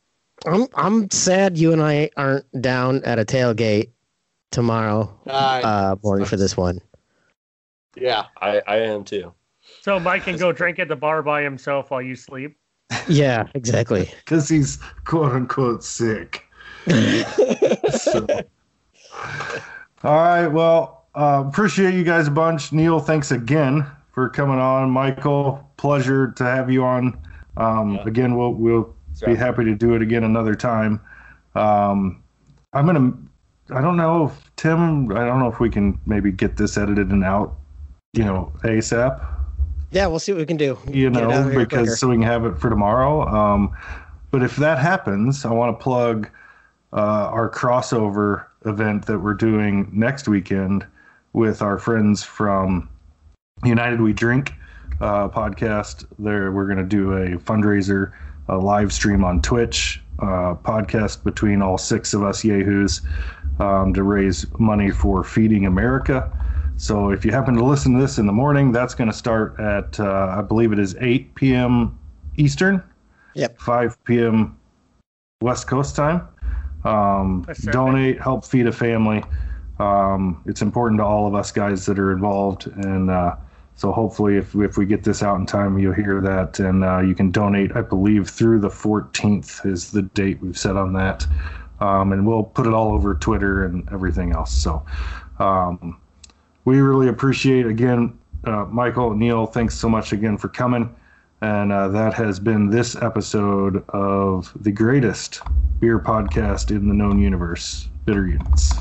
I'm I'm sad you and I aren't down at a tailgate tomorrow Uh, uh, morning for this one. yeah. I, I, I am too. So Mike can go drink at the bar by himself while you sleep. Yeah, exactly. Because he's quote unquote sick. So. All right. Well, uh, appreciate you guys a bunch. Neil, thanks again for coming on. Michael, pleasure to have you on. Um, Yeah. Again, we'll we'll Sorry. be happy to do it again another time. Um, I'm gonna. I don't know if Tim. I don't know if we can maybe get this edited and out. You know, ASAP. yeah, we'll see what we can do. You Get know, because quicker. so we can have it for tomorrow. Um, but if that happens, I want to plug uh, our crossover event that we're doing next weekend with our friends from United We Drink uh, podcast. There, we're going to do a fundraiser, a live stream on Twitch, uh, podcast between all six of us yahoos um, to raise money for Feeding America. So if you happen to listen to this in the morning, that's going to start at uh, I believe it is 8 p.m. Eastern. Yep. 5 p.m. West Coast time. Um, Pacific. donate, help feed a family. Um, it's important to all of us guys that are involved, and uh, so hopefully, if if we get this out in time, you'll hear that, and uh, you can donate. I believe through the 14th is the date we've set on that, um, and we'll put it all over Twitter and everything else. So. Um, we really appreciate again uh, michael neil thanks so much again for coming and uh, that has been this episode of the greatest beer podcast in the known universe bitter units